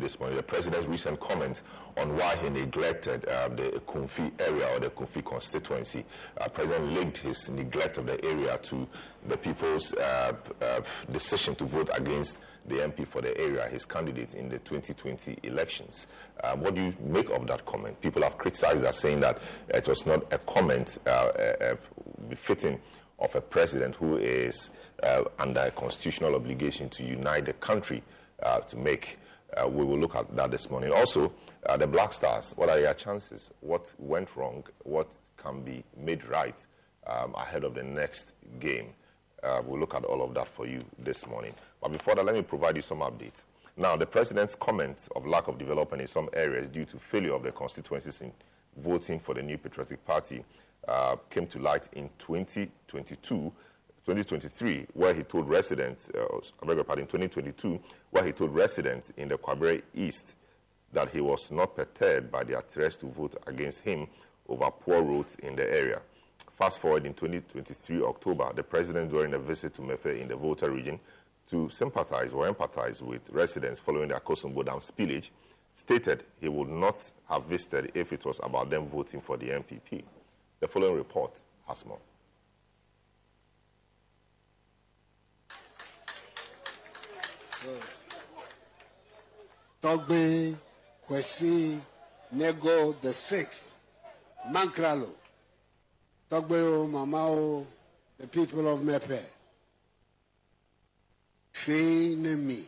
this morning. The president's recent comments on why he neglected uh, the Kumfi area or the Kumfi constituency. Uh, President linked his neglect of the area to the people's uh, uh, decision to vote against the MP for the area, his candidate in the 2020 elections. Uh, what do you make of that comment? People have criticized that, saying that it was not a comment uh, uh, befitting of a president who is uh, under a constitutional obligation to unite the country uh, to make. Uh, we will look at that this morning. Also, uh, the Black Stars. What are your chances? What went wrong? What can be made right um, ahead of the next game? Uh, we'll look at all of that for you this morning. But before that, let me provide you some updates. Now, the president's comment of lack of development in some areas due to failure of the constituencies in voting for the new patriotic party uh, came to light in 2022. 2023, where he told residents, uh, I beg your pardon, 2022, where he told residents in the Kwabre East that he was not perturbed by their threats to vote against him over poor roads in the area. Fast forward in 2023 October, the president, during a visit to Mepe in the Volta region, to sympathize or empathize with residents following the Akosombo Dam spillage, stated he would not have visited if it was about them voting for the NPP. The following report has more. Togbe Kwesi Nego the sixth, Mankralo. O Mama o, the people of Mepe. Finemi.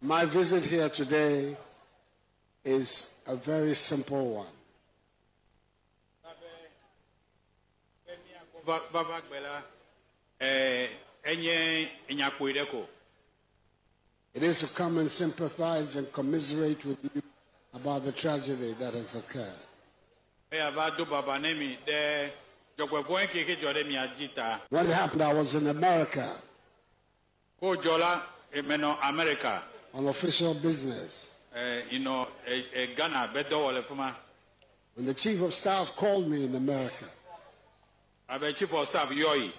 My visit here today is a very simple one. It is to come and sympathize and commiserate with you about the tragedy that has occurred. eya va do baba ne mi ɖe dzɔgbevɔ yi ke dzɔ ɖe mia dzi ta What happened, I was in America ko dzɔ la emenɔ on official business. Yinɔ ɛ ɛ ghana bɛ dɔwɔ le fi ma When the chief of staff called me in America abe chief of staff yɔ yi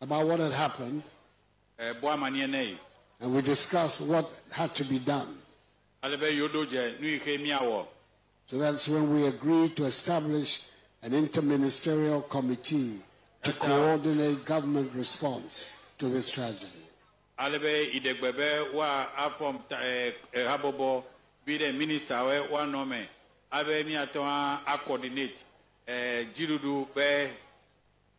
about what had happened, ɛɛ bɔ amaniɛ ne yi and we discussed what had to be done. ale be yewo ɖo dze nu yi ke miawɔ So that's when we agreed to establish an interministerial committee to coordinate government response to this tragedy. Ale be iɖegbe be woa afɔm ta eh, eh, ɛɛ ɛ habɔbɔ bi ɖe minista wɛ woanɔ me abe miatɔ hã akɔrdinate ɛɛ eh, dziɖuɖu be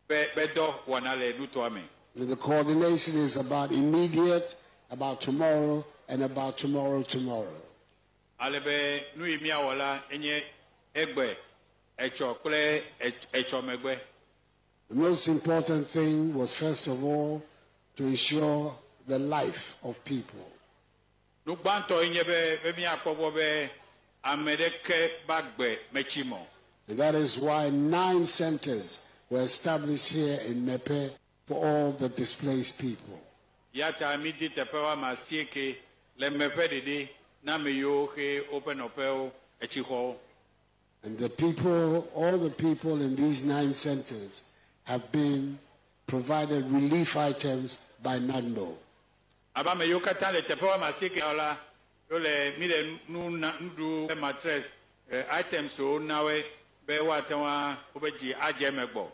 be be dɔ wɔna le nutɔa me. The coordination is about immediate, about tomorrow, and about tomorrow tomorrow. ale be nu yi miawɔ la enye egbe etsɔ kple ets- etsɔ megbe The most important thing was, first of all, to ensure the life of people. nugbãtɔ yi nye be be míakpɔgbɔ be ame ɖeke ba gbe metsi mɔ And that is why nine centers were established here in Mepe for all the displaced people. ya ta mi di teƒe woame asieke le meƒe ɖeɖe na ame yiwo xe woƒe nɔƒewo etsixɔwo And the people, all the people in these nine centers have been provided relief items by NADMO. Abe ame yiwo katã le teƒe woame asieke yawo la wole mi le nu na nuɖu kple matres eh, items wo nawoe be woate ŋu a- woƒe dzi adze eme gbɔ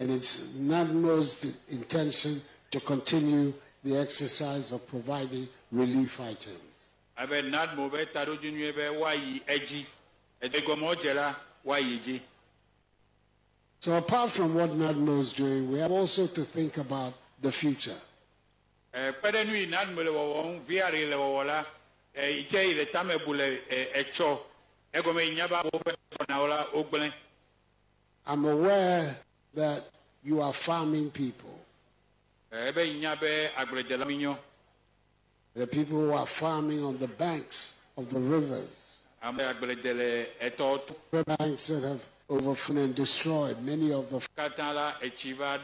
And it's NADMO's intention to continue the exercise of providing relief items. abe nadmo be taɖodzi nyuie be woayi edzi wodze la woayi dzi So apart from what NADMO is doing, we have also to think about the future. Eh, kpe ɖe nu yi nadmo le wɔwɔm le wɔwɔ la eh, yi yi le tame bu le etsɔ egɔme yi nya be amewo ƒe la wogblẽ I'm aware that you are farming people. Eh, ebe yi nya be agbledela mi nyɔ The people who are farming on the banks of the rivers, ame etɔwo to the banks that have overflown and destroyed many of the. katã la etsi va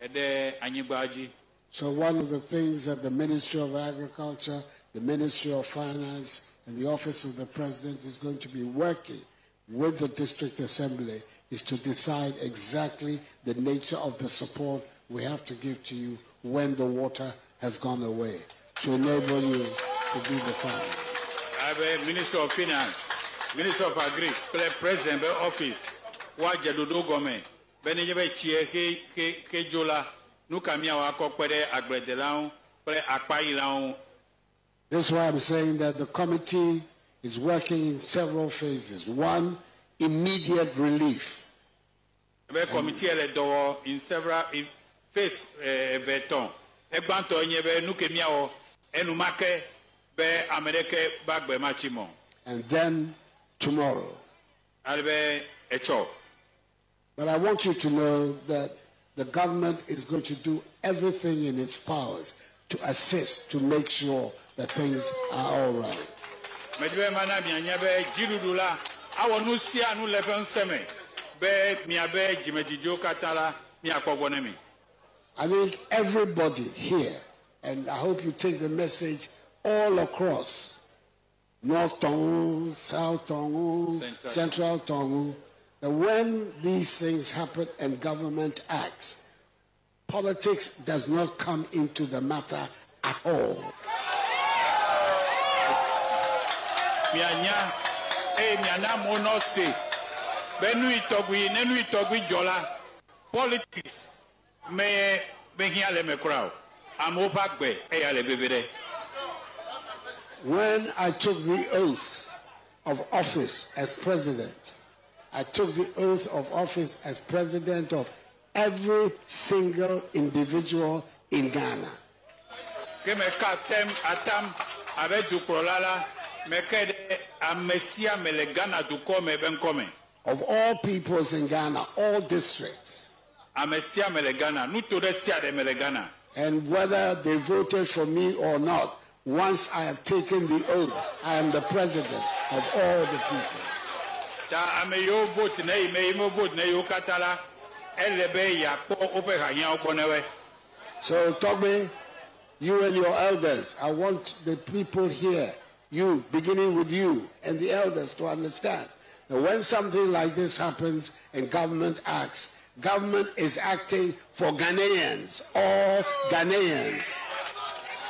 eɖe anyigba dzi So one of the things that the Ministry of Agriculture, the Ministry of Finance, and the Office of the President is going to be working with the District Assembly is to decide exactly the nature of the support we have to give to you when the water has gone away to enable you to do the farming. abe minister of finance minister of agri president be office woadze ɖoɖo gɔme be ne nye be tsie xe xe xe dzo la nu ka miawo akɔ kpe ɖe agbledelawo kple akpayilawo This is why I'm saying that the committee is working in several phases. One, immediate relief. ebe kɔmitie le dɔ wɔ in several in phase eh, eve tɔn egbãtɔ nye be nu ke miawɔ enumake be ame ɖeke ba gbe matsi mɔ And then tomorrow. ale be etsɔ But I want you to know that the government is going to do everything in its powers to assist, to make sure that things are all right. medi be mana mianya be dziɖuɖu la awɔ nu sia nu le eƒe ŋusẽ me be miabe dzimedzidziwo katã la miakpɔ gbɔ ne mi I think everybody here, and I hope you take the message all across North Tongu, South Tongu, Central. Central Tongu, that when these things happen and government acts, politics does not come into the matter at all. mianya eh, eye miana amewo nɔ se. Be nu yi tɔgbi ne nu yi tɔgbi dzɔ la politics me mehiã le me kura o. Amewo ƒe agbe eya le bebe ɖe When I took the oath of office as president, I took the oath of office as president of every single individual in Ghana. ke me ka tem atam abe dukplɔla la me ke ɖe ame sia ame le ghana dukɔ me be ŋkɔme Of all peoples in Ghana, all districts, ame sia ame le ghana nuto ɖe sia ɖe me le ghana and whether they voted for me or not, once I have taken the oath, I am the president of all the people. Ta ame yiwo vote ne yi me yi me vote ne yiwo katã la ele be yeakpɔ woƒe hahiãwo gbɔ ne wɛ So, Togbe, you and your elders, I want the people here, you, beginning with you and the elders, to understand that when something like this happens and government acts, government is acting for Ghanaians, all Ghanaians.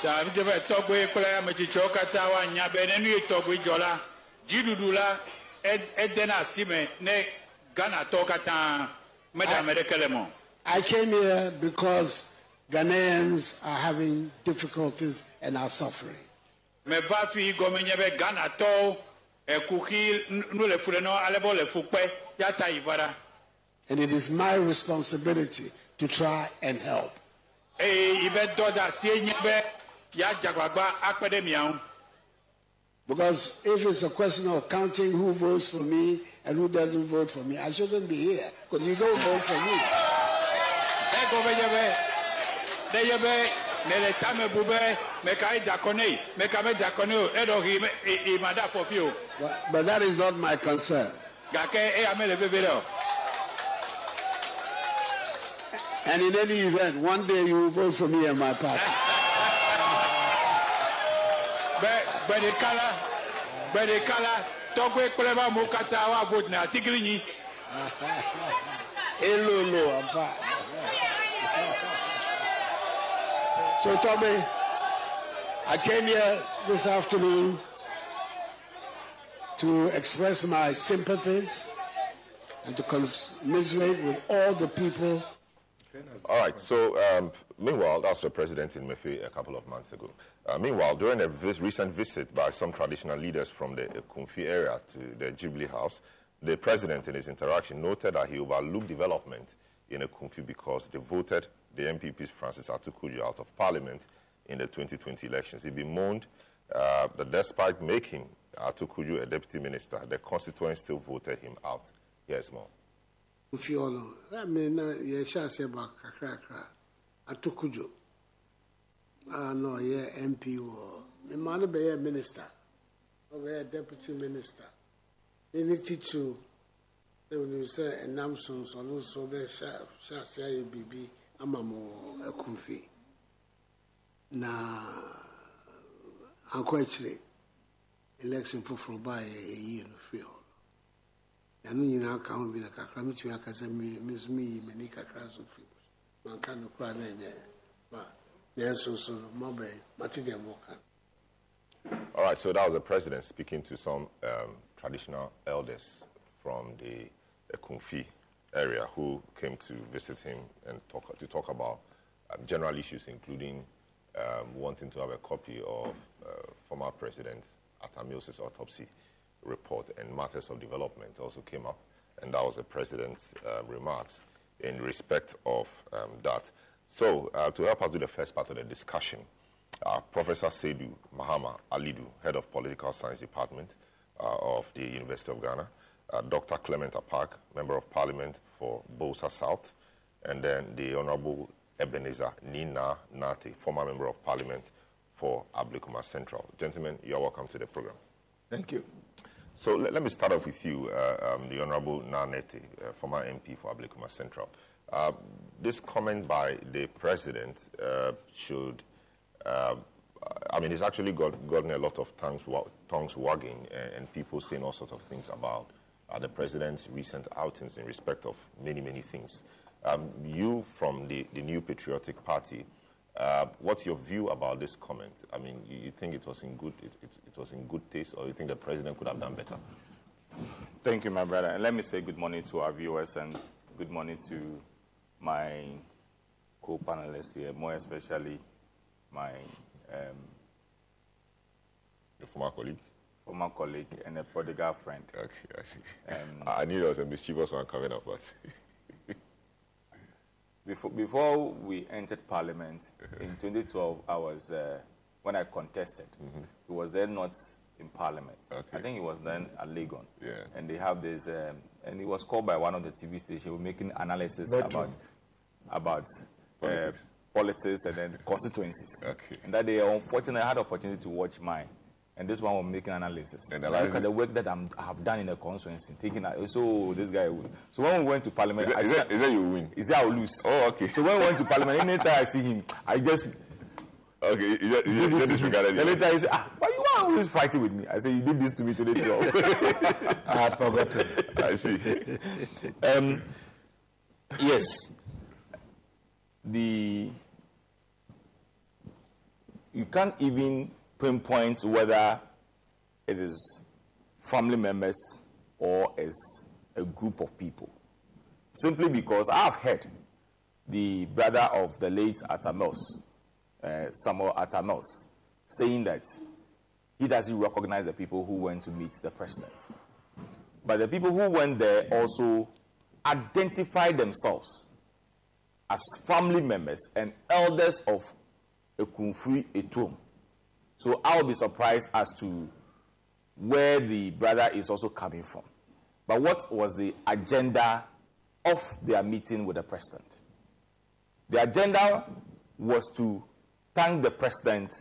ta mi te be tɔgbe kple ametsitsiwo katã woanya be ne nu tɔgbe dzɔ la dziɖuɖu la ed- edena asi me ne ghanatɔwo katã meɖe ame ɖeke le mɔ I came here because Ghanaians are having difficulties and are suffering. meva fi gɔme nye be ghanatɔwo ekuxi nu- nu le fu ɖe nɔ ale be wole fu kpe ya ta yi va ɖa And it is my responsibility to try and help. eye yi be dɔ da asie nye be ya dze agbagba akpe ɖe miawo Because if it's a question of counting who votes for me and who doesn't vote for me, I shouldn't be here because you don't vote for me. Eh, egɔme nye be ne yɛ bɛ ne le tame bu bɛ mɛ ka e dakɔne mɛ ka bɛ dakɔne o e dɔ hi mɛ e e ma da fɔ fiyewu But, but that is not my concern. gake eh, e ame le bebe dɛ. And in any event, one day you will vote for me and my party. bɛ gbɛɖeka la gbɛɖeka la tɔgbe kple be amewo katã wa vote na atiglinyi Elolo, apa. So, Tommy, I came here this afternoon to express my sympathies and to commiserate with all the people All right. So, um, meanwhile, that's the president in Mepe a couple of months ago. Uh, meanwhile, during a vis- recent visit by some traditional leaders from the Kumfi area to the Jubilee House, the president, in his interaction, noted that he overlooked development in Kumfi because they voted the NPP's Francis Ato Cudjoe out of parliament in the 2020 elections. He bemoaned uh, that despite making Ato Cudjoe a deputy minister, the constituent still voted him out. Here's more. Fiolo. I mean, yɛhyɛ ase ba kakrakra. Atokudwo a na ɔyɛ mp wɔ mema no bɛyɛ minister. Ɔbɛyɛ deputy minister. Ne ne titiriw sɛ wonim sɛ ɛnam sonsɔno so bɛhyɛ hyɛ ase ayɛ biribi ama mo akumfi na ankɔ akyire. Election foforɔ baa yɛ ɛyii no firi hɔ ɛno nyinaa ka ho bi na kakra metumi aka sɛ m'ani kakra so manka no na ɛnyɛ no mate deɛ moka All right, so that was the president speaking to some um, traditional elders from the uh, area who came to visit him and talk, to talk about um, general issues, including um, wanting to have a copy of uh, former President Atta Mills' autopsy report and matters of development also came up, and that was the president's uh, remarks in respect of um, that. So, uh, to help us do the first part of the discussion, uh, Professor Seidu Mahama Alidu, Head of Political Science Department uh, of the University of Ghana, uh, Dr. Clement Apaak, Member of Parliament for Builsa South, and then the Honorable Ebenezer Nina Nati, former Member of Parliament for Ablekuma Central. Gentlemen, you are welcome to the program. Thank you. So let, let me start off with you, uh, um, the Honorable Nanete, uh, former MP for Ablekuma Central. Uh, this comment by the President uh, should, uh, I mean, it's actually got, gotten a lot of tongues, tongues wagging and, and people saying all sorts of things about uh, the President's recent outings in respect of many, many things. Um, you, from the, the New Patriotic Party, uh, what's your view about this comment? I mean, you, you think it was in good it, it, it was in good taste, or you think the president could have done better? Thank you, my brother. And let me say good morning to our viewers and good morning to my co-panelists here, more especially my um, Your former colleague. former colleague and a prodigal friend. Okay, I see. I knew there was a mischievous one coming up, but Before, before we entered Parliament in 2012, I was uh, when I contested. He was then not in Parliament. Okay. I think he was then at Legon. Yeah. And they have this, um, and he was called by one of the TV stations making analysis about about uh, Politics. politics and then constituencies. Okay. And that day, unfortunately, I had the opportunity to watch mine. And this one was making analysis. And And look at the work that I'm, I have done in the constituency, thinking, that, so this guy. Will. So when we went to Parliament, is, I it, is, said- it, is it you win? he said I will lose. Oh, okay. So when we went to Parliament, anytime I see him, I just Okay, you, you, you, you it to him. disregarded later he said, ah, why you are always fighting with me? I said, you did this to me today too. I had forgotten. I see. um, yes. The you can't even pinpoint whether it is family members or is a group of people. Simply because I've heard the brother of the late Atta Mills, uh, Samuel Atta Mills, saying that he doesn't recognize the people who went to meet the president. But the people who went there also identified themselves as family members and elders of Ekumfi Otuam. So I'll be surprised as to where the brother is also coming from. But what was the agenda of their meeting with the president? The agenda was to thank the president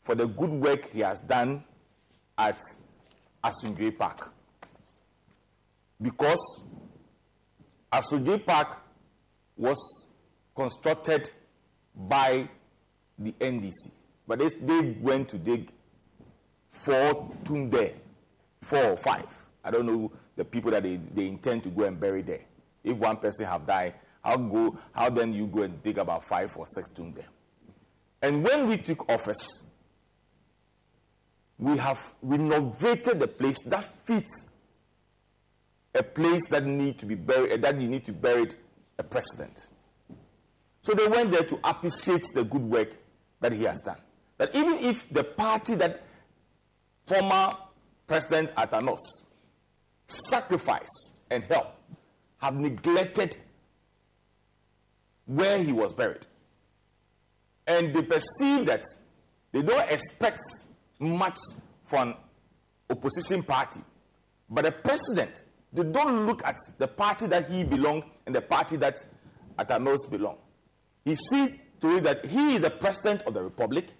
for the good work he has done at Asomdwee Park. Because Asomdwee Park was constructed by the NDC, but they, they went to dig four tomb there, four or five. I don't know the people that they, they intend to go and bury there. If one person have died, how go? How then you go and dig about five or six tomb there? And when we took office, we have renovated the place that fits a place that need to be buried eh, that you need to bury a president. So they went there to appreciate the good work that he has done. That even if the party that former President Atta Mills sacrificed and helped have neglected where he was buried, and they perceive that they don't expect much from opposition party, but the president, they don't look at the party that he belonged and the party that Atta Mills belonged. He sees to it that he is the president of the republic.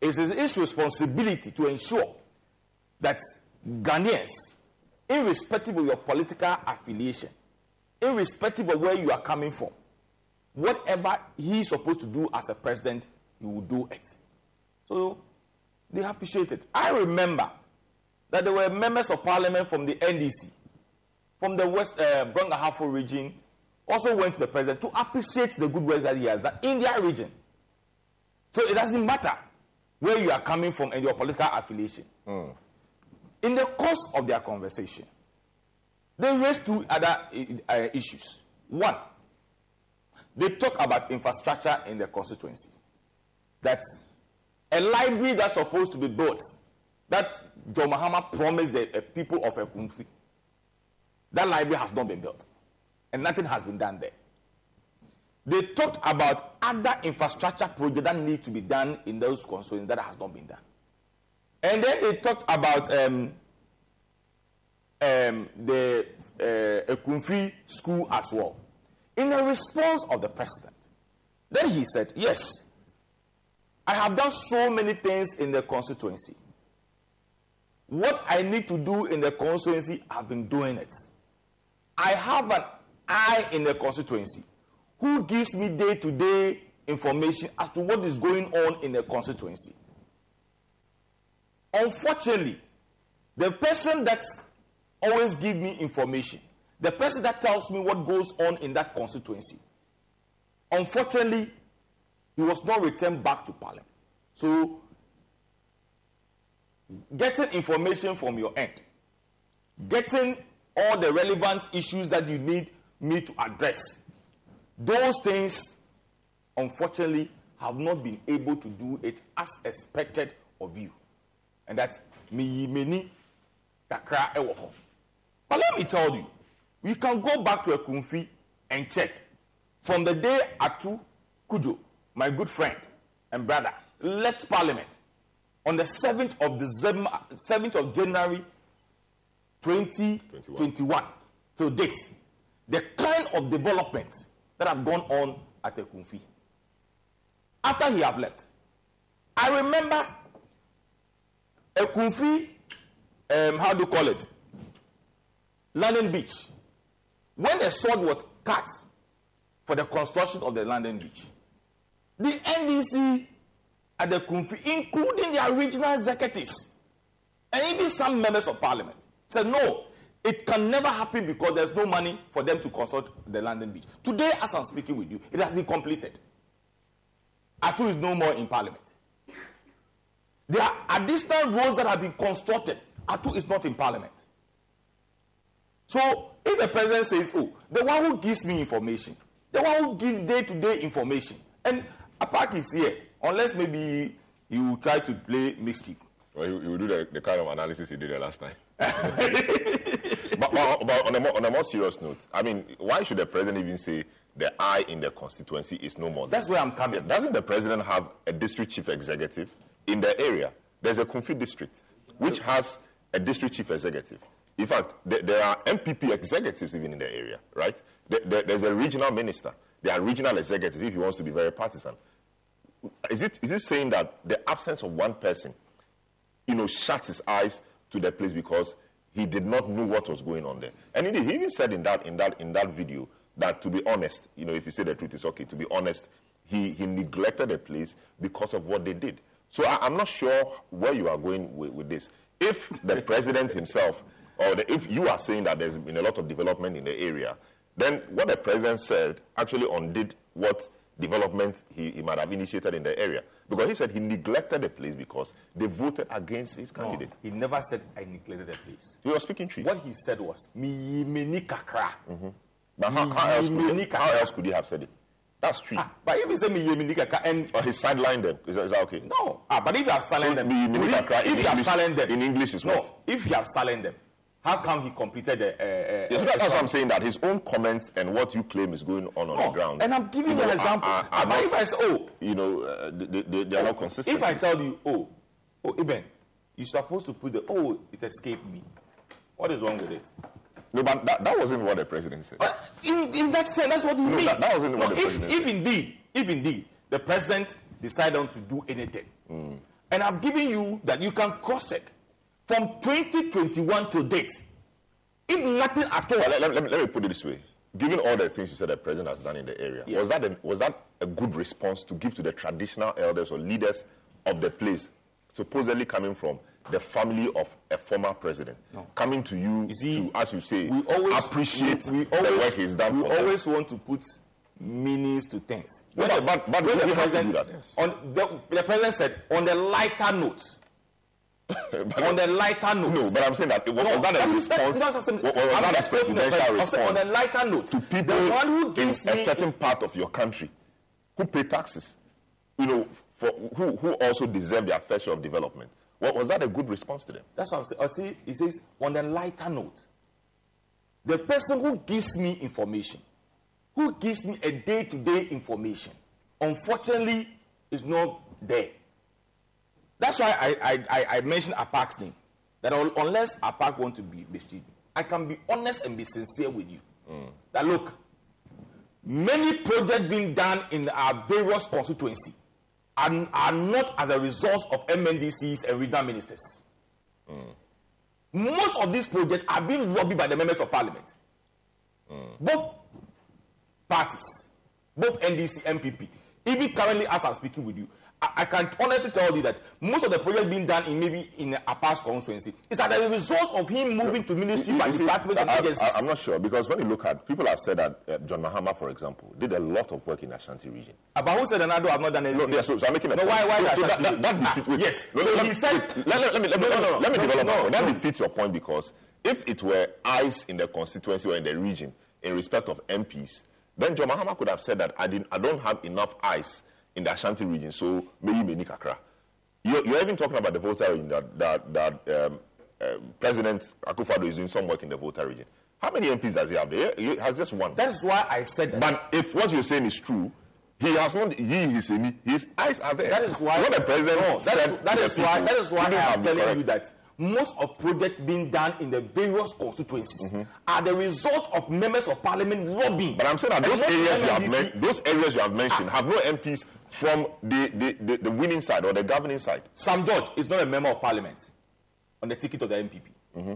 It is his responsibility to ensure that Ghanaians, irrespective of your political affiliation, irrespective of where you are coming from, whatever he is supposed to do as a president, he will do it. So they appreciate it. I remember that there were members of parliament from the NDC, from the West uh, Brong-Ahafo region, also went to the president to appreciate the good work that he has done in their region. So it doesn't matter where you are coming from and your political affiliation. Mm. In the course of their conversation, they raised two other uh, issues. One, they talk about infrastructure in the constituency. That a library that's supposed to be built, that John Mahama promised the uh, people of Ekumfi, that library has not been built and nothing has been done there. They talked about other infrastructure projects that need to be done in those constituencies that has not been done. And then they talked about um, um, the uh, Ekumfi school as well. In the response of the president, then he said, Yes, I have done so many things in the constituency. What I need to do in the constituency, I've been doing it. I have an eye in the constituency who gives me day to day information as to what is going on in the constituency. Unfortunately, the person that always gives me information, the person that tells me what goes on in that constituency, unfortunately, he was not returned back to parliament. So, getting information from your end, getting all the relevant issues that you need me to address. Those things, unfortunately, have not been able to do it as expected of you. And that me many kakra ewo But let me tell you, we can go back to Ekumfi and check. From the day Ato Cudjoe, my good friend and brother, left parliament on the 7th of December, 7th of January 2021 to date the kind of development that have gone on at Ekumfi. After he have left, I remember Ekumfi, um, how do you call it? London Beach. When a sword was cut for the construction of the London Beach, the NDC at the Kumfi, including the original executives and even some members of parliament, said no, it can never happen because there's no money for them to construct the London beach. Today, as I'm speaking with you, it has been completed. Atu is no more in parliament. There are additional roads that have been constructed. Atu is not in parliament. So, if the president says, Oh, the one who gives me information, the one who gives day to day information, and Apaak is here, unless maybe you try to play mischief. Well, he, he will do the, the kind of analysis he did the last time. but, but, on, a more, on, a more, serious note, I mean, why should the president even say the I in the constituency is no more? That's where I'm coming. Doesn't the president have a district chief executive in the area? There's a Kumfi district which has a district chief executive. In fact, there, there are NPP executives even in the area, right? There, there, there's a regional minister. There are regional executives if he wants to be very partisan. is it is it saying that the absence of one person, you know, shuts his eyes to the place because he did not know what was going on there? And indeed, he even said in that in that in that video that to be honest, you know, if you say the truth, it's okay. To be honest, he he neglected the place because of what they did. So I, am not sure where you are going with, with this. If the president himself, or the, if you are saying that there's been a lot of development in the area, then what the president said actually undid what development he, he might have initiated in the area. Because he said he neglected the place because they voted against his candidate. No, he never said I neglected the place. He was speaking truth. What he said was, me mini kakra. Mm-hmm. But how, how, else could, how else could he have said it? That's true. Ah, but if he say me yemini kakra and or he sidelined them, is that, is that okay? No. Ah, but if you have silenced so, them, me, me, kakra, if you have silenced them in English is no, what? if you have silenced them, how come he completed the? Uh, uh, yes, that's what I'm saying. That his own comments and what you claim is going on on no, the ground. And I'm giving you, an example. Are, are, are but if I say, oh, you know, uh, they, they, they, are not consistent. If I tell you, oh, oh, Eben, you're supposed to put the, oh, it escaped me. What is wrong with it? No, but that, that wasn't what the president said. But in, in that sense, that's what he no, means. That, that wasn't what no, the if, president if said. indeed, if indeed the president decided not to do anything, mm. and I've given you that you can cross check from 2021 to date, if nothing at all. Let, let, let, me, let me put it this way. Given all the things you said the president has done in the area, yeah. was, that a, was that a good response to give to the traditional elders or leaders of the place, supposedly coming from the family of a former president no. coming to you, you see, to, as you say, we always, appreciate we, we always, the work he's done We always them. want to put meanings to things. but, but, but when the president, yes. on the, the, president said, on the lighter note, on the lighter note. No, but I'm saying that was, no, was that a response? Was, that a presidential response on the lighter note to people the one who gives in a certain part of your country who pay taxes, you know, for, who, who also deserve their fair share of development? What, was that a good response to them? That's what I'm saying. I See, he says, on a lighter note, the person who gives me information, who gives me a day to day information, unfortunately, is not there. That's why I, I, I, mentioned Apaak's name. That unless Apaak want to be misleading, I can be honest and be sincere with you. Mm. That look, many projects being done in our various constituency are, are not as a result of MMDCEs and regional ministers. Mm. Most of these projects are being lobbied by the members of parliament. Mm. Both parties, both NDC, NPP. Even currently, as I'm speaking with you, I, can honestly tell you that most of the projects being done in maybe in a past constituency is as a result of him moving to ministry by department and agencies. I, am not sure because when you look at people have said that uh, John Mahama, for example, did a lot of work in Ashanti region. But who said Anado have not done anything? No, yeah, so, so I'm making a no, point. why, why so, so that, that, that ah, yes. so let, he said. Let, let, let, me let me, no, no, no, let me develop no, no, That defeats your point because if it were eyes in the constituency or in the region in respect of MPs, then John Mahama could have said that I didn't, I don't have enough eyes in the Ashanti region, so maybe Meni Kakra. You're, you're, even talking about the Volta region that, that, that um, uh, President Akufo-Addo is doing some work in the Volta region. How many MPs does he have there? He has just one. That is why I said that. But if what you're saying is true, he has not. He is his eyes are there. That is why. So what the president no, that is, that is why. That is why I am telling correct. you that most of projects being done in the various constituencies mm-hmm. are the result of members of parliament lobbying. But I'm saying that those areas, you have men- those areas you have mentioned ah. have no MPs from the, the, the, the, winning side or the governing side. Sam George is not a member of parliament on the ticket of the NPP. Mm-hmm.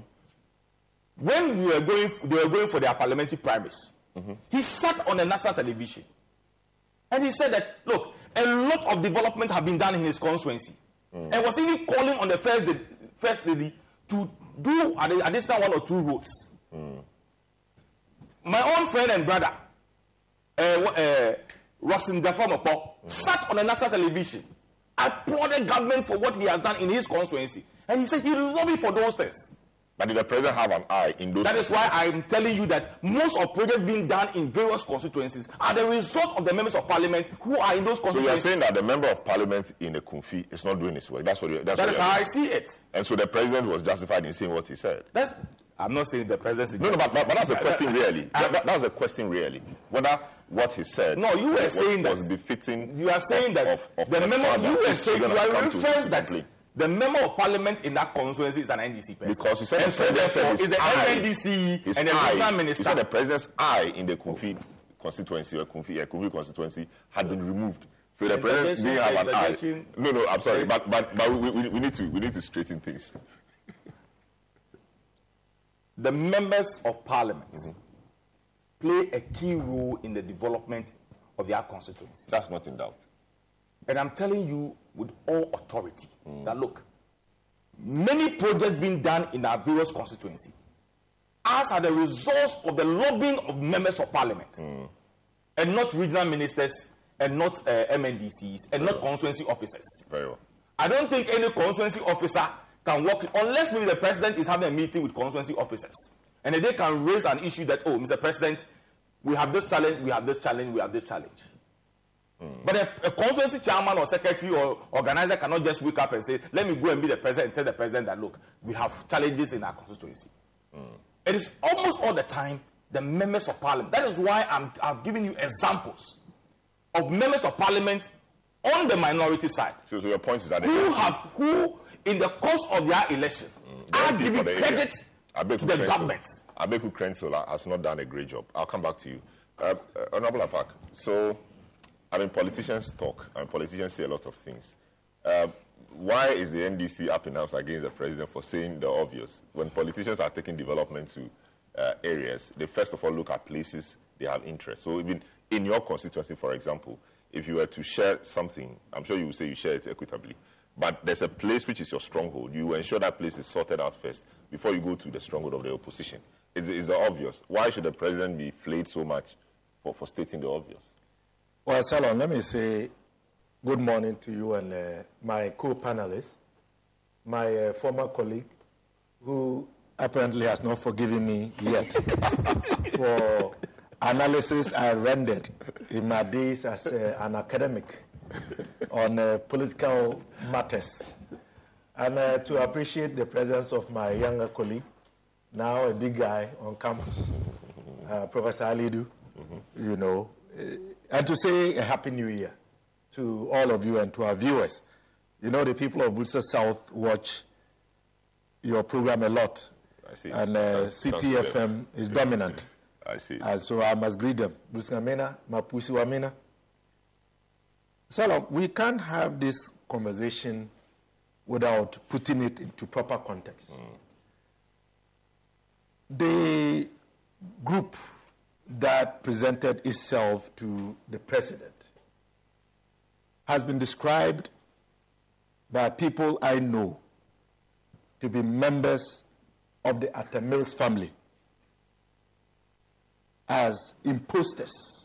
When we were going, they were going for their parliamentary primaries. Mm-hmm. He sat on a national television and he said that, look, a lot of development have been done in his constituency. Mm. And was even calling on the first first lady to do an additional one or two roads. Mm. My own friend and brother, uh, uh, Rockson Dafeamekpor, mm. sat on a national television, applauded government for what he has done in his constituency. And he said he lobbied for those things. But did the president have an eye in those? That is why I'm telling you that most of projects being done in various constituencies are the result of the members of parliament who are in those constituencies. So you are saying that the member of parliament in the Kumfi is not doing his work. That's what. You, that's that what is how I see it. And so the president was justified in saying what he said. That's. I'm not saying the president. No, no, but, but, that's a question, really. that, that, that's a question, really. Whether what he said. No, you were was, saying was that was befitting. You are saying of, that of, of the member. You were saying you are referring that the member of parliament in that constituency is an NDC person. Because you said and the president said is the NDC and the regional minister. You said the president's eye in the Kumfi constituency or Kumfi, yeah, Kumfi constituency had been removed. So the president didn't have an eye. No, no, I'm sorry, but but but we, we, we need to we need to straighten things. The members of parliament Mm-hmm. play a key role in the development of their constituencies. That's not in doubt. And I'm telling you with all authority Mm. that look, many projects being done in our various constituency as are the results of the lobbying of members of parliament Mm. and not regional ministers and not uh, MMDCEs and not constituency officers. Very well. I don't think any constituency officer can work unless maybe the president is having a meeting with constituency officers and they can raise an issue that oh Mr. President, we have this challenge, we have this challenge, we have this challenge. Hmm. But a, a constituency chairman or secretary or organizer cannot just wake up and say, let me go and be the president and tell the president that look, we have challenges in our constituency. Hmm. It is almost all the time the members of parliament. That is why I'm, I've given you examples of members of parliament on the minority side So, so your point is that who have who in the course of their election the are giving for the area, credit Abeku to the Krenzel- government. Abeku Krenzel has not done a great job. I'll come back to you. Uh, uh, Honorable Apaak, so, I mean, politicians talk, and politicians say a lot of things. Uh, why is the NDC up in arms against the president for saying the obvious? When politicians are taking development to uh, areas, they first of all look at places they have interest. So even in your constituency, for example, if you were to share something, I'm sure you would say you share it equitably. But there's a place which is your stronghold. You ensure that place is sorted out first before you go to the stronghold of the opposition. It's, it's obvious. Why should the president be flayed so much for, for stating the obvious? Well, Selorm, let me say good morning to you and uh, my co panelists, my uh, former colleague, who apparently has not forgiven me yet for analysis I rendered in my days as uh, an academic on uh, political matters. And uh, to appreciate the presence of my younger colleague, now a big guy on campus, uh, Professor Alidu, you know, uh, and to say a happy new year to all of you and to our viewers. You know, the people of Builsa South watch your program a lot, I see. and uh, Thanks- thanks to Citi FM is dominant. I see. And so I must greet them. Busngamena, Mapusi Wamena. Selorm, we can't have this conversation without putting it into proper context. Mm. The group that presented itself to the president has been described by people I know to be members of the Atta Mills family as imposters.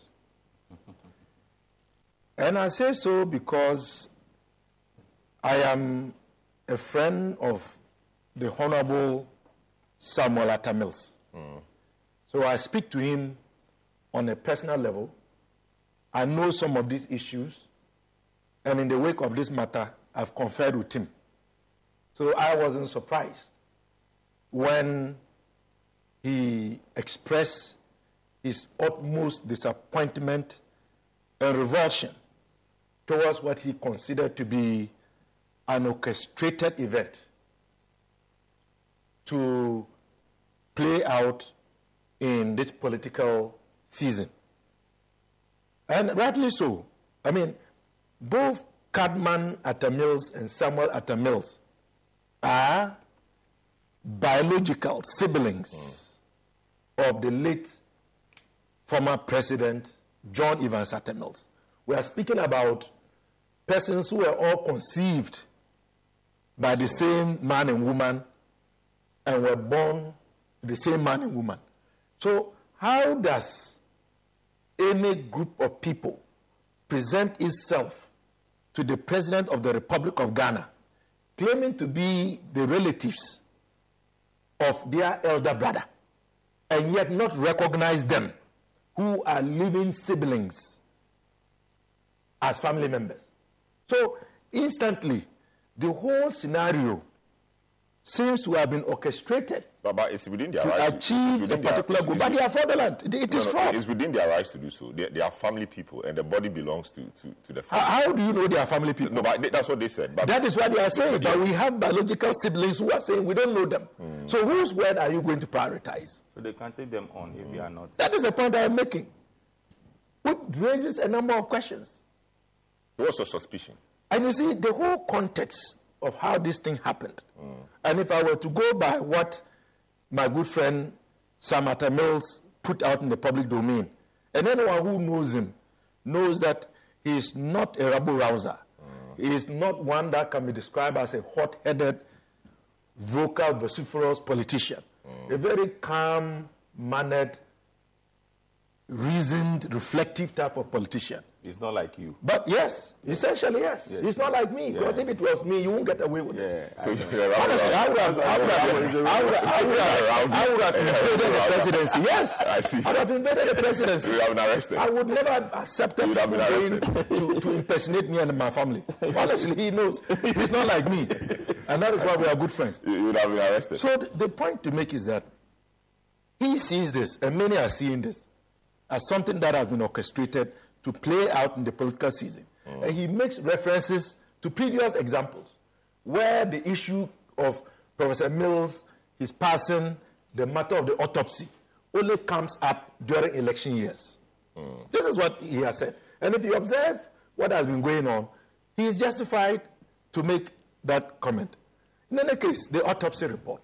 And I say so because I am a friend of the Honorable Samuel Atta Mills. Mm. So I speak to him on a personal level. I know some of these issues, and in the wake of this matter, I've conferred with him. So I wasn't surprised when he expressed his utmost disappointment and revulsion towards what he considered to be an orchestrated event to play out in this political season. And rightly so. I mean, both Cadman Atta Mills and Samuel Atta Mills are biological siblings hmm. of the late former president John Evans Atta Mills. We are speaking about persons who were all conceived by the same man and woman and were born the same man and woman. So, how does any group of people present itself to the president of the Republic of Ghana, claiming to be the relatives of their elder brother, and yet not recognize them who are living siblings as family members? So, instantly, the whole scenario seems to have been orchestrated But, but it's within their to right achieve it's a within their- particular goal. But they are fraudulent. It- It No, is no, fraud. It's within their rights to do so. They, they are family people, and the body belongs to, to, to the family. How, how do you know they are family people? no, but they- that's what they said. But That is what they are saying. But we have biological siblings who are saying we don't know them. Hmm. So whose word are you going to prioritize? So they can't take them on if they hmm. are not. That is the point I am making. Which raises a number of questions. What's your suspicion? And you see, the whole context of how this thing happened. And if I were to go by what my good friend Sam Atta Mills put out in the public domain, and anyone who knows him knows that he is not a rabble rouser. He is not one that can be described as a hot headed, vocal, vociferous politician. A very calm mannered, reasoned, reflective type of politician. It's not like you. But yes, essentially yes. Yes. It's not like me because Yeah. if it was me, you won't get away with Yeah. this. So a rabble Honestly, I would have, I would have, I would have, I would have, I would have invaded the presidency. Yes, I see. I would have invaded the presidency. You have been arrested. I would never have accepted You would have been going to, to impersonate me and my family. Honestly, he knows. He's not like me. And that is why we are good friends. You would have been arrested. So th- the point to make is that he sees this, and many are seeing this, as something that has been orchestrated to play out in the political season. Mm. And he makes references to previous examples where the issue of Professor Mills, his passing, the matter of the autopsy, only comes up during election years. Mm. This is what he has said. And if you observe what has been going on, he is justified to make that comment. In any case, the autopsy report.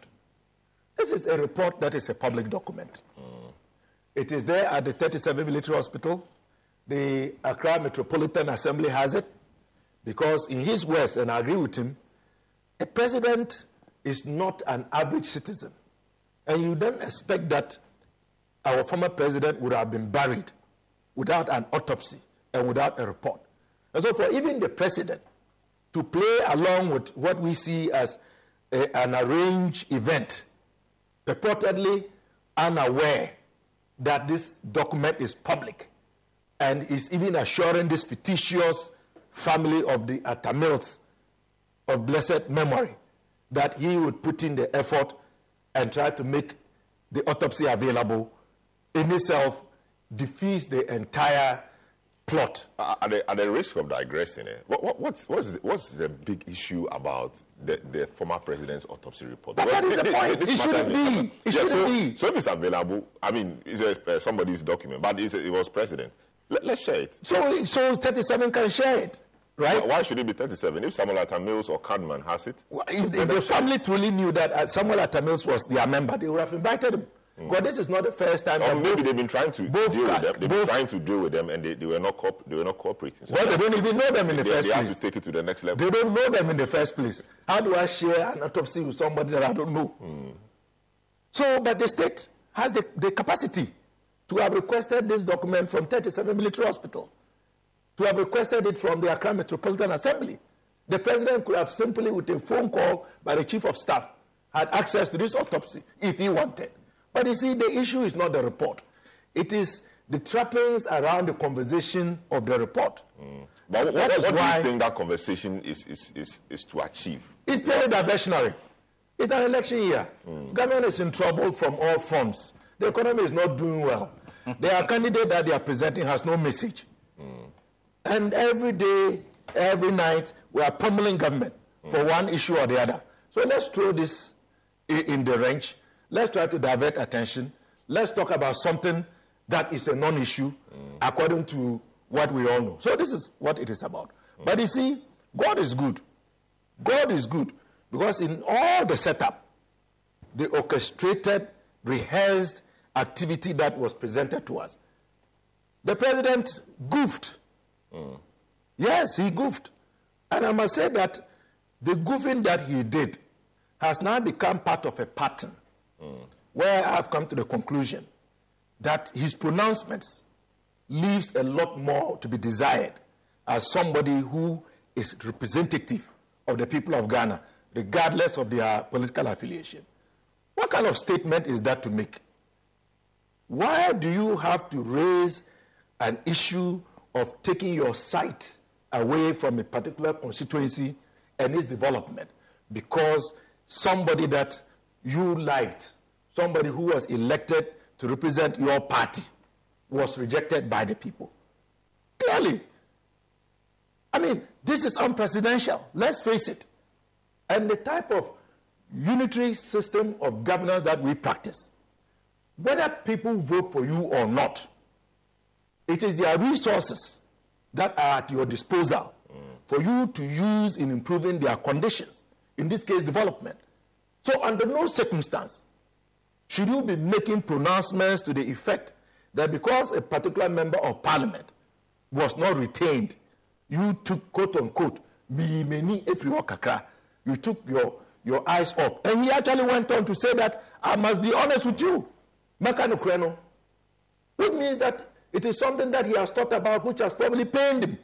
This is a report that is a public document. Mm. It is there at the 37 Military Hospital. The Accra Metropolitan Assembly has it because, in his words, and I agree with him, a president is not an average citizen. And you don't expect that our former president would have been buried without an autopsy and without a report. And so, for even the president to play along with what we see as a- an arranged event, purportedly unaware that this document is public and is even assuring this fictitious family of the Atta Mills of blessed memory that he would put in the effort and try to make the autopsy available. In itself defeats the entire plot. At, the, at the risk of digressing, eh, what, what, what's, what's, the, what's the big issue about the, the former president's autopsy report? But that is the point. It shouldn't be. It Yeah, shouldn't so, be. So if it's available, I mean, it's a, uh, somebody's document, but it's a, it was president. Let, let's share it. So, so 37 can share it, right? Why- Why should it be 37? If Samuel Atta Mills or Cadman has it, If, if the family truly knew that uh, Samuel Atta Mills was their member, they would have invited him. Mm. Because this is not the first time. or maybe both- they've been trying to deal with them. They've both- been trying to deal with them, and they, they were not they were not cooperating. So well, they don't even know them in the they, first they have to take it to the next level. They don't know them in the first place. How do I share an autopsy with somebody that I don't know? Hmm. So, but the state has the, the capacity to have requested this document from 37 Military Hospital, to have requested it from the Accra Metropolitan Assembly. The president could have simply, with a phone call by the chief of staff, had access to this autopsy if he wanted. But you see, the issue is not the report. It is the trappings around the conversation of the report. Mm. But what, what, what do you think that conversation is, is, is, is to achieve? It's purely diversionary. It's an election year. Mm. Government is in trouble from all fronts. The economy is not doing well. Their candidate that they are presenting has no message. Mm. And every day, every night, we are pummeling government for one issue or the other. So let's throw this in the range. Let's try to divert attention. Let's talk about something that is a non issue according to what we all know. So this is what it is about. But you see, God is good. God is good because in all the setup, the orchestrated, rehearsed activity that was presented to us, the president goofed. Yes, he goofed. And I must say that the goofing that he did has now become part of a pattern where I've come to the conclusion that his pronouncements leaves a lot more to be desired as somebody who is representative of the people of Ghana, regardless of their political affiliation. What kind of statement is that to make? Why do you have to raise an issue of taking your sight away from a particular constituency and its development because somebody that you liked, somebody who was elected to represent your party, was rejected by the people? Clearly. I mean, this is unprecedented. Let's face it. And the type of unitary system of governance that we practice, whether people vote for you or not, it is their resources that are at your disposal mm. for you to use in improving their conditions, in this case, development. So, under no circumstance should you be making pronouncements to the effect that because a particular member of parliament was not retained, you took quote unquote, "me many if you took your, your eyes off. And he actually went on to say that I must be honest with you, which means that it is something that he has thought about which has probably pained him.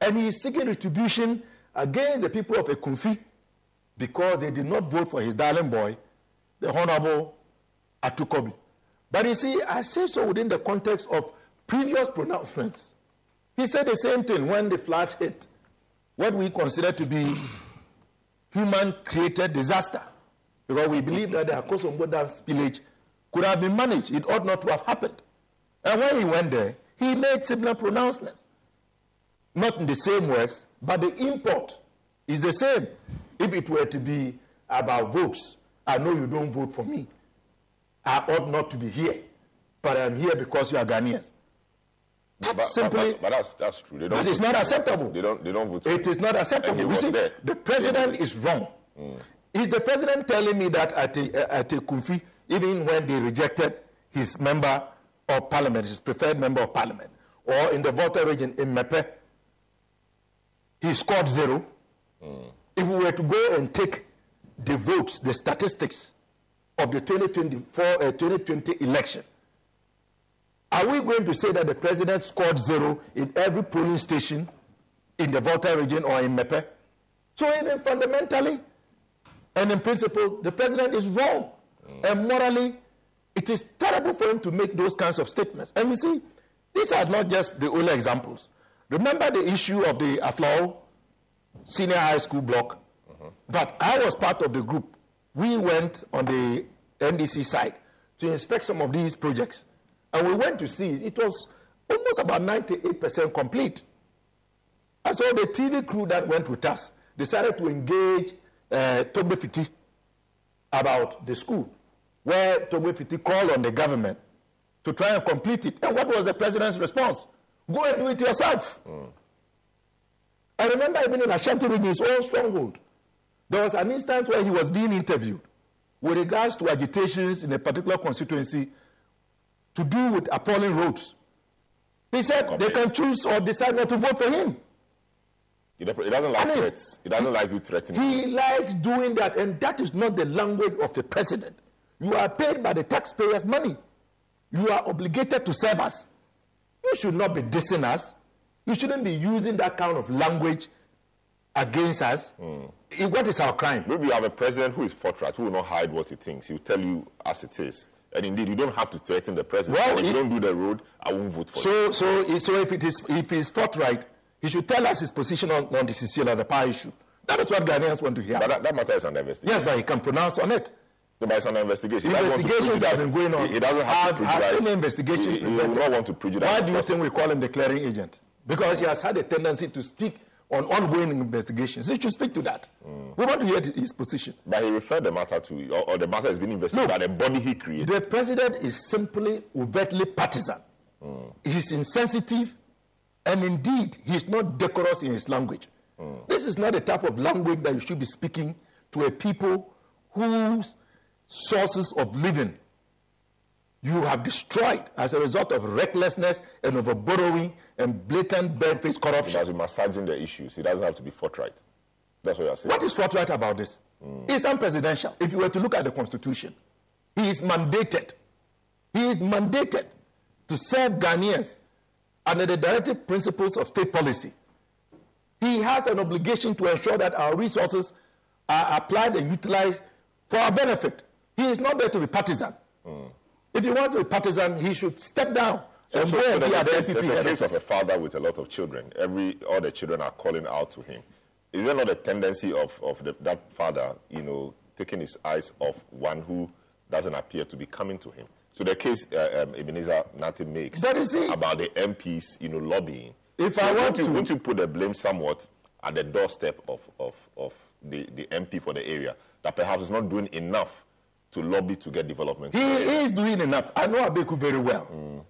And he is seeking retribution against the people of Ekumfi because they did not vote for his darling boy, the Honorable Ato Cudjoe. But you see, I say so within the context of previous pronouncements. He said the same thing when the flood hit, what we consider to be human created disaster. Because we believe that the Akosombo Dam spillage could have been managed. It ought not to have happened. And when he went there, he made similar pronouncements. Not in the same words, but the import is the same. If it were to be about votes, I know you don't vote for me. I ought not to be here, but I'm here because you are Ghanaians. But, but, simply, but, but that's, that's true. They don't that is not acceptable. They don't, they don't vote. It is not acceptable. You see, there. the president is wrong. Mm. Is the president telling me that at a, at Ekumfi, even when they rejected his member of parliament, his preferred member of parliament, or in the Volta region in Mepe, he scored zero? Mm. If we were to go and take the votes, the statistics of the 2024, uh, 2020 election, are we going to say that the president scored zero in every polling station in the Volta region or in Mepe? So even fundamentally and in principle, the president is wrong. And morally, it is terrible for him to make those kinds of statements. And you see, these are not just the only examples. Remember the issue of the Aflao senior high school block? But I was part of the group. We went on the NDC side to inspect some of these projects. And we went to see it was almost about 98% complete. And so the TV crew that went with us decided to engage uh, Togbe Fiti about the school, where Togbe Fiti called on the government to try and complete it. And what was the president's response? Go and do it yourself. I remember even in Ashanti region, his own stronghold, there was an instance where he was being interviewed with regards to agitations in a particular constituency to do with appalling roads. He said they can choose or decide not to vote for him. He doesn't like I mean, threats. He doesn't like you threatening. He likes doing that, and that is not the language of a president. You are paid by the taxpayers' money. You are obligated to serve us. You should not be dissing us. You shouldn't be using that kind of language against us. Eh, What is our crime? Maybe you have a president who is forthright, who will not hide what he thinks. He will tell you as it is. And indeed, you don't have to threaten the president. Well, if you don't do the road, I won't vote for So, you. so, so if it is, if he's forthright, he should tell us his position on, on the Cecilia Dapaah issue. That is what Ghanaians want to hear. But that, that matter is under investigation. yes, but he can pronounce on it. No, but it's under investigation. He doesn't want to Investigations have been going on. He, he doesn't have to Has- has prejudice. any investigation He, he will not want to prejudice. Why do you think we call him the clearing agent? Because he has had a tendency to speak on ongoing investigations. He should speak to that. Hmm. We want to hear his position. But he referred the matter to, or, or the matter is being investigated No. by the body he created. The president is simply overtly partisan. Hmm. He's insensitive, and indeed, he's not decorous in his language. Hmm. This is not the type of language that you should be speaking to a people whose sources of living you have destroyed as a result of recklessness and overborrowing and blatant barefaced He corruption. has been massaging the issues. He doesn't have to be forthright. That's what you're saying. What is forthright about this? Hmm. It's unpresidential. If you were to look at the Constitution, he is mandated. He is mandated to serve Ghanaians under the directive principles of state policy. He has an obligation to ensure that our resources are applied and utilized for our benefit. He is not there to be partisan. Hmm. If he wants to be partisan, he should step down So, and so, so there's a case, there's a case of a father with a lot of children. Every all the children are calling out to him. Is there not a tendency of, of the, that father, you know, taking his eyes off one who doesn't appear to be coming to him? So the case uh, um, Ebenezer Nartey makes about the MPs, you know, lobbying. If So I want to- won't you put the blame somewhat at the doorstep of, of, of the, the MP for the area that perhaps is not doing enough to lobby to get development? He is doing enough. I know Abeku very well. Mm.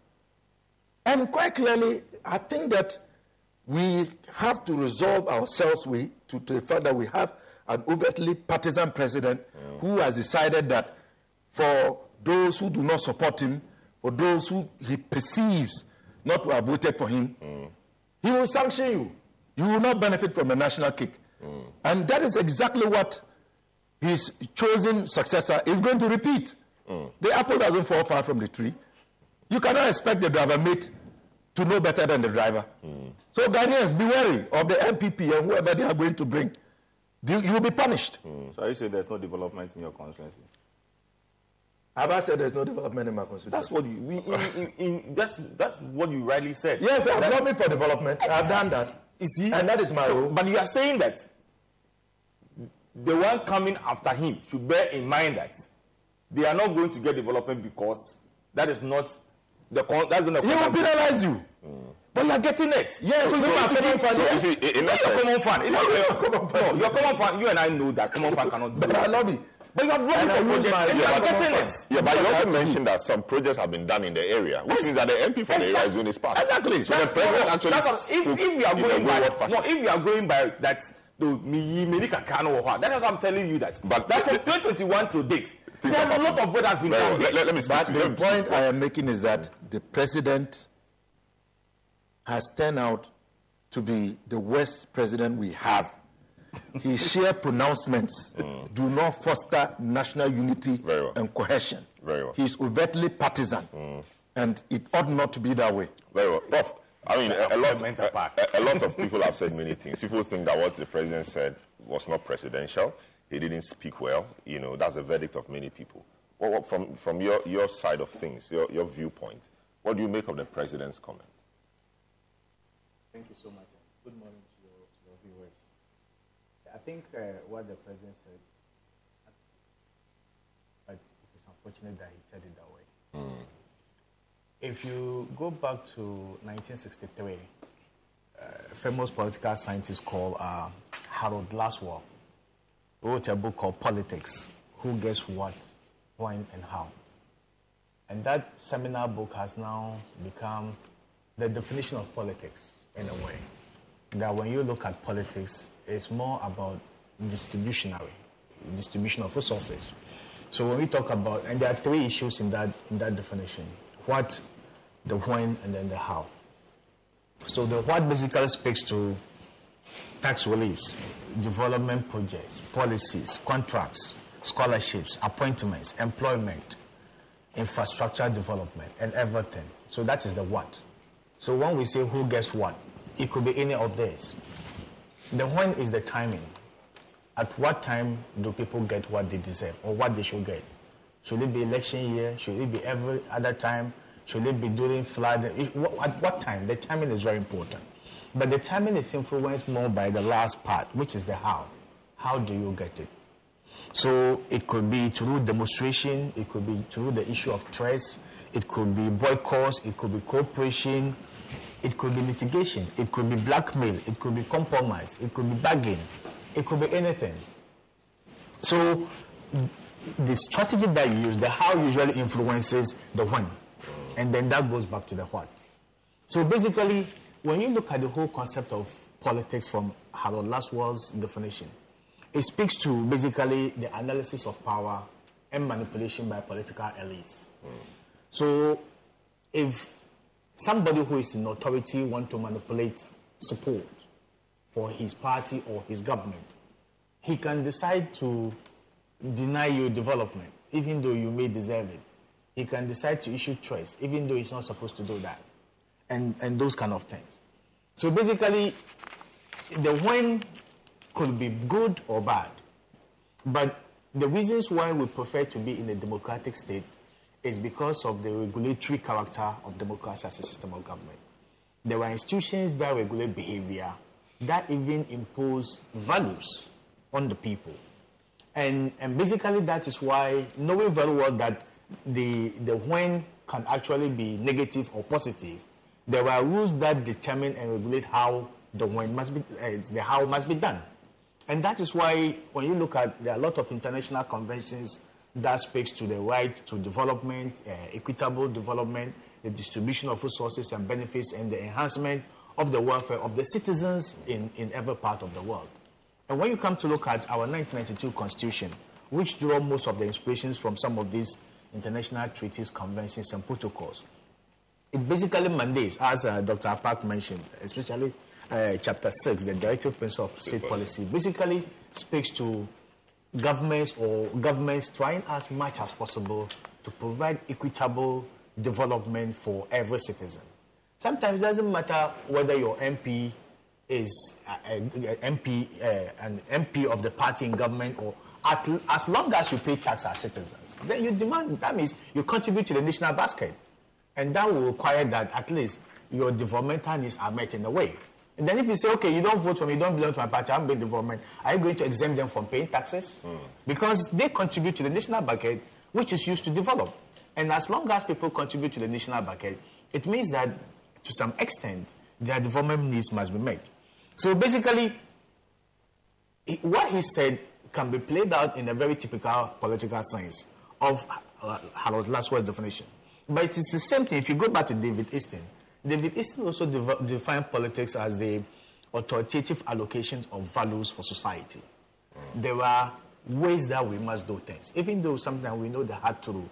And quite clearly, I think that we have to resolve ourselves we, to, to the fact that we have an overtly partisan president mm. who has decided that for those who do not support him, for those who he perceives not to have voted for him, mm. he will sanction you. You will not benefit from a national cake. And that is exactly what his chosen successor is going to repeat. Mm. The apple doesn't fall far from the tree. You cannot expect the driver mate to know better than the driver. Mm. So Ghanaians, be wary of the NPP and whoever they are going to bring. You you will be punished. Mm. So you say there's no development in your constituency? Have I said there's no development in my constituency? That's what you we, in, in, in, that's that's what you rightly said. yes, I'm That- lobbying for development. I've done that. You see, And that is my So- role. But you are saying that the one coming after him should bear in mind that they are not going to get development because that is not the con- that's not the He will penalize you. Mm. But you are getting it. Yes, so so you my need to common give- fund- so so you see, in- in that your common fund. It's not Your your common fund. No, your common fund. You and I know that common fund cannot do But I it. lobby. But you are looking And for use projects and you Yeah, are but getting it. Yeah, but you also mentioned that some projects have been done in the area, which Yes. means that the MP for the area is doing his part. Exactly. So the That's- president no, actually that's if, if you are going by no, if you are going by that the me me kakano or that is what I'm telling you that. But that from the- 2021 to date, Things there are a lot of work has been Very done. well. Let, let, let me speak But the point. I am making is that the president has turned out to be the worst president we have. His sheer pronouncements mm. do not foster national unity Very well. and cohesion. Very well. He is overtly partisan, mm. and it ought not to be that way. Very well. Prof, I mean, a, a, lot, a, a- a lot of people have said many things. People think that what the president said was not presidential. He didn't speak well. You know, that's the verdict of many people. What, what, from from your, your side of things, your, your viewpoint, what do you make of the president's comments? Thank you so much. and Good morning to your, to your viewers. I think uh, what the president said, but it is unfortunate that he said it that way. If you go back to 1963, uh, a famous political scientist called uh, Harold Lasswell wrote a book called Politics Who Gets What, When, and How. And that seminal book has now become the definition of politics in a way. That when you look at politics, it's more about distributionary, distribution of resources. So when we talk about, and there are three issues in that, in that definition what, the when, and then the how. So the what basically speaks to tax reliefs, development projects, policies, contracts, scholarships, appointments, employment, infrastructure development, and everything. So that is the what. So when we say who gets what, it could be any of this. The when is the timing. At what time do people get what they deserve or what they should get? Should it be election year? Should it be every other time? Should it be during flood? At what time? The timing is very important. But the timing is influenced more by the last part, which is the how. How do you get it? So it could be through demonstration, it could be through the issue of trust, it could be boycotts, it could be cooperation, it could be litigation, it could be blackmail, it could be compromise, it could be bargain, it could be anything. So the strategy that you use, the how usually influences the when, and then that goes back to the what. So basically, when you look at the whole concept of politics from Harold Lasswell's definition, it speaks to basically the analysis of power and manipulation by political elites. So, if somebody who is in authority want to manipulate support for his party or his government, he can decide to deny you development, even though you may deserve it. He can decide to issue trust, even though he's not supposed to do that, and, and those kind of things. So basically, the when could be good or bad. But the reasons why we prefer to be in a democratic state is because of the regulatory character of democracy as a system of government. There are institutions that regulate behavior that even impose values on the people. And, and basically, that is why, knowing very well that the, the when can actually be negative or positive, there are rules that determine and regulate how the when must be, uh, the how must be done. And that is why, when you look at, there are a lot of international conventions that speaks to the right to development, uh, equitable development, the distribution of resources and benefits, and the enhancement of the welfare of the citizens in, in every part of the world. And when you come to look at our 1992 constitution, which draw most of the inspirations from some of these international treaties, conventions, and protocols, it basically mandates, as uh, Dr. Apaak mentioned, especially uh, chapter 6, the directive principle of state policy, basically speaks to governments or governments trying as much as possible to provide equitable development for every citizen. Sometimes it doesn't matter whether your MP is uh, a, MP, uh, an MP of the party in government or at, as long as you pay tax as citizens, then you demand, that means you contribute to the national basket. And that will require that at least your developmental needs are met in a way. And then if you say, okay, you don't vote for me, you don't belong to my party, I'm being development, are you going to exempt them from paying taxes? Mm. Because they contribute to the national bucket, which is used to develop. And as long as people contribute to the national bucket, it means that to some extent, their development needs must be met. So basically, what he said can be played out in a very typical political sense of uh, Harold Lasswell's definition. But it is the same thing if you go back to David Easton. David Easton also de- defined politics as the authoritative allocation of values for society. There are ways that we must do things, even though sometimes we know the hard truth.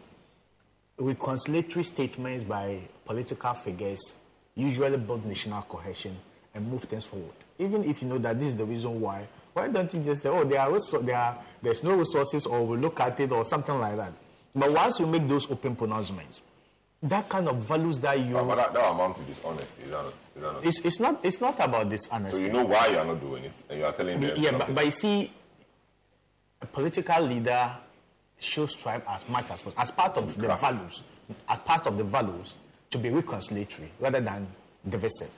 Reconciliatory statements by political figures usually build national cohesion and move things forward. Even if you know that this is the reason why, why don't you just say, oh, there are, there are, there's no resources, or we'll look at it, or something like that. But once you make those open pronouncements, that kind of values that you. But, but that, that amount to dishonesty, is that not? Is that not it's, it's, not, it's not about dishonesty. So you know why you are not doing it, and you are telling them. Yeah, but, but you see, a political leader should strive as much as possible, as part of the craft. values, as part of the values, to be reconciliatory rather than divisive.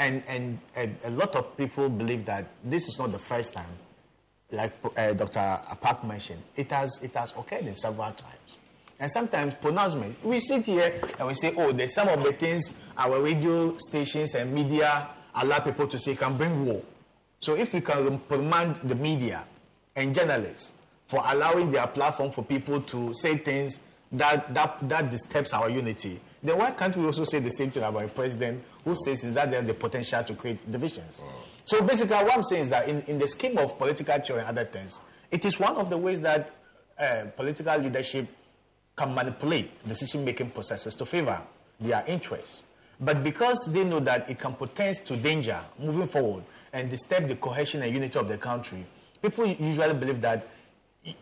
And, and a, a, lot of people believe that this is not the first time, like uh, Dr. Apaak mentioned, it has, it has occurred in several times. And sometimes pronouncement, we sit here and we say, oh, there's some of the things our radio stations and media allow people to say can bring war. So if we can reprimand the media and journalists for allowing their platform for people to say things that, that, that disturbs our unity, then why can't we also say the same thing about a president who says is that there's the potential to create divisions? So basically, what I'm saying is that in, in the scheme of political theory and other things, it is one of the ways that uh, political leadership can manipulate decision-making processes to favor their interests. But because they know that it can portend to danger moving forward and disturb the cohesion and unity of the country, people usually believe that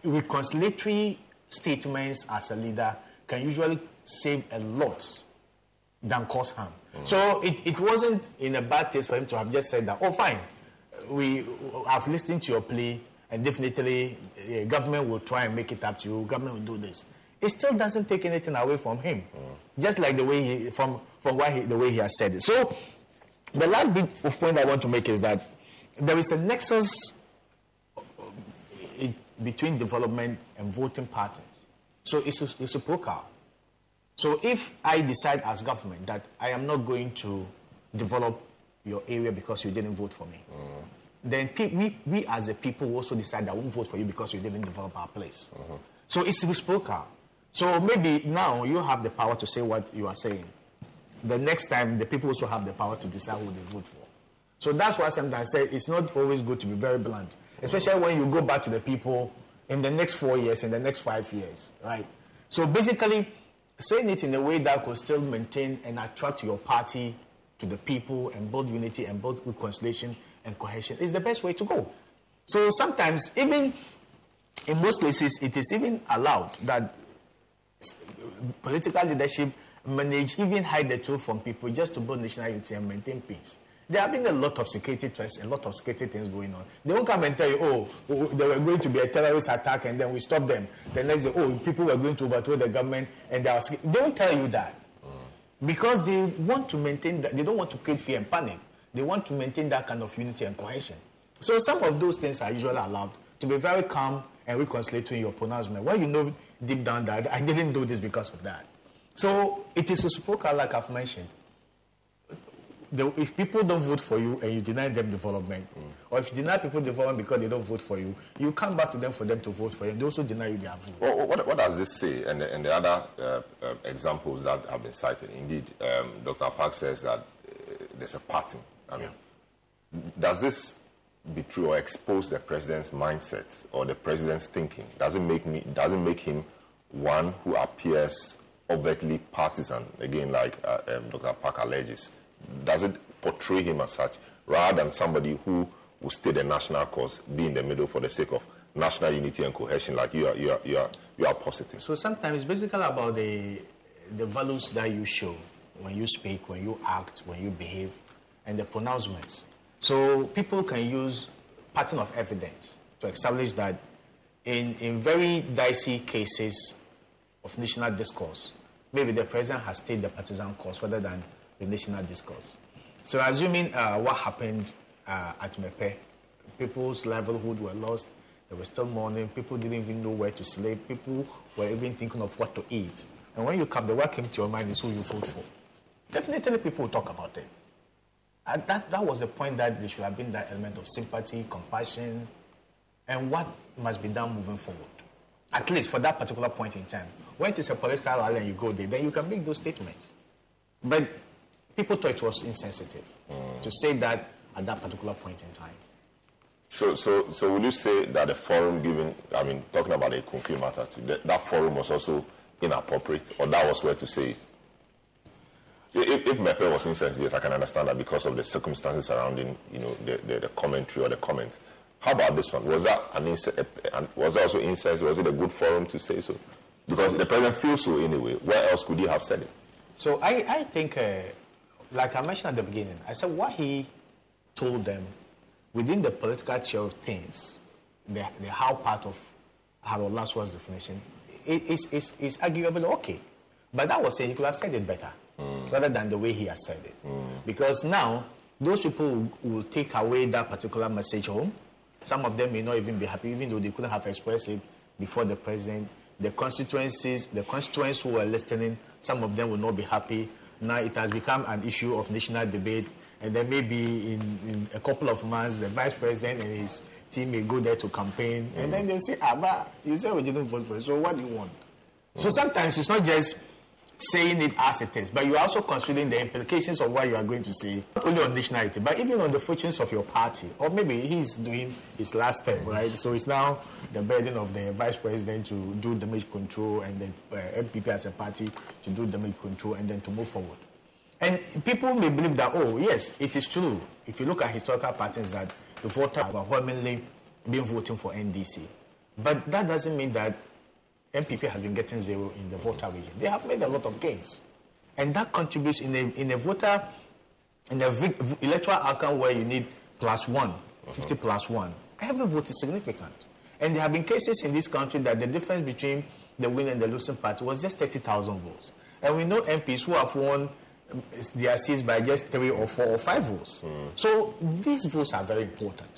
reconciliatory statements as a leader can usually save a lot than cause harm. Mm. So it, it wasn't in a bad taste for him to have just said that, oh, fine, we have listened to your plea, and definitely uh, government will try and make it up to you, government will do this. It still doesn't take anything away from him, mm. just like the way he, from, from why he, the way he has said it. So the last big point I want to make is that there is a nexus uh, between development and voting patterns. So it's, it's reciprocal. So if I decide as government that I am not going to develop your area because you didn't vote for me, mm. then pe- we, we as a people also decide that we won't vote for you because you didn't develop our place. Mm-hmm. So it's reciprocal. So maybe now you have the power to say what you are saying. The next time, the people also have the power to decide who they vote for. So that's why sometimes I say it's not always good to be very blunt, especially when you go back to the people in the next four years, in the next five years, right? So basically, saying it in a way that could still maintain and attract your party to the people and build unity and build reconciliation and cohesion is the best way to go. So sometimes, even in most cases, it is even allowed that political leadership manage, even hide the truth from people just to build national unity and maintain peace. There have been a lot of security threats, a lot of security things going on. They won't come and tell you, oh, oh, oh there were going to be a terrorist attack and then we stop them. The next day, oh, people were going to overthrow the government and they, are, they don't tell you that. Because they want to maintain that, they don't want to create fear and panic. They want to maintain that kind of unity and cohesion. So some of those things are usually allowed to be very calm and reconciliatory in your pronouncement. When you know deep down that I didn't do this because of that. So it is a reciprocal, like I've mentioned the, if people don't vote for you and you deny them development, mm. or if you deny people development because they don't vote for you, you come back to them for them to vote for you, and they also deny you their vote. Well, what, what, does this say? And the, and the other uh, uh, examples that have been cited, indeed, um, Dr. Apaak says that uh, there's a pattern. I mean, does this be true or expose the president's mindset or the president's thinking? Does it make me? Does it make him one who appears overtly partisan? Again, like uh, um, Dr. Apaak alleges, does it portray him as such rather than somebody who will stay the national cause, be in the middle for the sake of national unity and cohesion, like you are, you are, you are, you are positive? So sometimes it's basically about the the values that you show when you speak, when you act, when you behave, and the pronouncements. So people can use pattern of evidence to establish that in, in very dicey cases of national discourse, maybe the president has stayed the partisan cause rather than the national discourse. So assuming uh, what happened uh, at Mepe, people's livelihood were lost, they were still mourning, people didn't even know where to sleep, people were even thinking of what to eat. And when you come, the what came to your mind is who you vote for. Definitely people will talk about it. And that, that was the point that there should have been that element of sympathy, compassion, and what must be done moving forward. At least for that particular point in time. When it is a political rally and you go there, then you can make those statements. But people thought it was insensitive mm. to say that at that particular point in time. So, so, so would you say that the forum given, I mean, talking about the Kofi matter, that, that forum was also inappropriate, or that was where to say it? If, if Mepe was insensitive, I can understand that because of the circumstances surrounding, you know, the, the, the commentary or the comment. How about this one? Was that an, an was that also insensitive? Was it a good forum to say so? Because the president feels so anyway. Where else could he have said it? So I, I think, uh, like I mentioned at the beginning, I said what he told them within the political chair of things, the, the how part of Harold Lasswell's definition, it, is, is, is arguably okay. But that was saying he could have said it better mm. rather than the way he has said it. Mm. Because now, those people will, will, take away that particular message home. Some of them may not even be happy, even though they couldn't have expressed it before the president. The constituencies, the constituents who were listening, some of them will not be happy. Now it has become an issue of national debate, and then maybe in, in a couple of months, the vice president and his team may go there to campaign, and then they'll say, Ah, but you said we didn't vote for it, so what do you want? Mm. So sometimes it's not just saying it as it is, but you're also considering the implications of what you are going to say, not only on nationality, but even on the fortunes of your party. Or maybe he's doing his last term, right? So it's now the burden of the vice president to do damage control and the uh, NPP as a party to do damage control and then to move forward. And people may believe that, oh, yes, it is true. If you look at historical patterns, that the voters have overwhelmingly been voting for NDC. But that doesn't mean that NPP has been getting zero in the Volta region. They have made a lot of gains. And that contributes in a, in a voter, in a electoral outcome where you need plus one, uh-huh. 50 plus one. Every vote is significant. And there have been cases in this country that the difference between the winning and the losing party was just 30,000 votes. And we know MPs who have won their seats by just three or four or five votes. Mm. So these votes are very important.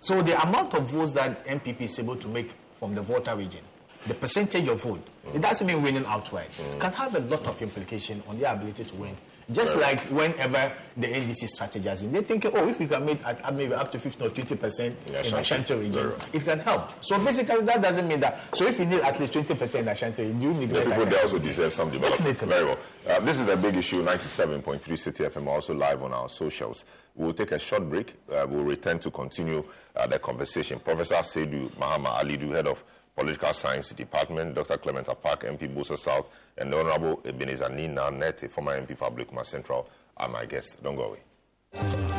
So the amount of votes that NPP is able to make from the Volta region the percentage of vote, mm. it doesn't mean winning outright, mm. can have a lot of implication on their ability to win. Just right. like whenever the NDC strategizing, they think, oh, if we can make at, maybe up to 15 or 20 percent in Ashanti region, right. it can help. So basically, that doesn't mean that. So if you need at least 20 percent in Ashanti, you need. The people there also deserve some development. Definitely. Very well. Uh, this is a big issue. 97.3 Citi FM also live on our socials. We'll take a short break. Uh, we'll return to continue uh, the conversation. Professor Seidu Mahama Alidu, head of Political Science Department, Dr. Clement Apaak, MP Builsa South, and the Honorable Ebenezer Nii Narh Nartey, former MP for Ablekuma Central, are my guests. Don't go away.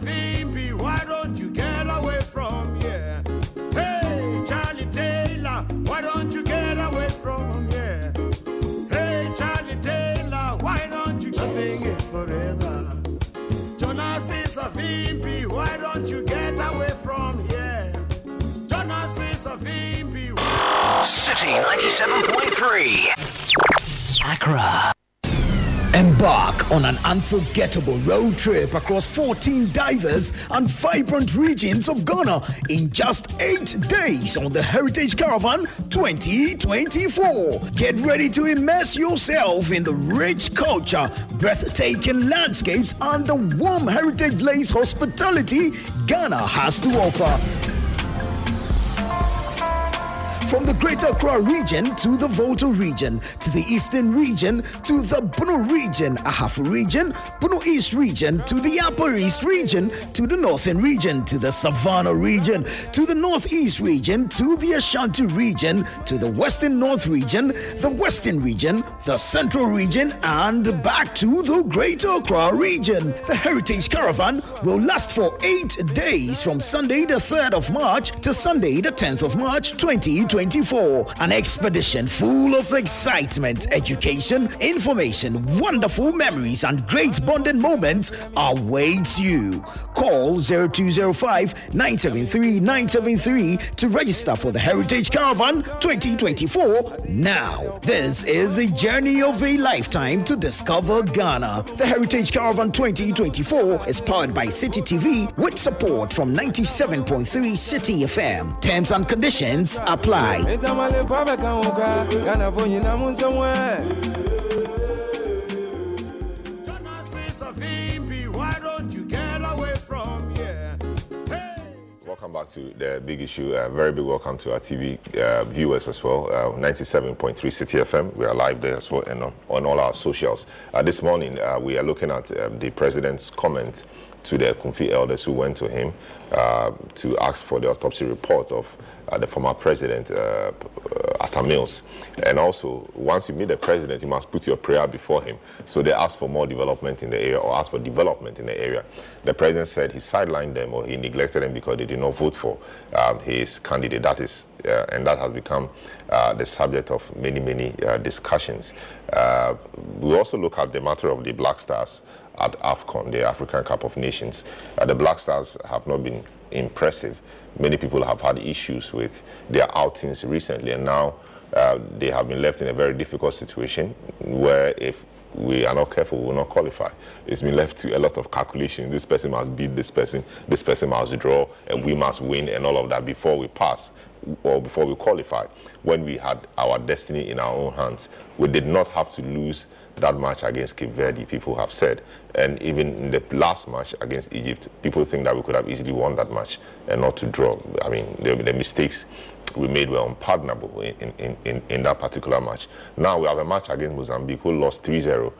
Jonas is a VP, why don't you get away from here? Hey, Charlie Taylor, why don't you get away from here? Hey, Charlie Taylor, why don't you? Nothing is forever. Jonas is a VP. don't you get away from here? Genesis of Impi. Citi 97.3. Accra. Embark on an unforgettable road trip across 14 diverse and vibrant regions of Ghana in just eight days on the Heritage Caravan 2024. Get ready to immerse yourself in the rich culture, breathtaking landscapes, and the warm heritage lace hospitality Ghana has to offer. From the Greater Accra region to the Volta region, to the Eastern region, to the Bono region, Ahafo region, Bono East region, to the Upper East region, to the Northern region, to the Savannah region, to the Northeast region, to the Ashanti region, to the Western North region, the Western region, the Central region, and back to the Greater Accra region. The Heritage Caravan will last for eight days from Sunday the 3rd of March to Sunday the 10th of March 2024. An expedition full of excitement, education, information, wonderful memories, and great bonding moments awaits you. Call 0205 973 973 to register for the Heritage Caravan 2024 now. This is a journey of a lifetime to discover Ghana. The Heritage Caravan 2024 is powered by Citi TV with support from 97.3 Citi FM. Terms and conditions apply. Genesis of Impi. Why don't you get away from here? Welcome back to the big issue. Uh, very big welcome to our TV uh, viewers as well. Uh, 97.3 Citi FM. We are live there as well and on, on all our socials. Uh, this morning, uh, we are looking at um, the president's comment to the Ekumfi elders who went to him uh, to ask for the autopsy report of uh, the former president, uh, uh, Mills. And also, once you meet the president, you must put your prayer before him. So they asked for more development in the area or asked for development in the area. The president said he sidelined them or he neglected them because they did not vote for um, his candidate. That is, uh, and that has become uh, the subject of many, many uh, discussions. Uh, we also look at the matter of the Black Stars at AFCON, the African Cup of Nations. The Black Stars have not been impressive. Many people have had issues with their outings recently, and now uh, they have been left in a very difficult situation where if we are not careful, we will not qualify. It's been left to a lot of calculation. This person must beat this person, this person must draw, and we must win, and all of that before we pass or before we qualify. When we had our destiny in our own hands, we did not have to lose that match against Cape Verde, people have said. And even in the last match against Egypt, people think that we could have easily won that match and not to draw. I mean, the, the mistakes we made were unpardonable in, in, in, in that particular match. Now we have a match against Mozambique who lost 3 0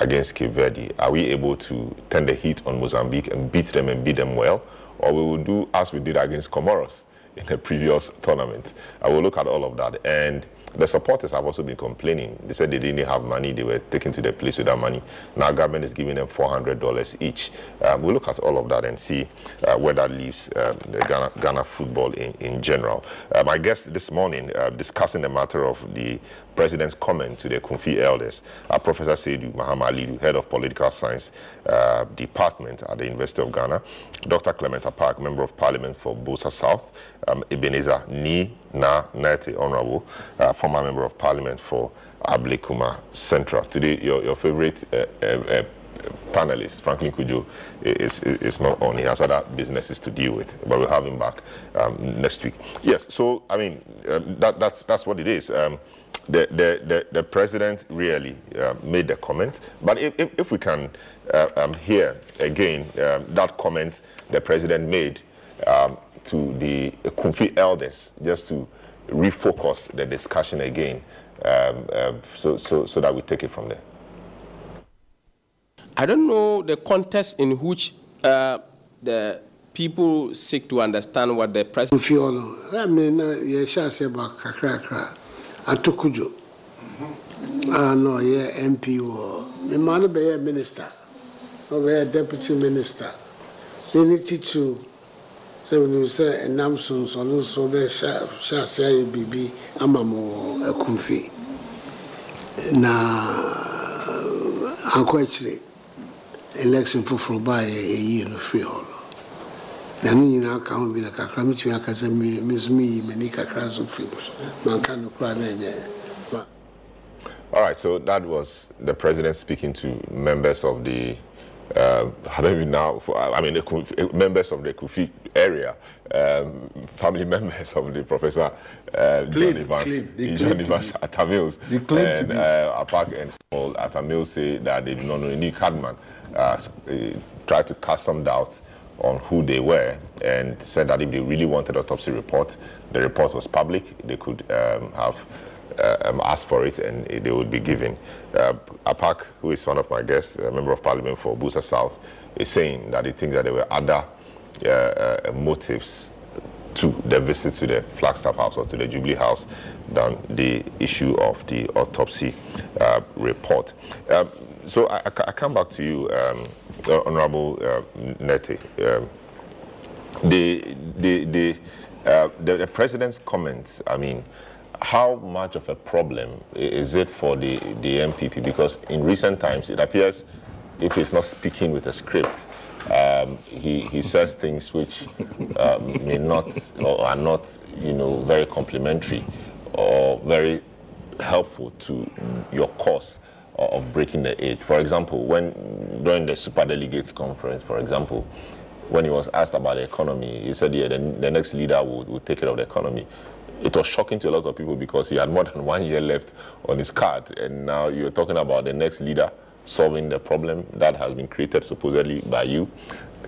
against Cape Verde. Are we able to turn the heat on Mozambique and beat them and beat them well? Or we will do as we did against Comoros in the previous tournament? I will look at all of that. And the supporters have also been complaining. They said they didn't have money. They were taken to the place without money. Now government is giving them $400 each. Uh, we'll look at all of that and see uh, where that leaves um, Ghana, Ghana football in, in general. My guest this morning uh, discussing the matter of the president's comment to the Ekumfi elders, uh, Professor Seidu Mahama Alidu, head of political science uh, department at the University of Ghana, Dr. Clement Apaak, member of parliament for Builsa South, um, Ebenezer Nii Narh Nartey, honorable, uh, former member of parliament for Ablekuma Central. Today, your, your favorite uh, uh, uh, panelist, Franklin Cudjoe, is, is, not on. He has other businesses to deal with, but we'll have him back um, next week. Yes, so, I mean, uh, that, that's, that's what it is. Um, the, the, the, the, president really uh, made the comment, but if, if, if we can uh, um, hear again um, that comment the president made um, to the Ekumfi elders, just to refocus the discussion again, um, uh, so, so, so that we take it from there. I don't know the context in which uh, the people seek to understand what the president. Fiolo, I mean, yeah, shall say about kakra Ato Cudjoe. Ah, no, yeah, MP war. The man be a minister, or a deputy minister. They need to sɛ wone sɛ ɛnam sonsɔno so bɛhyɛ ase ayɛ biribi ama mo na ankɔ akyire election foforɔ baa yɛ ɛyii no firi hɔ no na ne nyinaa ka ho bi na kakra metumi aka sɛ me nso meyi m'ani kakra so firi mu so. Manka no koraa na ɛnyɛ All right, so that was the president speaking to members of the, uh, I don't even know, I mean, the members of the Kufi area, um, family members of the Professor uh, Claim, John Evans, claim, they John Evans be. Atta Mills. They claim to and, be. Uh, Apaak and Samuel Atta Mills say that they did not know. Nick Cadman uh, s- uh, tried to cast some doubts on who they were and said that if they really wanted autopsy report, the report was public. They could um, have uh, um, asked for it and they would be given. Uh, Apaak, who is one of my guests, a member of parliament for Builsa South, is saying that he thinks that there were other uh, uh, motives to the visit to the Flagstaff House or to the Jubilee House than the issue of the autopsy uh, report. Um, so I, I come back to you, um, Honorable uh, Nartey. Um, the, the, the, uh, the, the president's comments, I mean, how much of a problem is it for the, the NPP? Because in recent times, it appears if he's not speaking with a script, um, he, he says things which um, may not or are not, you know, very complimentary or very helpful to your cause of breaking the eight. For example, when during the super delegates conference, for example, when he was asked about the economy, he said, "Yeah, the, the next leader would, would take care of the economy." It was shocking to a lot of people because he had more than one year left on his card, and now you're talking about the next leader solving the problem that has been created supposedly by you.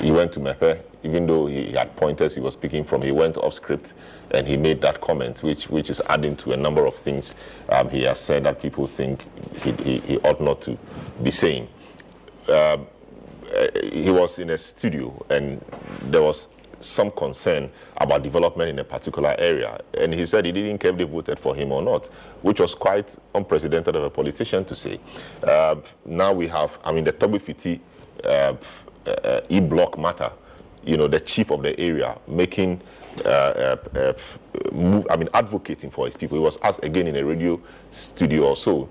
He went to Mepe, even though he had pointers he was speaking from, he went off script and he made that comment, which, which is adding to a number of things um, he has said that people think he, he, he ought not to be saying. Uh, he was in a studio and there was some concern about development in a particular area. And he said he didn't care if they voted for him or not, which was quite unprecedented of a politician to say. Uh, now we have, I mean, the Togbe Fiti uh, uh, e-block matter, you know, the chief of the area making, uh, uh, uh, move, I mean, advocating for his people. He was asked again in a radio studio or so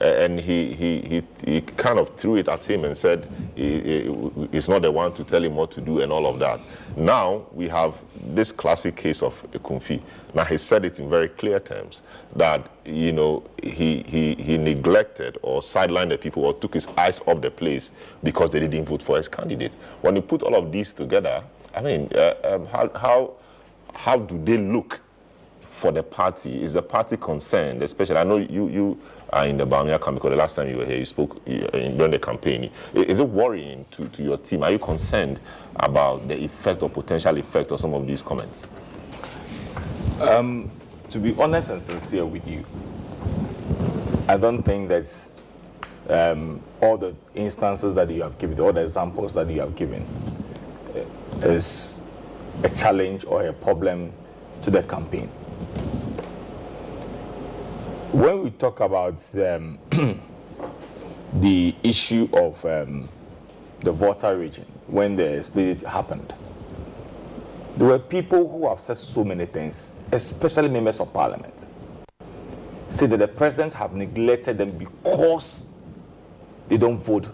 and he, he, he, he kind of threw it at him and said he, he, he's not the one to tell him what to do and all of that. Now we have this classic case of Kumfi. Now he said it in very clear terms that you know he, he, he neglected or sidelined the people or took his eyes off the place because they didn't vote for his candidate. When you put all of these together, I mean, uh, um, how, how, how do they look for the party? Is the party concerned? Especially, I know you you are in the Bawumia camp because the last time you were here, you spoke uh, in- during the campaign. Is it worrying to, to your team? Are you concerned about the effect or potential effect of some of these comments? to be honest and sincere with you, I don't think that um, all the instances that you have given, all the examples that you have given, uh, is a challenge or a problem to the campaign. When we talk about um, the issue of um, the Volta region, when the split happened, there were people who have said so many things, especially members of parliament, say that the president have neglected them because they don't vote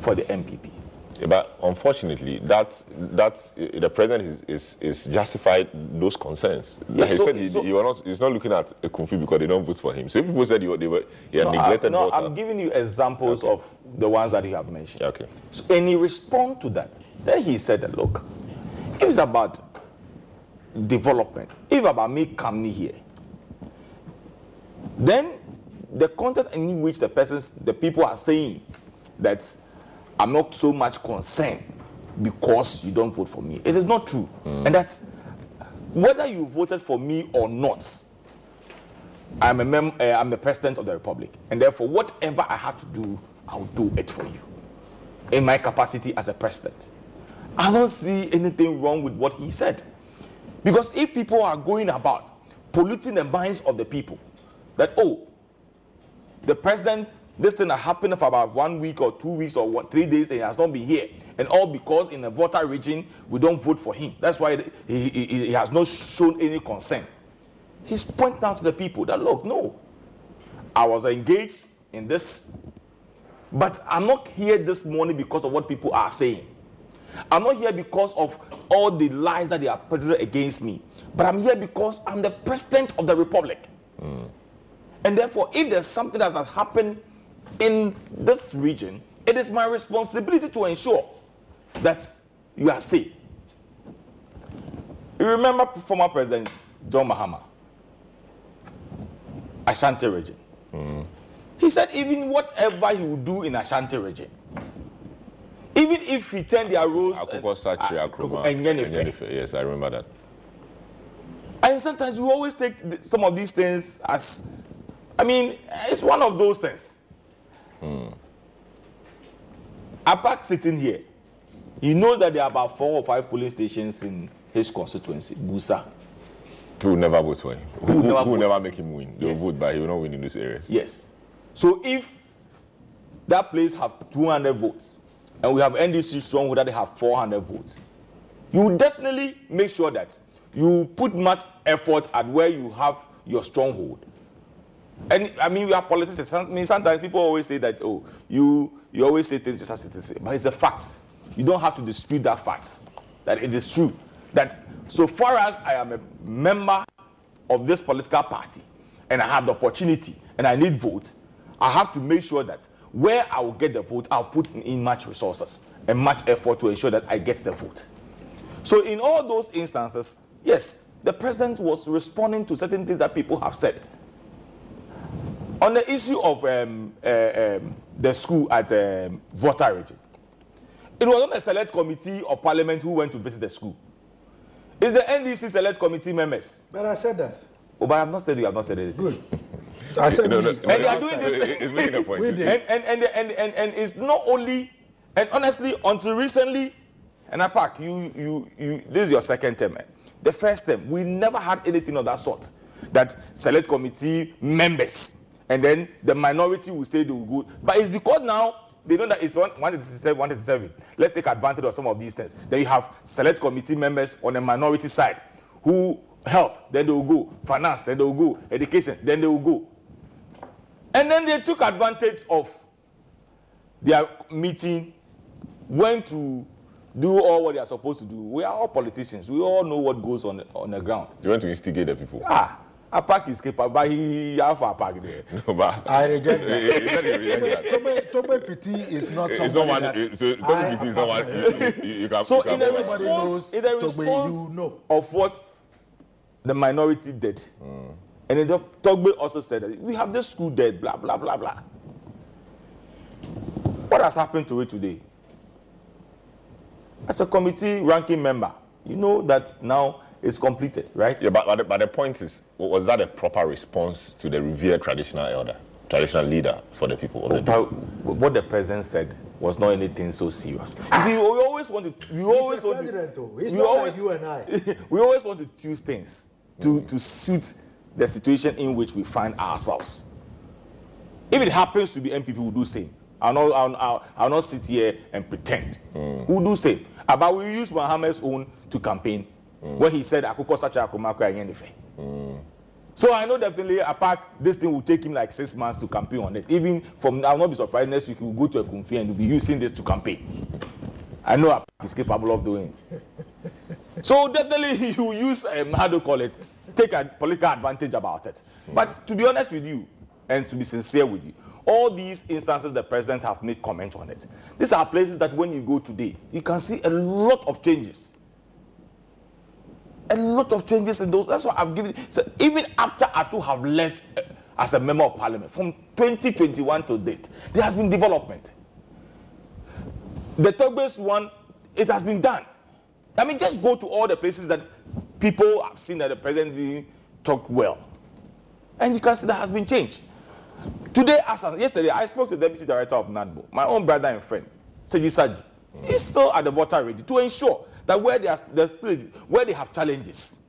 for the NPP. But unfortunately, that that uh, the president is, is, is justified those concerns. He so- said he, so- he not, he's not looking at Ekumfi because they don't vote for him. So people said he, they were, he had No, I, neglected no Volta- I'm giving you examples of the ones that you have mentioned. Okay. So, and he responded to that. Then he said that, look, if it's about development, if about me coming here, then the content in which the persons, the people are saying that I'm not so much concerned because you don't vote for me. It is not true. And that's whether you voted for me or not, I'm a mem- uh, I'm the president of the republic, and therefore, whatever I have to do, I'll do it for you, in my capacity as a president. I don't see anything wrong with what he said, because if people are going about polluting the minds of the people, that oh, the president, this thing that happened for about one week or two weeks or what, three days, and he has not been here, and all because in the Volta region we don't vote for him. That's why he, he, he has not shown any concern. He's pointing out to the people that look, no, I was engaged in this, but I'm not here this morning because of what people are saying. I'm not here because of all the lies that they are perpetrated against me, but I'm here because I'm the president of the republic. Hmm. And therefore, if there's something that has happened in this region, it is my responsibility to ensure that you are safe. You remember former President John Mahama, Ashanti region. Mm. He said even whatever he would do in Ashanti region, even if he turned their roads Akoko Sachri, Akroma, and Yennefe. Ah, and Yes, I remember that. And sometimes we always take some of these things as, I mean, it's one of those things. Apak sitting here, he knows that there are about four or five polling stations in his constituency, Busa. Who never vote for him? Who, who, never who never make him win? They Yes. vote, but he will not win in those areas. Yes. So if that place have 200 votes and we have NDC stronghold that they have 400 votes, you definitely make sure that you put much effort at where you have your stronghold. And I mean, we are politicians. I mean, sometimes people always say that, oh, you you always say things just as it is, but it's a fact. You don't have to dispute that fact. That it is true. That so far as I am a member of this political party and I have the opportunity and I need vote, I have to make sure that where I will get the vote, I'll put in much resources and much effort to ensure that I get the vote. So in all those instances, yes, the president was responding to certain things that people have said. On the issue of um, uh, um, the school at um, Volta it was on a select committee of parliament who went to visit the school. It's the NDC select committee members. But I said that. Oh, but I have not said you have not said it. Good. I said No, no, no, And they are doing this. it- It's making a point. And, and, and, and, and, and it's not only, and honestly, until recently, and Apaak, you, you, you, this is your second term. eh? The first term, we never had anything of that sort. That select committee members, and then the minority will say they will go. But it's because now they know that it's one- 187, 187. Let's take advantage of some of these things. Then you have select committee members on the minority side who health, then they will go, finance, then they will go, education, then they will go. And then they took advantage of their meeting, went to do all what they are supposed to do. We are all politicians. We all know what goes on on the ground. They want to instigate the people. Ah, a park is capable, but he have a park there. No, but I reject that. Tobe, Tobe Piti is not It's somebody not one. that So I Toby Piti is not one. You, you, you can. So you in can a response, in a Tobe, response you know. of what the minority did, and then Togbe also said that we have this school dead, blah blah blah blah. What has happened to it today? As a committee ranking member, you know that now it's completed, right? Yeah, but, but, the, but the point is, was that a proper response to the revered traditional elder, traditional leader for the people of the But what the president said was not anything so serious. You see, we always want to, we always the want to. He's we not always, like you and I. we always want to choose things to, to suit the situation in which we find ourselves. If it happens to be NPP, we'll do same. I'll not, I'll, I'll, I'll not sit here and pretend. We'll do same. Uh, But we use Mahama's own to campaign Mm. when he said, Akoko Sacha Akromako Ayenyefe. Mm. So I know definitely apart this thing will take him like six months to campaign on it. Even from I'll not be surprised next week he'll go to Ekumfi and he'll be using this to campaign. I know Apaak is capable of doing. so definitely he will use um, how do you call it, take a political advantage about it. Mm. But to be honest with you, and to be sincere with you, all these instances the president have made comment on it. These are places that when you go today, you can see a lot of changes a lot of changes in those. That's why I've given. So even after Ato have left uh, as a member of parliament from 2021 to date, there has been development. The Togbes one, it has been done. I mean, just go to all the places that people have seen that the president didn't talk well, and you can see that has been changed. Today, as yesterday, I spoke to the deputy director of NADMO, my own brother and friend, Seji Saji. He's still at the Volta ready to ensure that where they, are, the split- where they have challenges,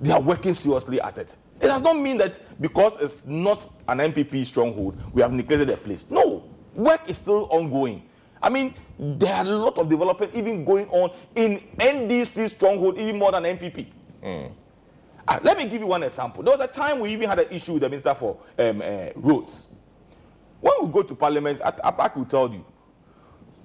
they are working seriously at it. It does not mean that because it's not an NPP stronghold, we have neglected the place. No, work is still ongoing. I mean, there are a lot of development even going on in NDC stronghold, even more than NPP. Ah, let me give you one example. There was a time we even had an issue with the Minister for um, uh, Roads. When we go to Parliament, At- Apaak will tell you,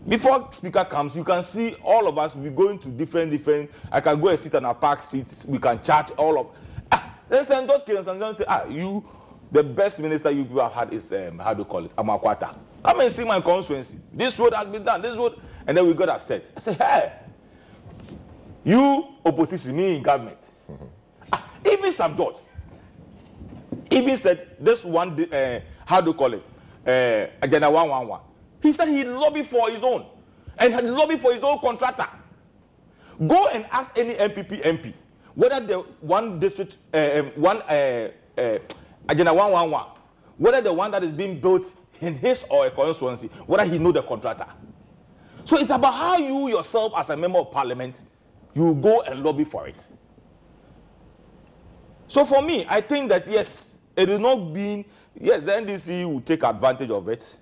before speaker comes, you can see all of us be going to different, different. I can go and sit on a park seat. We can chat all of. Ah, then Senator Kiyonsan say, ah, you, the best minister you have had is um, how do you call it, Amoako-Attah. Come and see my constituency. This road has been done. This road, and then we got upset. I said, hey, you opposition, me in government. ah, even Sam George, even said this one, uh, how do you call it, uh, agenda one one one. He said he lobbied for his own and had lobbied for his own contractor. Go and ask any NPP MP whether the one district, uh, one uh, uh, agenda 111, whether the one that is being built in his or a constituency, whether he know the contractor. So it's about how you yourself, as a member of parliament, you go and lobby for it. So for me, I think that yes, it is not being yes, the NDC will take advantage of it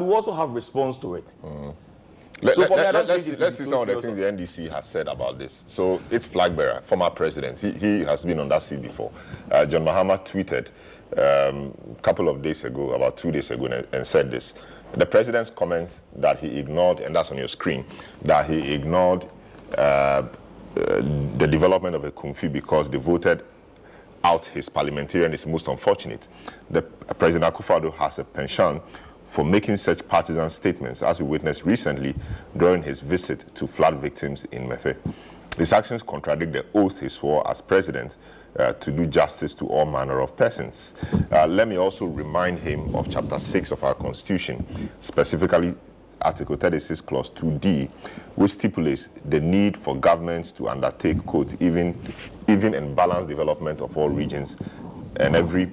we also have response to it. Mm. Let, so let, let, let's, see, let's see some of the things the NDC has said about this. So its flag bearer, former president, he, he has been on that seat before. Uh, John Mahama tweeted um, a couple of days ago, about two days ago, and, and said this. The president's comments that he ignored, and that's on your screen, that he ignored uh, uh, the development of Ekumfi because they voted out his parliamentarian is most unfortunate. The President Akufo-Addo has a penchant for making such partisan statements, as we witnessed recently during his visit to flood victims in Mepe. His actions contradict the oath he swore as president uh, to do justice to all manner of persons. Uh, let me also remind him of Chapter 6 of our Constitution, specifically Article 36, Clause 2D, which stipulates the need for governments to undertake, quote, even, even and balanced development of all regions and every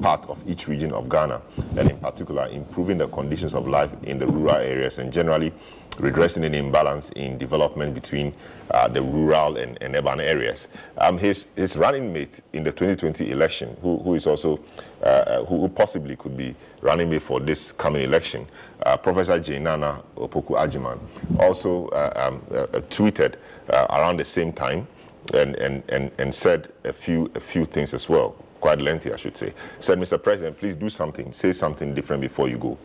part of each region of Ghana, and in particular, improving the conditions of life in the rural areas and generally redressing an imbalance in development between uh, the rural and, and, urban areas. Um, his, his running mate in the 2020 election, who, who is also, uh, uh, who possibly could be running mate for this coming election, uh, Professor Jane Nana Opoku Agyeman, also uh, um, uh, tweeted around the same time and, and, and, and said a few, a few things as well quite lengthy, I should say, said, Mr. President, please do something, say something different before you go.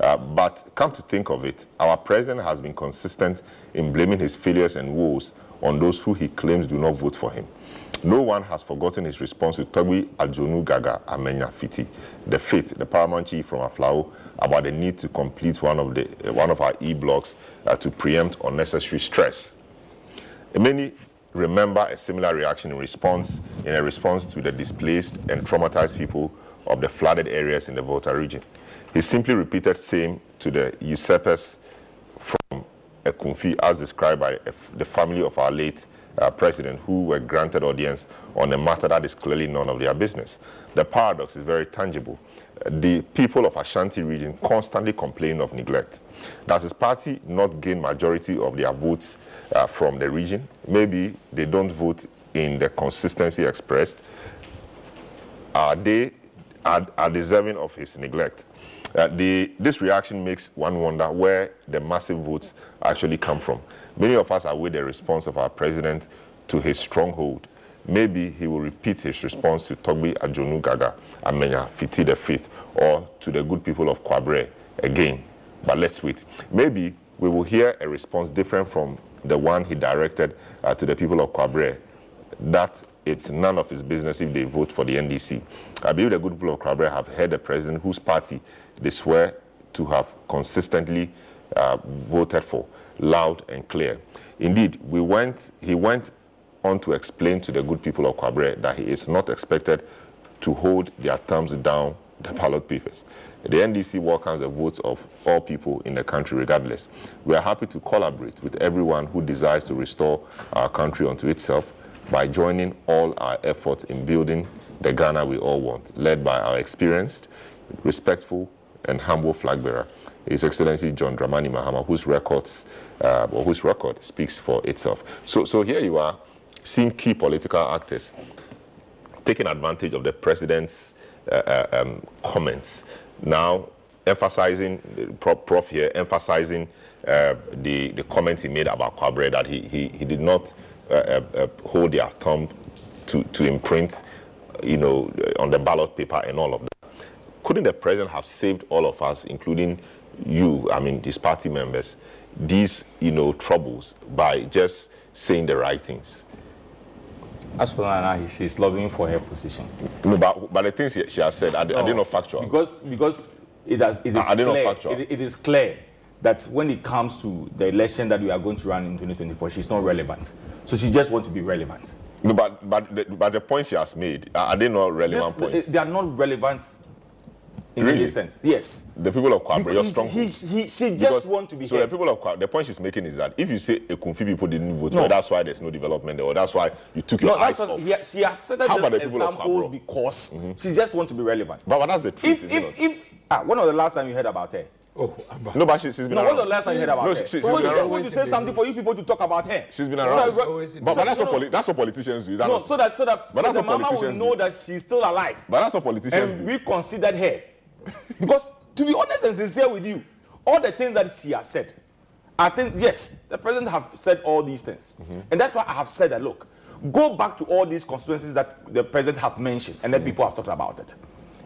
Uh, but come to think of it, our president has been consistent in blaming his failures and woes on those who he claims do not vote for him. No one has forgotten his response to Togbe Ajonu Gaga Amenya Fiti, the fifth, the paramount chief from Aflao, about the need to complete one of, the, uh, one of our e-blocks uh, to preempt unnecessary stress. Many remember a similar reaction in response in a response to the displaced and traumatized people of the flooded areas in the Volta region. He simply repeated same to the usurpers from Ekumfi as described by the family of our late uh, president who were granted audience on a matter that is clearly none of their business. The paradox is very tangible. The people of Ashanti region constantly complain of neglect. Does his party not gain majority of their votes uh, from the region. Maybe they don't vote in the consistency expressed. Are they are, are deserving of his neglect? Uh, the, this reaction makes one wonder where the massive votes actually come from. Many of us await the response of our president to his stronghold. Maybe he will repeat his response to Togbe Ajonu Gaga, Amenya Fiti the Fifth, or to the good people of Kwabre again. But let's wait. Maybe we will hear a response different from the one he directed uh, to the people of Kwabre, that it's none of his business if they vote for the NDC. I believe the good people of Kwabre have heard a president whose party they swear to have consistently uh, voted for, loud and clear. Indeed, we went, he went on to explain to the good people of Kwabre that he is not expected to hold their thumbs down the ballot papers. The NDC welcomes the votes of all people in the country regardless. We are happy to collaborate with everyone who desires to restore our country unto itself by joining all our efforts in building the Ghana we all want, led by our experienced, respectful, and humble flag bearer, His Excellency John Dramani Mahama, whose records uh, whose record speaks for itself. So, so here you are, seeing key political actors taking advantage of the president's uh, uh um, comments now, emphasizing, Prof, here, emphasizing uh, the, the comments he made about Kwabre that he, he, he did not uh, uh, uh, hold their thumb to, to imprint, you know, on the ballot paper and all of that. Couldn't the president have saved all of us, including you, I mean, his party members, these, you know, troubles by just saying the right things. As for Nana, she's lobbying for her position. No, but, but the things she, she has said, are, they- are they not factual? Because because it has it is Are clear. It, it is clear that when it comes to the election that we are going to run in 2024, she's not relevant. So she just wants to be relevant. no, but, but, the, but the points she has made, are they not relevant This- points? they are not relevant in Really? any sense. Yes. the people of Kwabre, your Because strong he, he, she just want to be So heard. the people of Kwabre, the point she's making is that if you say a Kumfi people didn't vote, No. for, that's why there's no development there, or that's why you took your No, eyes what, off. he, she has said How about these the people of examples because she just want to be relevant. But, but that's the truth. If if if ah, when was the last time you heard about her? Oh, Abba. no, but she, she's been No, around. when's the last time you heard about No, her? she- she- so she's you just around. want to say something for you people to talk about her. She's been So around. I- Always but, but that's no, what no. poli- that's what politicians do. Is that No, not? so that so that But that's the what mama will politicians know do. that she's still alive. but that's what politicians and do. we considered her. because to be honest and sincere with you, all the things that she has said, I think yes, the president have said all these things, Mm-hmm. and that's why I have said that look, go back to all these constituencies that the president have mentioned, and Mm-hmm. people have talked about it,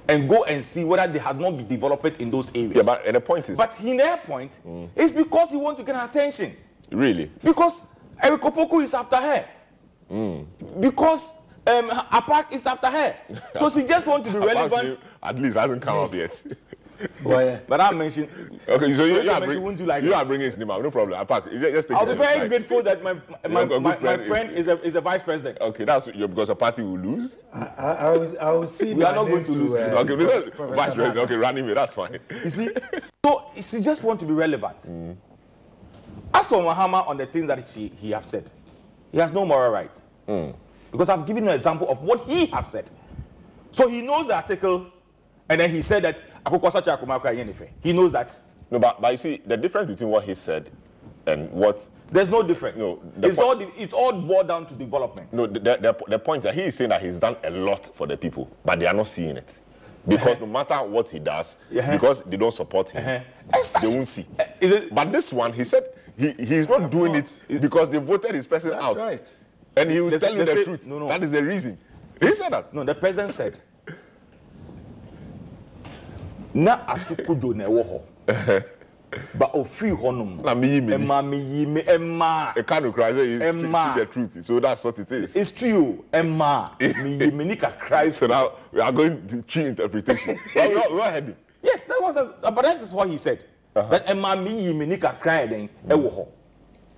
and go and see whether they have not been developed in those areas. Yeah, but and the point is, But in their point, it's because he want to get her attention. really, Because Eric Opoku is after her. Mm. Because um, Apaak is after her. So she just want to be relevant. Name at least hasn't come up yet. Why? But I mentioned. okay, so you, if you, I are, mention, bring, wouldn't you like you are bringing his name out. No problem. Apart, just, just take I'll it be very time. grateful that my my, got a good my, my friend. friend is a, is a vice president. Okay, that's your, because a party will lose. I, I, I, will, I will see. We are not going name to lose. uh, Okay, because Professor vice president. Okay, running me. That's fine. You see? so she just want to be relevant. As for Mahama on the things that she, he have said, he has no moral right. Because I've given an example of what he have said. So he knows the article, and then he said that "Akoko Sacha Akumakra Yenefe." He knows that. No, but, but you see, the difference between what he said and what There's no difference. No, it's all it's all boiled down to development. No, the, the, the point that he is saying that he's done a lot for the people, but they are not seeing it. Because no matter what he does, Yeah. because they don't support him, Uh-huh. they won't see. It- But this one, he said he, he's not doing it because they voted his person That's out. right. And he will tell you the say- truth. no, no. That is the reason. He said that. No, the president said. Na atukudo na ɛwɔ hɔ. Ba ofiri hɔ nom. Na me yi me ni. Ɛma me yi me ɛma. A kind of cry, say Emma. speaking the truth. So that's what it is. It's true. Ɛma. Me yi me ni kakra. so now we are going to tree interpretation. well, we, all, we heard him. Yes, that was a, but that is what he said. Uh-huh. That ɛma me yi me ni kakra then ɛwɔ hɔ.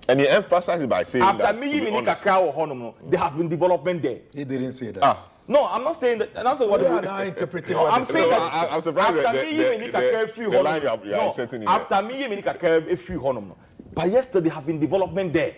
And he emphasized by saying After that. me to yi me ni kakra wɔ hɔ nom no, there has been development there. He didn't say that. Ah. No, I'm not saying that. That's not what the are now interpreting No, I'm saying No, that. I- I'm surprised after that me, you the- a free the line you are- you are inserting in after me, you make a free honor. But yesterday have been development there.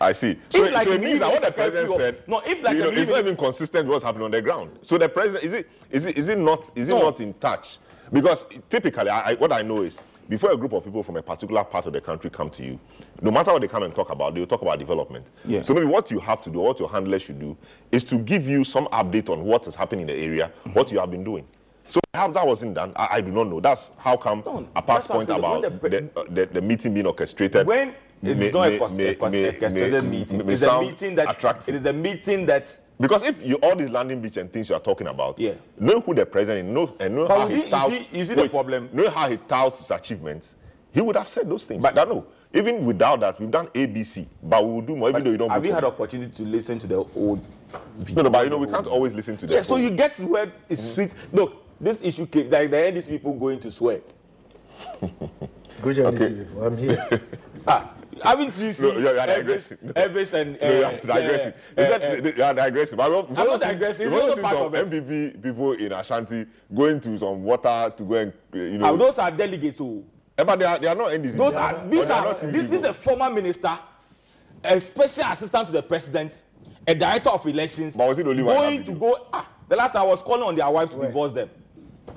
I see. So, If like so it me, means that what the president few- said, No, if like you know, it's not even consistent with what's happening on the ground. So the president is it is it is it not is it No. not in touch? Because typically, I, I, what I know is before a group of people from a particular part of the country come to you, no matter what they come and talk about, they will talk about development. Yeah. So maybe what you have to do, what your handlers should do, is to give you some update on what is happening in the area, Mm-hmm. what you have been doing. So how that wasn't done, I, I do not know. That's how come No, apart that's what I'm point about the the, uh, the, the meeting being orchestrated. when it's may- not may- a, cost, may- a, cost, may- a may- meeting. may It's a meeting that attractive. it is a meeting that Because if you all these landing beach and things you are talking about, Yeah. know who the president is, know and know But how he touts. you see- you see the problem? Know how he touts his achievements. He would have said those things. But that no, even without that, we've done ABC, but we will do more, even though you don't. have you had opportunity to listen to the old video? No, no, but you know we can't always listen to that. Yeah, so you get where it's sweet. Look, this issue came like the NDC people going to swear. Good job, Okay. these people. I'm here. Ah, haven't you seen No, you are- are digressing. Elvis and uh, No, you are uh, digressing. uh, Is that, uh, you are digressing. But I'm not digressing, it's also part some of it. MPP people in Ashanti going to some water to go and uh, you know. ah, those are delegates. Oh. Eh, but they are, they are not NDC. Those are not- these are not this, this is a former minister, a special assistant to the president, a director of elections. But was the only one going to go? Ah, the last I was calling on their wives to divorce them.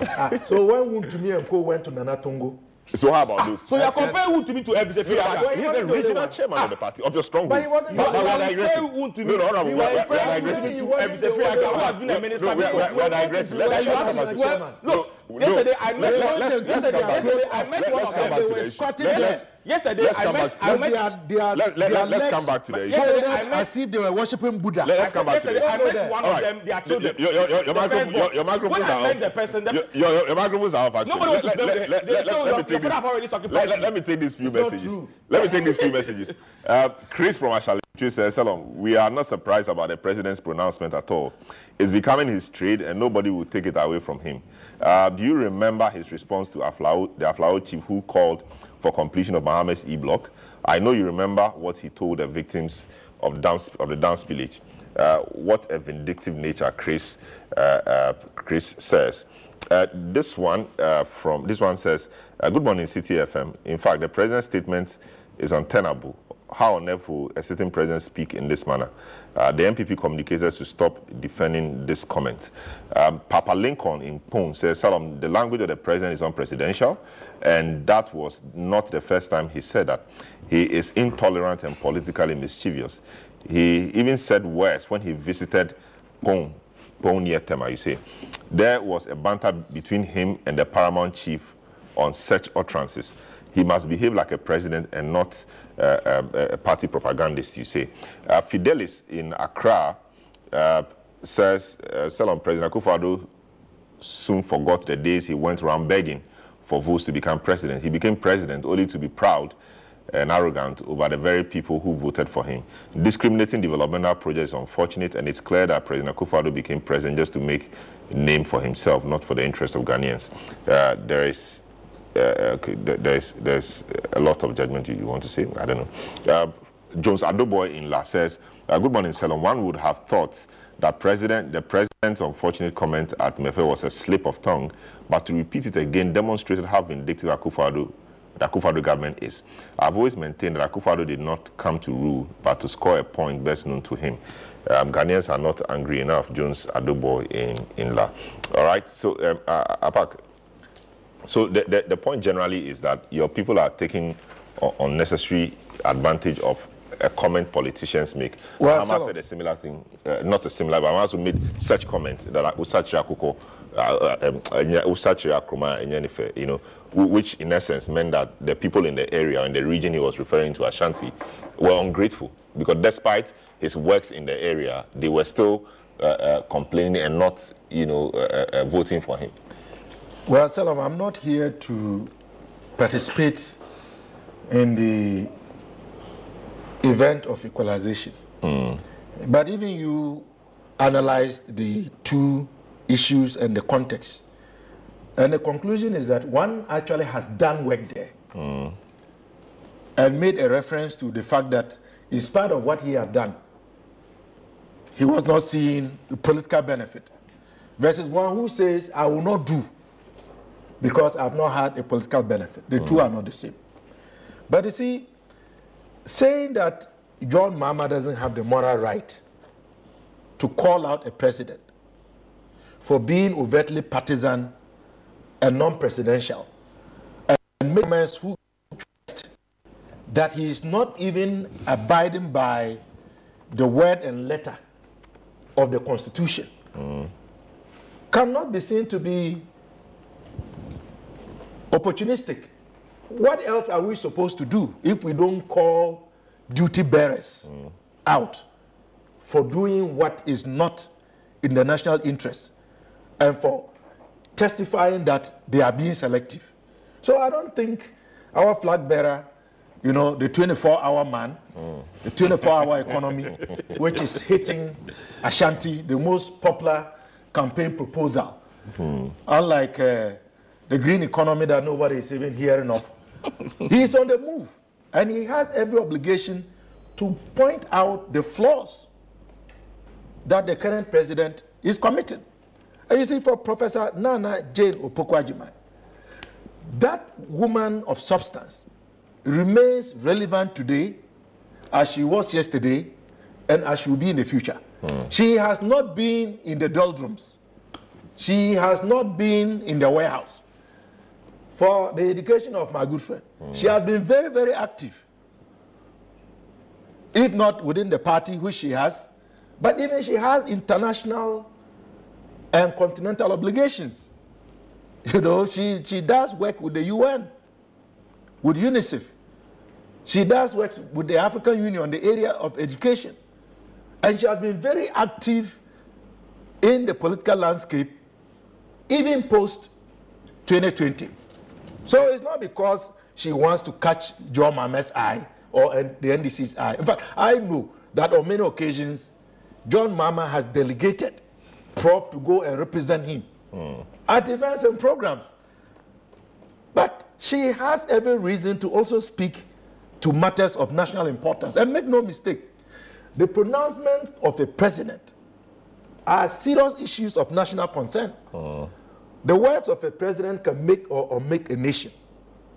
Ah, so when Wuntumi and Co went to Nana Tongo, So how about those? So you are comparing who to me to Elvis No, Efeaka. but he's wasn't the the only regional one. chairman of the party of your strong But group. he wasn't You the are But we are you are digressing. referring who to me. No, no, no, You we are are- we are referring digressing. to He wasn't Elvis the only Efeaka, who one. has been a minister No, we are, we before. are, we are digressing. Let That us you have have a to conversation. swear. No, Yesterday I met let- one. let's- let's Yesterday come back. yesterday I met Let's one come of back them. to They the were issue. squatting Let's- there. let's- Yesterday let's I come met back to- I met they are, they are, Let- let- their let- let's legs come back to the issue. folded Yesterday I met- as if they were worshiping Buddha. Let- I Let's come back to yesterday I met one All of right. them. Their children. Your, your, your, your, The microphone, firstborn. your, your microphones When I are met off. the person, the- your, your, your microphones are off. Actually, Nobody wants to blame them. let, let, let, let, "Oh, me take this. already Let, let, let me take these few It's messages. Let me take these few messages. Uh, Chris from Ashali says, Selorm, we are not surprised about the president's pronouncement at all. It's becoming his trade and nobody will take it away from him. Uh, do you remember his response to Aflao, the Aflao chief who called for completion of Mahama's E-block? I know you remember what he told the victims of, of the dance village. Uh, what a vindictive nature Chris, uh, uh, Chris says. Uh, this one uh, from this one says, uh, "Good morning, Citi FM. In fact, the president's statement is untenable. How on earth will a sitting president speak in this manner? The NPP communicated to stop defending this comment. Um, Papa Lincoln in Pone says, Selorm, the language of the president is unpresidential, and that was not the first time he said that. He is intolerant and politically mischievous. He even said worse when he visited Pone, Pone near Tema, you see. There was a banter between him and the paramount chief on such utterances. He must behave like a president and not uh, a, a party propagandist, you see. Uh, Fidelis in Accra uh, says, uh, Selorm President Akufo-Addo soon forgot the days he went around begging for votes to become president. He became president only to be proud and arrogant over the very people who voted for him. Discriminating developmental projects is unfortunate, and it's clear that President Akufo-Addo became president just to make a name for himself, not for the interest of Ghanaians. Uh, there is uh, there's there's a lot of judgment you, you want to say. I don't know. Uh, Jones Adoboy in La says, uh, "Good morning, Selorm. One would have thought that president the president's unfortunate comment at Mepe was a slip of tongue, but to repeat it again demonstrated how vindictive Akufo-Addo the Akufo-Addo government is. I've always maintained that Akufo-Addo did not come to rule, but to score a point best known to him. Um, Ghanaians are not angry enough. Jones Adoboy in in La. All right. So, um, uh, Apaak, so the, the, the point generally is that your people are taking unnecessary advantage of a comment politicians make. Well, Mahama so- said a similar thing, uh, not a similar, but Mahama also made such comments that Usachira Kuko, uh, uh, um, Enya- Usachira Kroma, Enyanife, you know, which in essence meant that the people in the area, in the region he was referring to, Ashanti, were ungrateful because despite his works in the area, they were still uh, uh, complaining and not, you know, uh, uh, voting for him. Well, Selorm, I'm not here to participate in the event of equalization. But even you analyzed the two issues and the context, and the conclusion is that one actually has done work there hmm. and made a reference to the fact that, in spite of what he had done, he was not seeing the political benefit. Versus one who says, I will not do because I've not had a political benefit. The two hmm. are not the same. But you see, saying that John Mahama doesn't have the moral right to call out a president for being overtly partisan and non-presidential. And make comments who trust that he is not even abiding by the word and letter of the constitution. Cannot be seen to be opportunistic. What else are we supposed to do if we don't call duty bearers mm. out for doing what is not in the national interest and for testifying that they are being selective? So I don't think our flag bearer, you know, the 24 hour man, the 24 hour economy, which is hitting Ashanti, the most popular campaign proposal, unlike uh, the green economy that nobody is even hearing of. he is on the move, and he has every obligation to point out the flaws that the current president is committing. And you see, for Professor Nana Jane Opoku Agyeman, that woman of substance remains relevant today as she was yesterday and as she will be in the future. Hmm. She has not been in the doldrums. She has not been in the warehouse. For the education of my good friend, hmm. she has been very, very active. If not within the party, which she has, but even she has international and continental obligations You know, she, she does work with the UN, with UNICEF. She does work with the African Union on the area of education. And she has been very active in the political landscape, even post 2020. So it's not because she wants to catch John Mahama's eye or the NDC's eye. In fact, I know that on many occasions, John Mahama has delegated Prof to go and represent him mm. at events and programs. But she has every reason to also speak to matters of national importance. And make no mistake, the pronouncements of a president are serious issues of national concern. Mm. The words of a president can make or, or make a nation.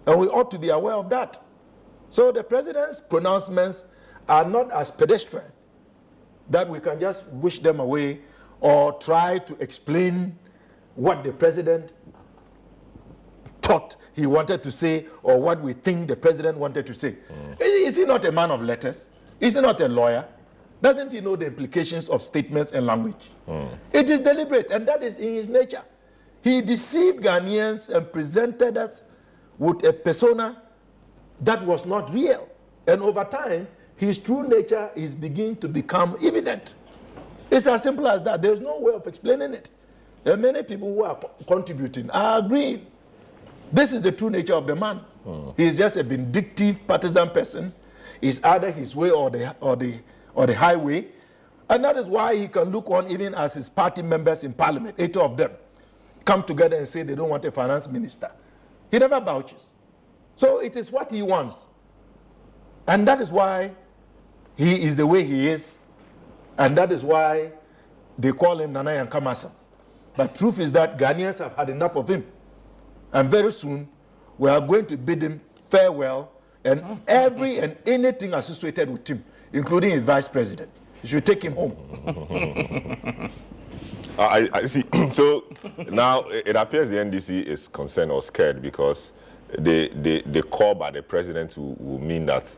And we ought to be aware of that. So the president's pronouncements are not as pedestrian that we can just wish them away or try to explain what the president thought he wanted to say or what we think the president wanted to say. Mm. Is, he not a man of letters? Is he not a lawyer? Doesn't he know the implications of statements and language? Mm. It is deliberate, and that is in his nature. He deceived Ghanaians and presented us with a persona that was not real. And over time, his true nature is beginning to become evident. It's as simple as that. There's no way of explaining it. There are many people who are contributing are agreeing. This is the true nature of the man. Mm. He's just a vindictive, partisan person. It's either his way or the, or, the, or the highway. And that is why he can look on even as his party members in parliament, eight of them, come together and say they don't want a finance minister. He never vouches. So it is what he wants. And that is why he is the way he is. And that is why they call him Nana Kamasa. But truth is that Ghanaians have had enough of him. And very soon, we are going to bid him farewell and every and anything associated with him, including his vice president. You should take him home. I, I, see. so now it appears the NDC is concerned or scared because the, the, the call by the president will, will mean that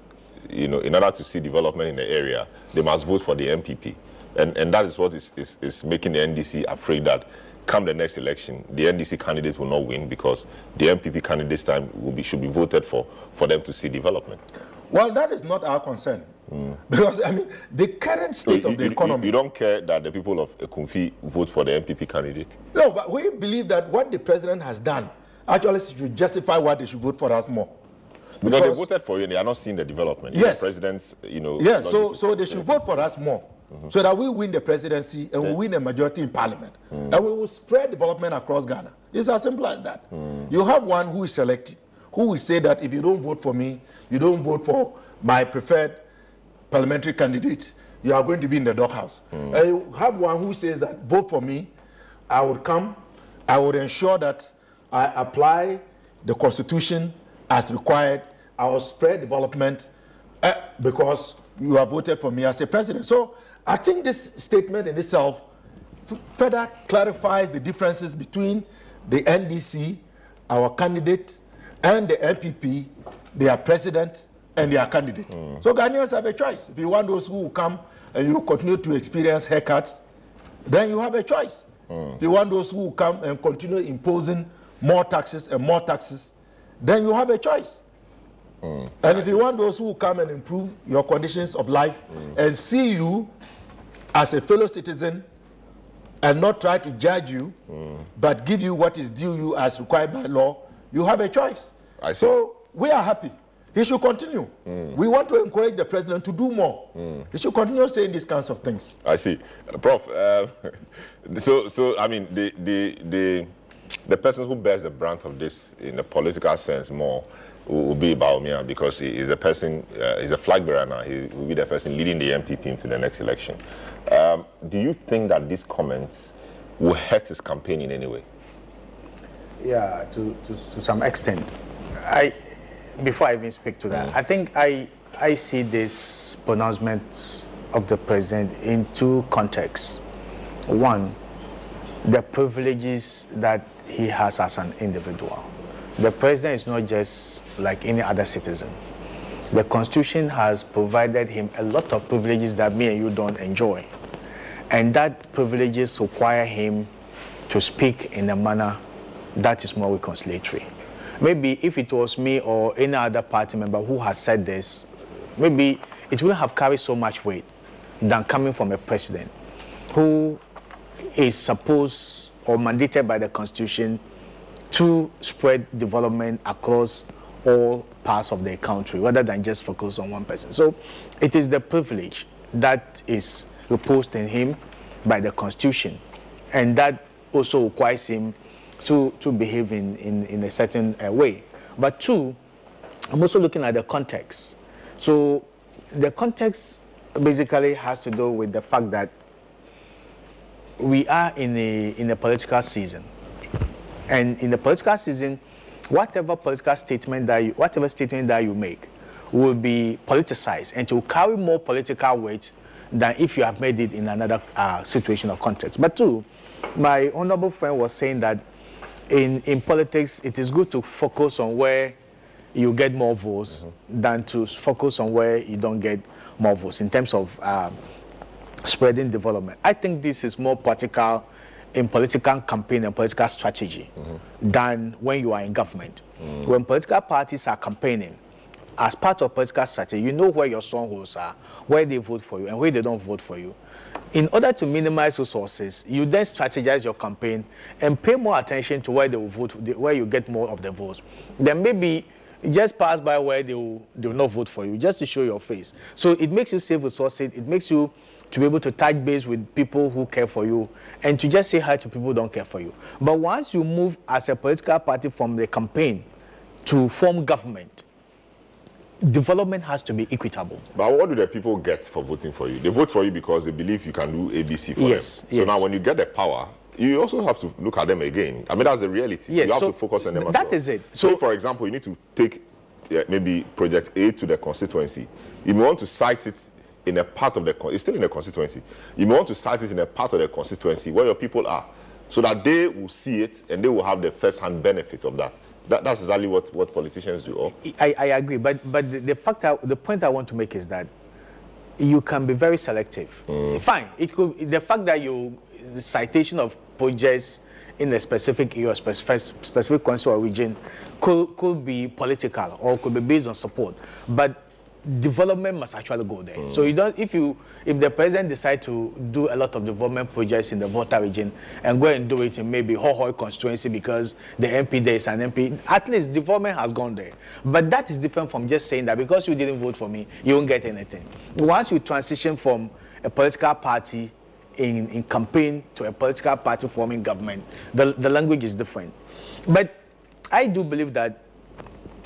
you know, in order to see development in the area, they must vote for the NPP. And, and that is what is, is, is making the NDC afraid that come the next election, the NDC candidates will not win because the NPP candidates time will be, should be voted for for them to see development. Well, that is not our concern. Mm. Because, I mean, the current state so of the you, economy. You, don't care that the people of Kumfi vote for the NPP candidate? No, but we believe that what the president has done actually should justify why they should vote for us more. Because, because they voted for you and they are not seeing the development. Yes. The president's, you know. Yes, so, so they should vote for us more. Mm-hmm. So that we win the presidency and we win a majority in parliament. Mm. And we will spread development across Ghana. It's as simple as that. Mm. You have one who is selective, who will say that if you don't vote for me, you don't vote for my preferred parliamentary candidate, you are going to be in the doghouse. Mm. And you have one who says that vote for me, I would come, I would ensure that I apply the constitution as required, I will spread development uh, because you have voted for me as a president. So I think this statement in itself further clarifies the differences between the NDC, our candidate, and the NPP, their president and their candidate. Mm. So Ghanaians have a choice. If you want those who will come and you continue to experience haircuts, then you have a choice. Mm. If you want those who will come and continue imposing more taxes and more taxes, then you have a choice. Mm. And if you want those who come and improve your conditions of life mm. and see you as a fellow citizen and not try to judge you, mm. but give you what is due you as required by law, you have a choice. So we are happy. He should continue. Mm. We want to encourage the president to do more. Mm. He should continue saying these kinds of things. I see. Uh, Prof, uh, so, so, I mean, the, the, the, the person who bears the brunt of this in a political sense more will be Bawumia because he is a person, uh, he's a flag bearer now. He will be the person leading the NPP into the next election. Um, do you think that these comments will hurt his campaign in any way? Yeah, to, to, to some extent. I, before I even speak to that, mm. I think I, I see this pronouncement of the president in two contexts. One, the privileges that he has as an individual. The president is not just like any other citizen. The constitution has provided him a lot of privileges that me and you don't enjoy. And that privileges require him to speak in a manner that is more reconciliatory. Maybe if it was me or any other party member who has said this, maybe it wouldn't have carried so much weight than coming from a president who is supposed or mandated by the constitution to spread development across all parts of the country rather than just focus on one person. So it is the privilege that is reposed in him by the constitution and that also requires him to, to behave in, in, in a certain uh, way. But two, I'm also looking at the context. So the context basically has to do with the fact that we are in a, in a political season. And in the political season, whatever political statement that you, whatever statement that you make will be politicized and to carry more political weight than if you have made it in another uh, situation or context. But two, my honorable friend was saying that in, in politics, it is good to focus on where you get more votes mm-hmm. than to focus on where you don't get more votes in terms of um, spreading development. I think this is more practical in political campaign and political strategy mm-hmm. than when you are in government. Mm. When political parties are campaigning, as part of political strategy, you know where your strongholds are, where they vote for you, and where they don't vote for you. In order to minimize resources, you then strategize your campaign and pay more attention to where they will vote, where you get more of the votes. Then maybe just pass by where they will, they will not vote for you, just to show your face. So it makes you save resources. It makes you to be able to touch base with people who care for you and to just say hi to people who don't care for you. But once you move as a political party from the campaign to form government, development has to be equitable. But what do the people get for voting for you? They vote for you because they believe you can do ABC for yes, them. Yes. So now when you get the power, you also have to look at them again. I mean, that's the reality. Yes, you have so to focus on them That well. is it. So, So, for example, you need to take uh, maybe project A to the constituency. You may want to cite it in a part of the, con- it's still in the constituency. You may want to cite it in a part of the constituency where your people are so that they will see it and they will have the first-hand benefit of that. that that's exactly what, what politicians do. I, I agree, but but the, the fact that, the point I want to make is that you can be very selective. Mm. Fine, it could the fact that you the citation of projects in a specific area, specific specific or region, could could be political or could be based on support, but development must actually go there. So you don't if you if the president decide to do a lot of development projects in the Volta region and go and do it in maybe Hohoe constituency because the MP there is an MP, at least development has gone there. But that is different from just saying that because you didn't vote for me, you won't get anything. Once you transition from a political party in, in campaign to a political party forming government, the, the language is different. But I do believe that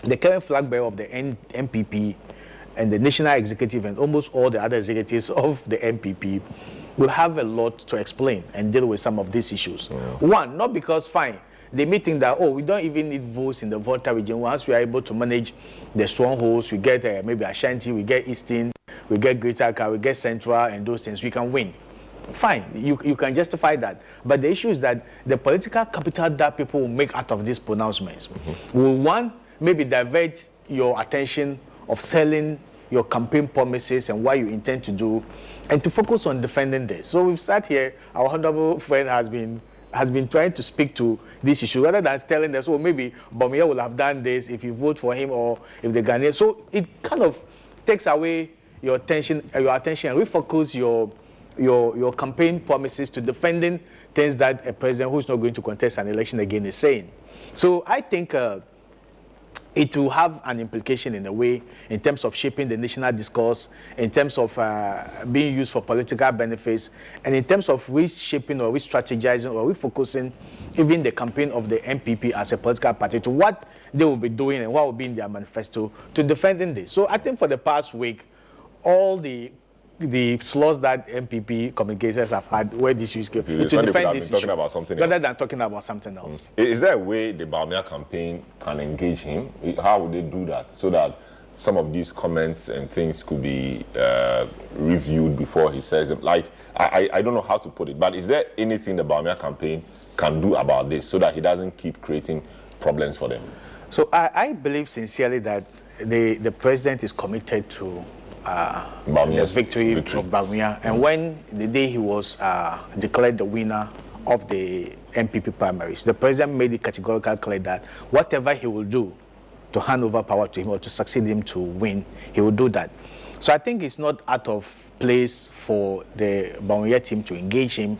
the current flag bearer of the N- NPP and the national executive and almost all the other executives of the NPP will have a lot to explain and deal with some of these issues. One, not because fine, they may think that oh we don't even need votes in the Volta region. Once we are able to manage the strongholds, we get uh, maybe Ashanti, we get Eastern, we get Greater Accra, we get Central, and those things, we can win. Fine, you, you can justify that. But the issue is that the political capital that people will make out of these pronouncements will one maybe divert your attention of selling your campaign promises and what you intend to do, and to focus on defending this. So we've sat here. Our honourable friend has been has been trying to speak to this issue rather than telling us, oh, maybe Bawumia will have done this if you vote for him or if the Ghanaian. So it kind of takes away your attention, your attention, and refocus your your your campaign promises to defending things that a president who's not going to contest an election again is saying. So I think. Uh, it will have an implication in a way in terms of shaping the national discourse, in terms of uh, being used for political benefits, and in terms of reshaping or re-strategizing or refocusing even the campaign of the NPP as a political party to what they will be doing and what will be in their manifesto to defending this. So I think for the past week, all the the slots that NPP communicators have had where this issue is It's is to when they could have defend this talking issue about something rather else. than talking about something else. I- Is there a way the Bawumia campaign can engage him? How would they do that so that some of these comments and things could be uh, reviewed before he says them? Like, I, I I don't know how to put it, but is there anything the Bawumia campaign can do about this so that he doesn't keep creating problems for them? So I, I believe sincerely that the, the president is committed to uh, the victory, victory. of Bawumia. And when the day he was uh, declared the winner of the NPP primaries. The president made it categorically clear that whatever he will do to hand over power to him or to succeed him to win, he will do that. So I think it's not out of place for the Bawumia team to engage him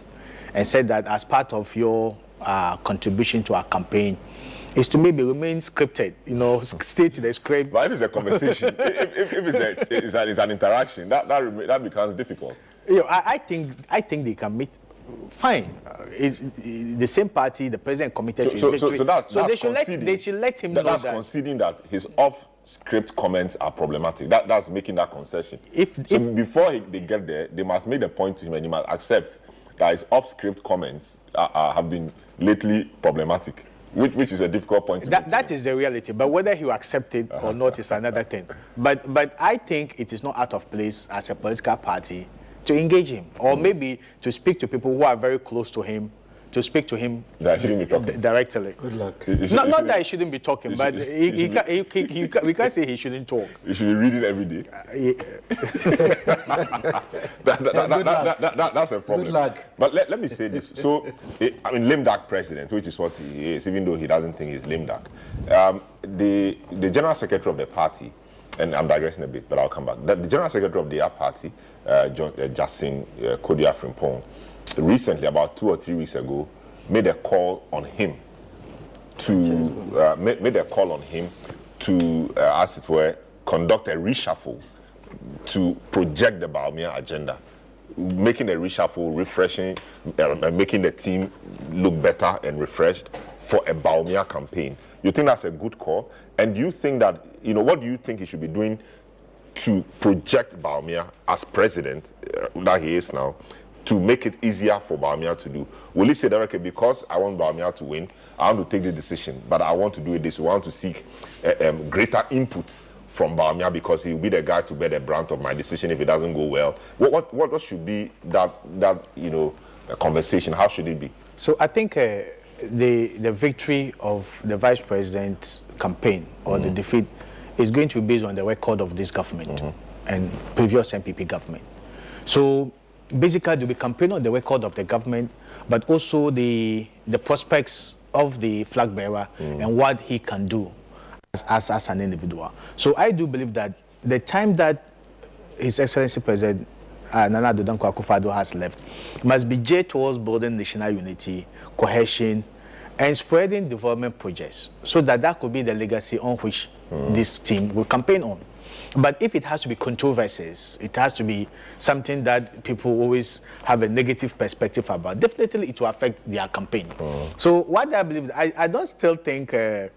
and said that as part of your uh, contribution to our campaign is to maybe remain scripted, you know, stay to the script. But if it's a conversation, if, if, if it's, a, it's, an, it's an interaction, that, that, that becomes difficult. You know, I, I think I think they can meet. Fine, it's, it's the same party. The president committed to So, his so, victory. so, that, so they should let they should let him that, know That's that. conceding that his off-script comments are problematic. That, that's making that concession. If- so if- before he, they get there, they must make the point to him and he must accept that his off-script comments are, are, have been lately problematic, which, which is a difficult point That, that is the reality, but whether he will accept it or uh-huh. not is another thing. But, but I think it is not out of place as a political party to engage him, or mm-hmm. maybe to speak to people who are very close to him, to speak to him That shouldn't be talking. directly. Good luck. He- he should- Not, he not that he shouldn't be talking, he but should- he, he he, should he, he, he, we can't say he shouldn't talk. You should be reading every day. He- that, that, that, that, that, that, that- that's a problem. luck. But let, let me say this. So, eh, I mean, lame duck president, which is what he is, even though he doesn't think he's lame duck. Um, the, the general secretary of the party, and I'm digressing a bit, but I'll come back. The, the general secretary of their party, uh, John, uh, Justin uh, Kodua Frimpong, recently, about two or three weeks ago, made a call on him to uh, made, made a call on him to, uh, as it were, conduct a reshuffle to project the Bawumia agenda, making a reshuffle, refreshing, uh, making the team look better and refreshed for a Bawumia campaign. You think that's a good call? And do you think that, you know, what do you think he should be doing to project Bawumia as president, uh, that he is now, to make it easier for Bawumia to do? Will he say that, okay, because I want Bawumia to win, I want to take the decision, but I want to do it this way. I want to seek uh, um, greater input from Bawumia because he will be the guy to bear the brunt of my decision if it doesn't go well. What, what, what, what should be that, that, you know, conversation? How should it be? So I think uh, the the victory of the vice president's campaign or the defeat is going to be based on the record of this government and previous NPP government. So basically, they'll be campaigning on the record of the government, but also the the prospects of the flag bearer and what he can do as, as, as an individual. So I do believe that the time that his Excellency President uh, Nana Addo Dankwa Akufo-Addo has left must be geared towards building national unity, cohesion, and spreading development projects so that that could be the legacy on which this team will campaign on. But if it has to be controversies, it has to be something that people always have a negative perspective about, definitely it will affect their campaign. So what I believe, I, I don't still think uh,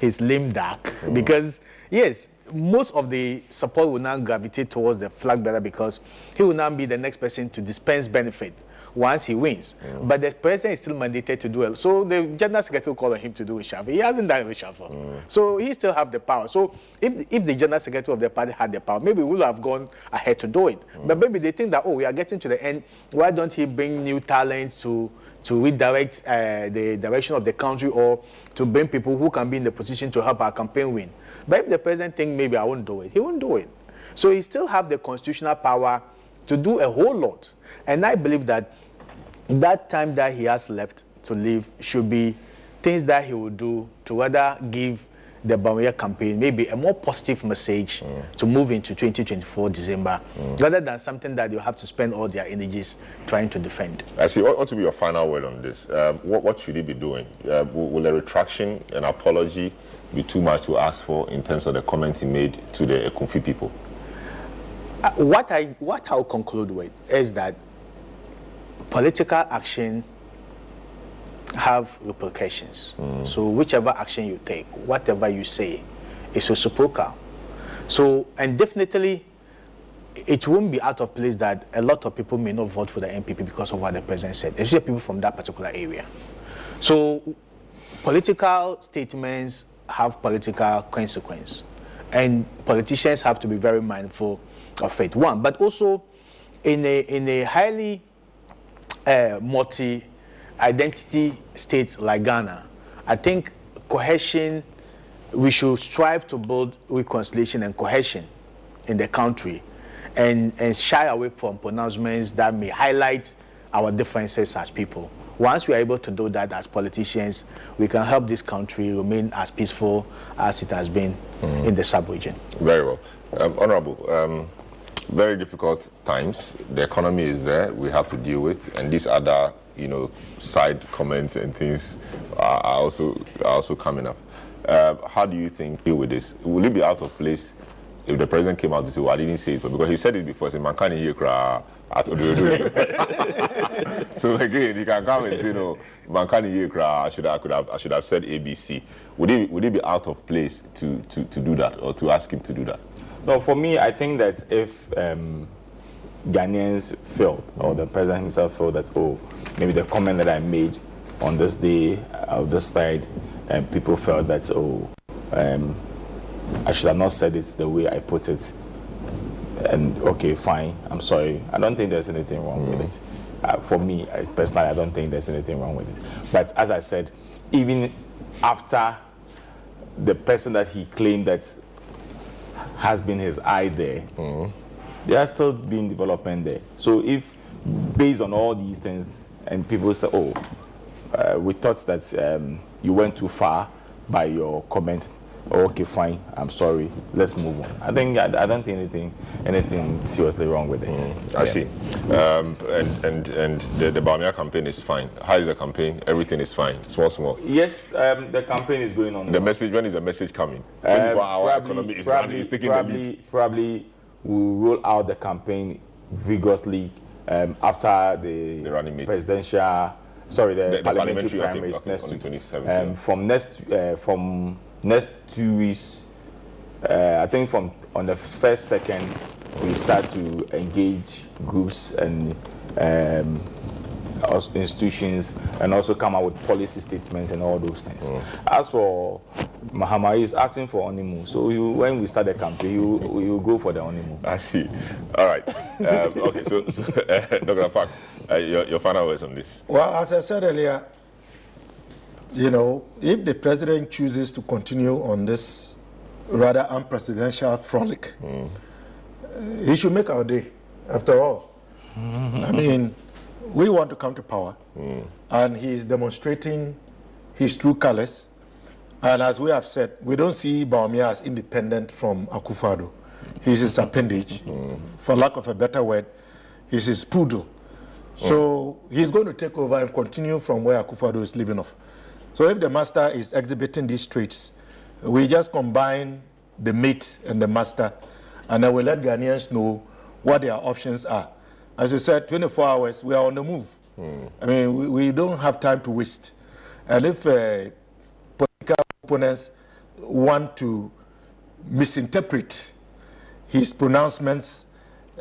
he's lame duck because, yes, most of the support will now gravitate towards the flag bearer because he will now be the next person to dispense benefit once he wins. Mm. But the president is still mandated to do it. So the general secretary will call on him to do a reshuffle. He hasn't done a reshuffle. Mm. So he still have the power. So if, if the general secretary of the party had the power, maybe we would have gone ahead to do it. Mm. But maybe they think that, oh, we are getting to the end. Why don't he bring new talents to, to redirect uh, the direction of the country or to bring people who can be in the position to help our campaign win? But if the president think maybe I won't do it, he won't do it. So he still have the constitutional power to do a whole lot. And I believe that that time that he has left to live should be things that he will do to rather give the Bawumia campaign maybe a more positive message to move into 2024 December, rather than something that you have to spend all their energies trying to defend. I see. What, what will be your final word on this? Um, what, what should he be doing? Uh, will, will a retraction, an apology, be too much to ask for in terms of the comments he made to the Ekumfi people? Uh, what I what I'll conclude with is that political action have repercussions. Mm. So whichever action you take, whatever you say, is a reciprocal. So and definitely, it won't be out of place that a lot of people may not vote for the NPP because of what the president said, especially people from that particular area. So political statements have political consequence, and politicians have to be very mindful of it. One, but also in a in a highly uh, multi-identity state like Ghana, I think cohesion. We should strive to build reconciliation and cohesion in the country, and and shy away from pronouncements that may highlight our differences as people Once we are able to do that as politicians, we can help this country remain as peaceful as it has been in the sub-region. Very well. Um, Honorable, um, very difficult times. The economy is there. We have to deal with, and these other, you know, side comments and things are, also are also coming up. Uh, how do you think deal with this? Will it be out of place if the president came out to say, "Well, I didn't say it," because he said it before. Say, "Man, can't hear cry." At Ododo. so again, you can come and say, "No, man, can't hear. I should, I could have, I should have said ABC. Would it, would it be out of place to, to, to do that, or to ask him to do that? No, for me, I think that if um, Ghanaians felt, or the president himself felt that, oh, maybe the comment that I made on this day, uh, of this side, and people felt that, oh, um, I should have not said it the way I put it. And okay, fine, I'm sorry. I don't think there's anything wrong with it. Uh, for me, I, personally, I don't think there's anything wrong with it. But as I said, even after the person that he claimed that has been his eye there, there has still been development there. So if, based on all these things, and people say, oh, uh, we thought that um, you went too far by your comment. Oh, okay, fine. I'm sorry. Let's move on. I think I, I don't think anything anything seriously wrong with it. I see. Um, and and and the, the Bawumia campaign is fine. How is the campaign? Everything is fine. Small, small. Yes, um, the campaign is going on. The message. When is the message coming? Um, 24 hour probably, economy is probably, running. Is taking probably, the lead. probably we'll roll out the campaign vigorously um, after the, The presidential, sorry, the, The- parliamentary, parliamentary, primaries next week. Um, yeah. From next, uh, from next two weeks, uh, I think from on the first second, we start to engage groups and um, institutions and also come out with policy statements and all those things. Mm. As for Mahama, he's asking for honeymoon. So you, when we start the campaign, you you go for the honeymoon. I see. All right. Um, okay. So, so uh, Dr. Apaak, uh, your, your final words on this. Well, as I said earlier, you know, if the president chooses to continue on this rather unprecedented frolic, uh, he should make our day, after all. I mean, we want to come to power, and he is demonstrating his true colors. And as we have said, we don't see Bawumia as independent from Akufo-Addo. He's his appendage. For lack of a better word, he's his poodle. So he's going to take over and continue from where Akufo-Addo is leaving off. So if the master is exhibiting these traits, we just combine the mate and the master, and then we let Ghanaians know what their options are. As you said, 24 hours, we are on the move. I mean, we, we don't have time to waste. And if uh, political opponents want to misinterpret his pronouncements,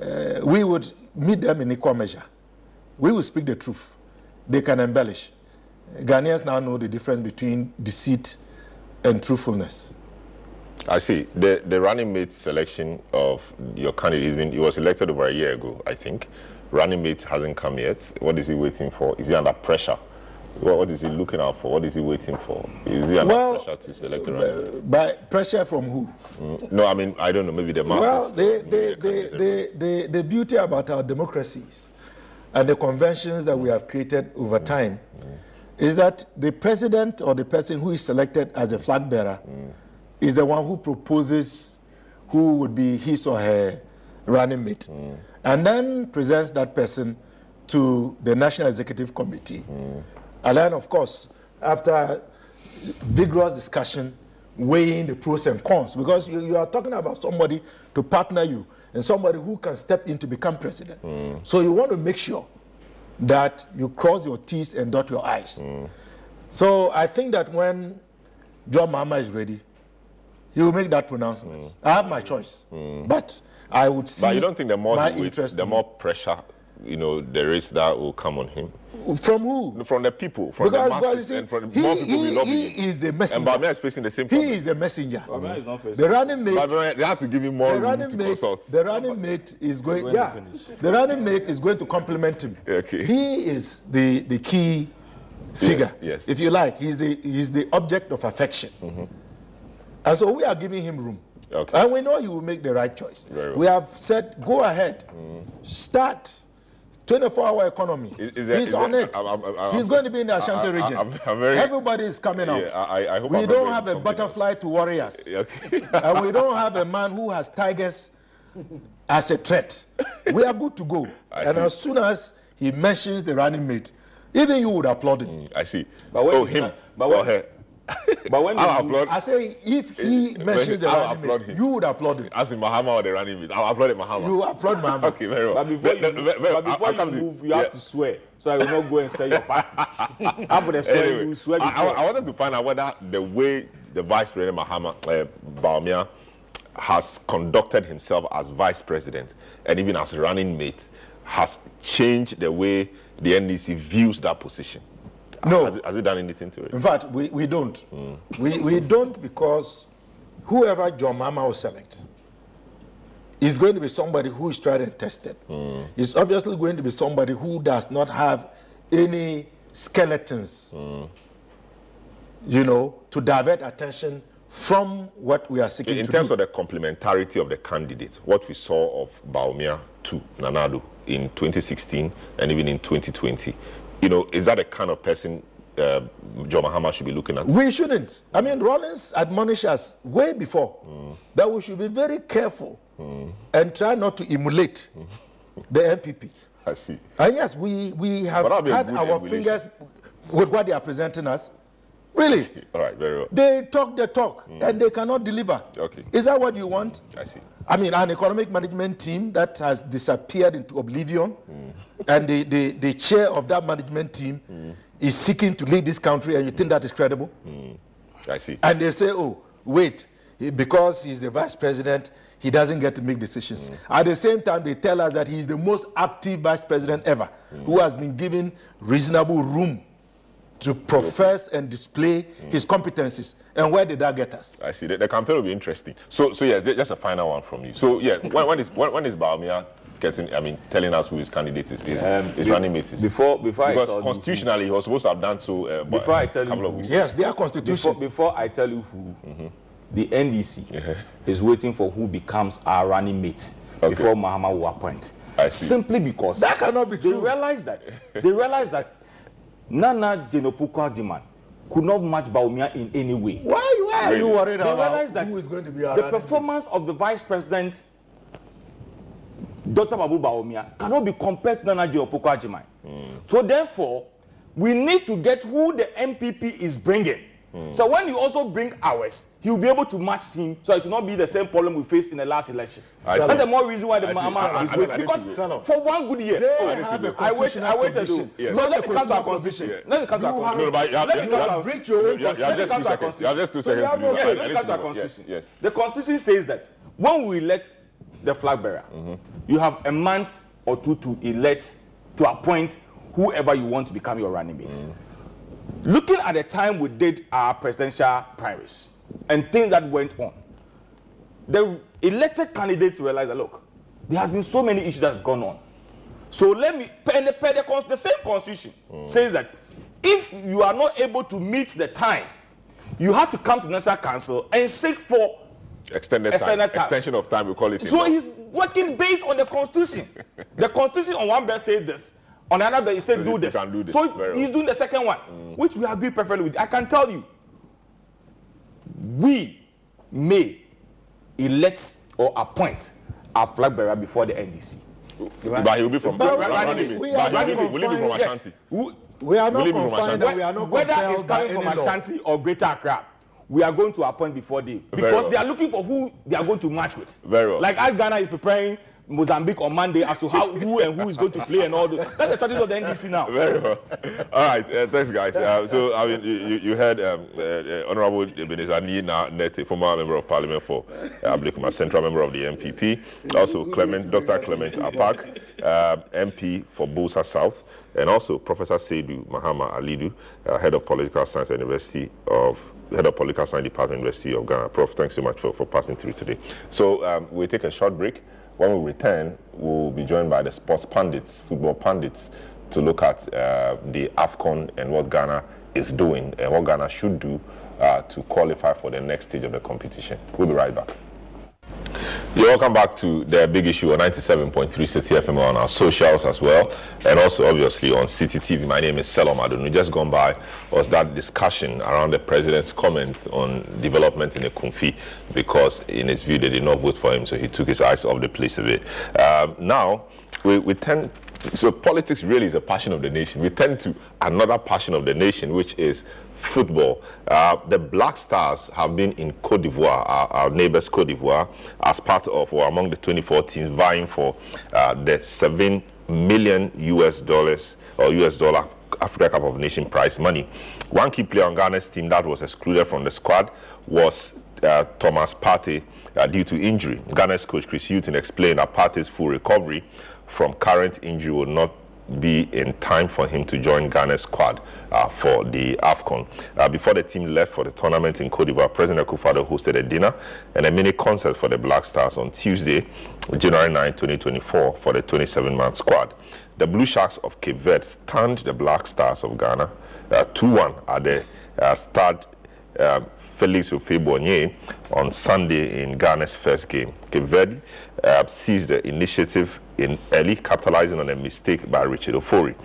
uh, we would meet them in equal measure. We will speak the truth. They can embellish. Ghanaians now know the difference between deceit and truthfulness. I see. The the running mate selection of your candidate has been he was elected over a year ago, I think. Running mate hasn't come yet. What is he waiting for? Is he under pressure? What, what is he looking out for? What is he waiting for? Is he under Well, pressure to select a running mate? Uh, by pressure from who? Mm. No, I mean I don't know. Maybe the masses. Well, the, the, the the, the, the, the beauty about our democracies and the conventions that we have created over time is that the president or the person who is selected as a flag bearer is the one who proposes who would be his or her running mate and then presents that person to the National Executive Committee. And then, of course, after vigorous discussion, weighing the pros and cons, because you, you are talking about somebody to partner you and somebody who can step in to become president. So you want to make sure that you cross your T's and dot your I's. So I think that when John Mahama is ready, he will make that pronouncement. I have my choice, but I would see But you don't think the more he waits, the more pressure, you know, there is that will come on him from who? from the people, from Because, the well, you masses, see, and from the he, more people he- we lobby. he him. is the messenger. And Bawumia is facing the same He is the messenger. Bawumia is not facing The running mate. Bawumia, they have to give him more the room running to mate, consult. the running mate is going, going to yeah, finish. the running mate is going to complement him. Okay. He is the, the key figure, yes. if you like. He's the, he's the object of affection. Mm-hmm. And so we are giving him room. Okay. And we know he will make the right choice. Very well. We have said, go ahead, start, 24-hour economy. Is- is there- He's on there- it. I'm- I'm- I'm- He's going to be in the Ashanti region. Very- Everybody is coming out. Yeah, I- I we don't have a butterfly to worry us. Okay. and we don't have a man who has tigers as a threat. We are good to go. I and see. as soon as he mentions the running mate, even you would applaud him. I see. But when oh, him. not- but when- hey, But when I'll you- applaud. I say, if he mentions the I'll running applaud mate, him. you would applaud him. As in Mahama or the running mate. I'll applaud Mahama. You applaud Muhammad. Okay, very well. But before you, Ve- move, ve- ve- but before you move, you yeah. have to swear. So I will not go and sell your party. After the swear, Anyway, you swear I, I- before. I wanted to find out whether the way the Vice President Mahama uh, Bawumia has conducted himself as Vice President and even as running mate has changed the way the NDC views that position. No. Has, it- has it done anything to it? In fact, we, we don't. Hmm. We, we don't because whoever John Mahama will select is going to be somebody who is tried and tested. Hmm. It's obviously going to be somebody who does not have any skeletons, hmm. you know, to divert attention from what we are seeking In terms do. of the complementarity of the candidate, what we saw of Bawumia to Nana Addo in 2016 and even in 2020, you know, is that the kind of person uh, John Mahama should be looking at? We shouldn't. I mean, Rawlings admonished us way before that we should be very careful and try not to emulate the NPP. I see. And yes, we, we have But that'll be a had our emulation. fingers with what they are presenting us. Really, All right, very well. they talk the talk and they cannot deliver. Okay. Is that what you want? I see. I mean, an economic management team that has disappeared into oblivion, mm. and the, the, the chair of that management team mm. is seeking to lead this country, and you think that is credible? Mm. I see. And they say, oh, wait, because he's the vice president, he doesn't get to make decisions. At the same time, they tell us that he is the most active vice president ever, who has been given reasonable room to profess and display his competencies. And where did that get us? I see. The, the campaign will be interesting. So, so yes, just a final one from you. So, yeah, when, when is when, when is Bawumia getting? I mean, telling us who his candidate is, is, Um, his be- running mate is? before- before I because tell you who- constitutionally he was supposed to have done so. Uh, but Before I a tell you couple of who- Yes, their Before, constitution. before I tell you who, the NDC is waiting for who becomes our running mate Okay. before Mahama will appoint. I see. Simply because That cannot be true. they true. realize that they realize that Nana Genopuka Diman could not match Baumia in any way. Why, why are you worried They about realize that who is going to be our the performance of the vice president, Dr. Babu Baumia, cannot be compared to Nana Genopuka Diman. So therefore, we need to get who the MPP is bringing. So when you also bring ours, he'll be able to match him, so it will not be the same problem we faced in the last election. I That's see. the more reason why the I see. Mahama I- is I- waiting I- I because need to go. for one good year, They oh, have a I waited, constitutional I waited. condition. to- Yes. So Not let the me come to our constitutional constitution. Let me come to our You have- constitution. No, but you have- Let you me have- come to you our have- Break your own you have- you have Let me just come two to our seconds. You have just two So you seconds. have to no do. Yes, I- I let's need come to to our go. Yes, constitution. Yes. The constitution says that when we elect the flag bearer, you have a month or two to elect to appoint whoever you want to become your running mate. Looking at the time we did our presidential primaries and things that went on, the elected candidates realized that look, there has been so many issues that's gone on. So let me, per the, the, the same constitution mm. says that if you are not able to meet the time, you have to come to the national council and seek for. Extended, Extended time. time. Extension of time, we call it. So he's working based on the constitution. the constitution on one bed said this, on another bed he said So do this. can do this. So Very he's well. doing the second one, mm. which we agree perfectly with. I can tell you, we may elect or appoint our flag bearer before the NDC. But he will be from. But But we- running mate. we But are he will be- he be from confined- Yes. Ashanti? We are not Will it confined Ashanti? we are not whether compelled it's coming from any. Ashanti or Greater Accra, we are going to appoint before they because well. they are looking for who they are going to match with. Very well. Like as Ghana is preparing Mozambique on Monday as to how who and who is going to play and all that. That's the strategy of the NDC now. Very well. All right, uh, thanks, guys. Uh, so, I mean, you, you- heard um, uh, uh, Honorable Ebenezer Nina former member of parliament for uh, Ablekuma, central member of the NPP. Also, Clement, Dr. Clement Apaak, uh, MP for Builsa South, and also Professor Seidu Mahama Alidu, uh, head of political science at University of Head of Political Science Department, University of Ghana. Prof, thanks so much for, for passing through today. So um, we'll take a short break. When we return, we'll be joined by the sports pundits, football pundits, to look at uh, the AFCON and what Ghana is doing and what Ghana should do uh, to qualify for the next stage of the competition. We'll be right back. You're welcome back to the big issue on 97.3 Citi FM on our socials as well, and also obviously on Citi TV. My name is Selorm Adonu. Just gone by was that discussion around the president's comments on development in the Kumfi, because in his view they did not vote for him, so he took his eyes off the place a bit. Um, now we, we tend so politics really is a passion of the nation. We tend to another passion of the nation, which is football. Uh, the Black Stars have been in Cote d'Ivoire, our, our, neighbors Cote d'Ivoire, as part of or among the 24 teams vying for uh, the 7 million US dollars or US dollar Africa Cup of Nation prize money. One key player on Ghana's team that was excluded from the squad was uh, Thomas Partey uh, due to injury. Ghana's coach Chris Hughton explained that Partey's full recovery from current injury will not be in time for him to join Ghana's squad uh, for the AFCON. Uh, before the team left for the tournament in Cote d'Ivoire, President Akufo-Addo hosted a dinner and a mini concert for the Black Stars on Tuesday, January 9, 2024, for the 27-man squad. The Blue Sharks of Cape Verde stunned the Black Stars of Ghana 2-1 uh, at the uh, start um, Felix Houphouët-Boigny on Sunday in Ghana's first game. Cape Verde uh, seized the initiative in early, capitalizing on a mistake by Richard Ofori.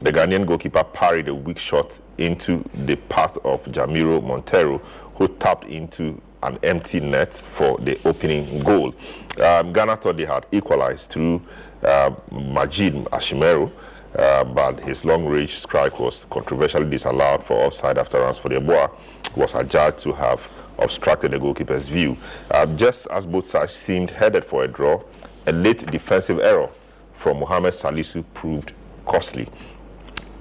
The Ghanaian goalkeeper parried a weak shot into the path of Jamiro Monteiro, who tapped into an empty net for the opening goal. Um, Ghana thought they had equalized through uh, Majid Ashimeru, uh, but his long-range strike was controversially disallowed for offside after runs for the Boa was adjudged to have obstructed the goalkeeper's view. Uh, just as both sides seemed headed for a draw, a late defensive error from Mohamed Salisu proved costly.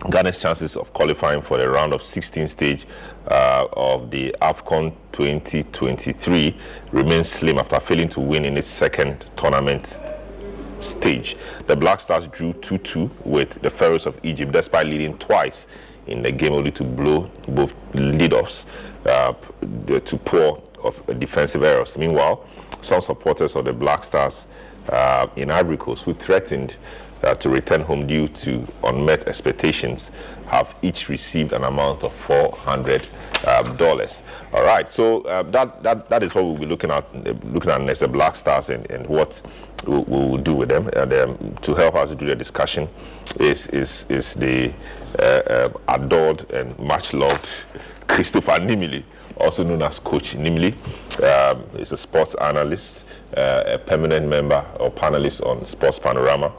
Ghana's chances of qualifying for the round of 16 stage uh, of the AFCON 2023 remain slim after failing to win in its second tournament stage. The Black Stars drew 2-2 with the Pharaohs of Egypt despite leading twice in the game only to blow both lead-offs uh, to poor of defensive errors. Meanwhile, some supporters of the Black Stars uh, in Ivory Coast who threatened uh, to return home due to unmet expectations have each received an amount of 400. Um, dollars. All right, so uh, that, that that is what we'll be looking at looking at next, the Black Stars and, and what we, will do with them. And um, to help us do the discussion is is is the uh, uh, adored and much loved Christopher Nimili, also known as Coach Nimili. Um, he's a sports analyst uh, a permanent member or panelist on Sports Panorama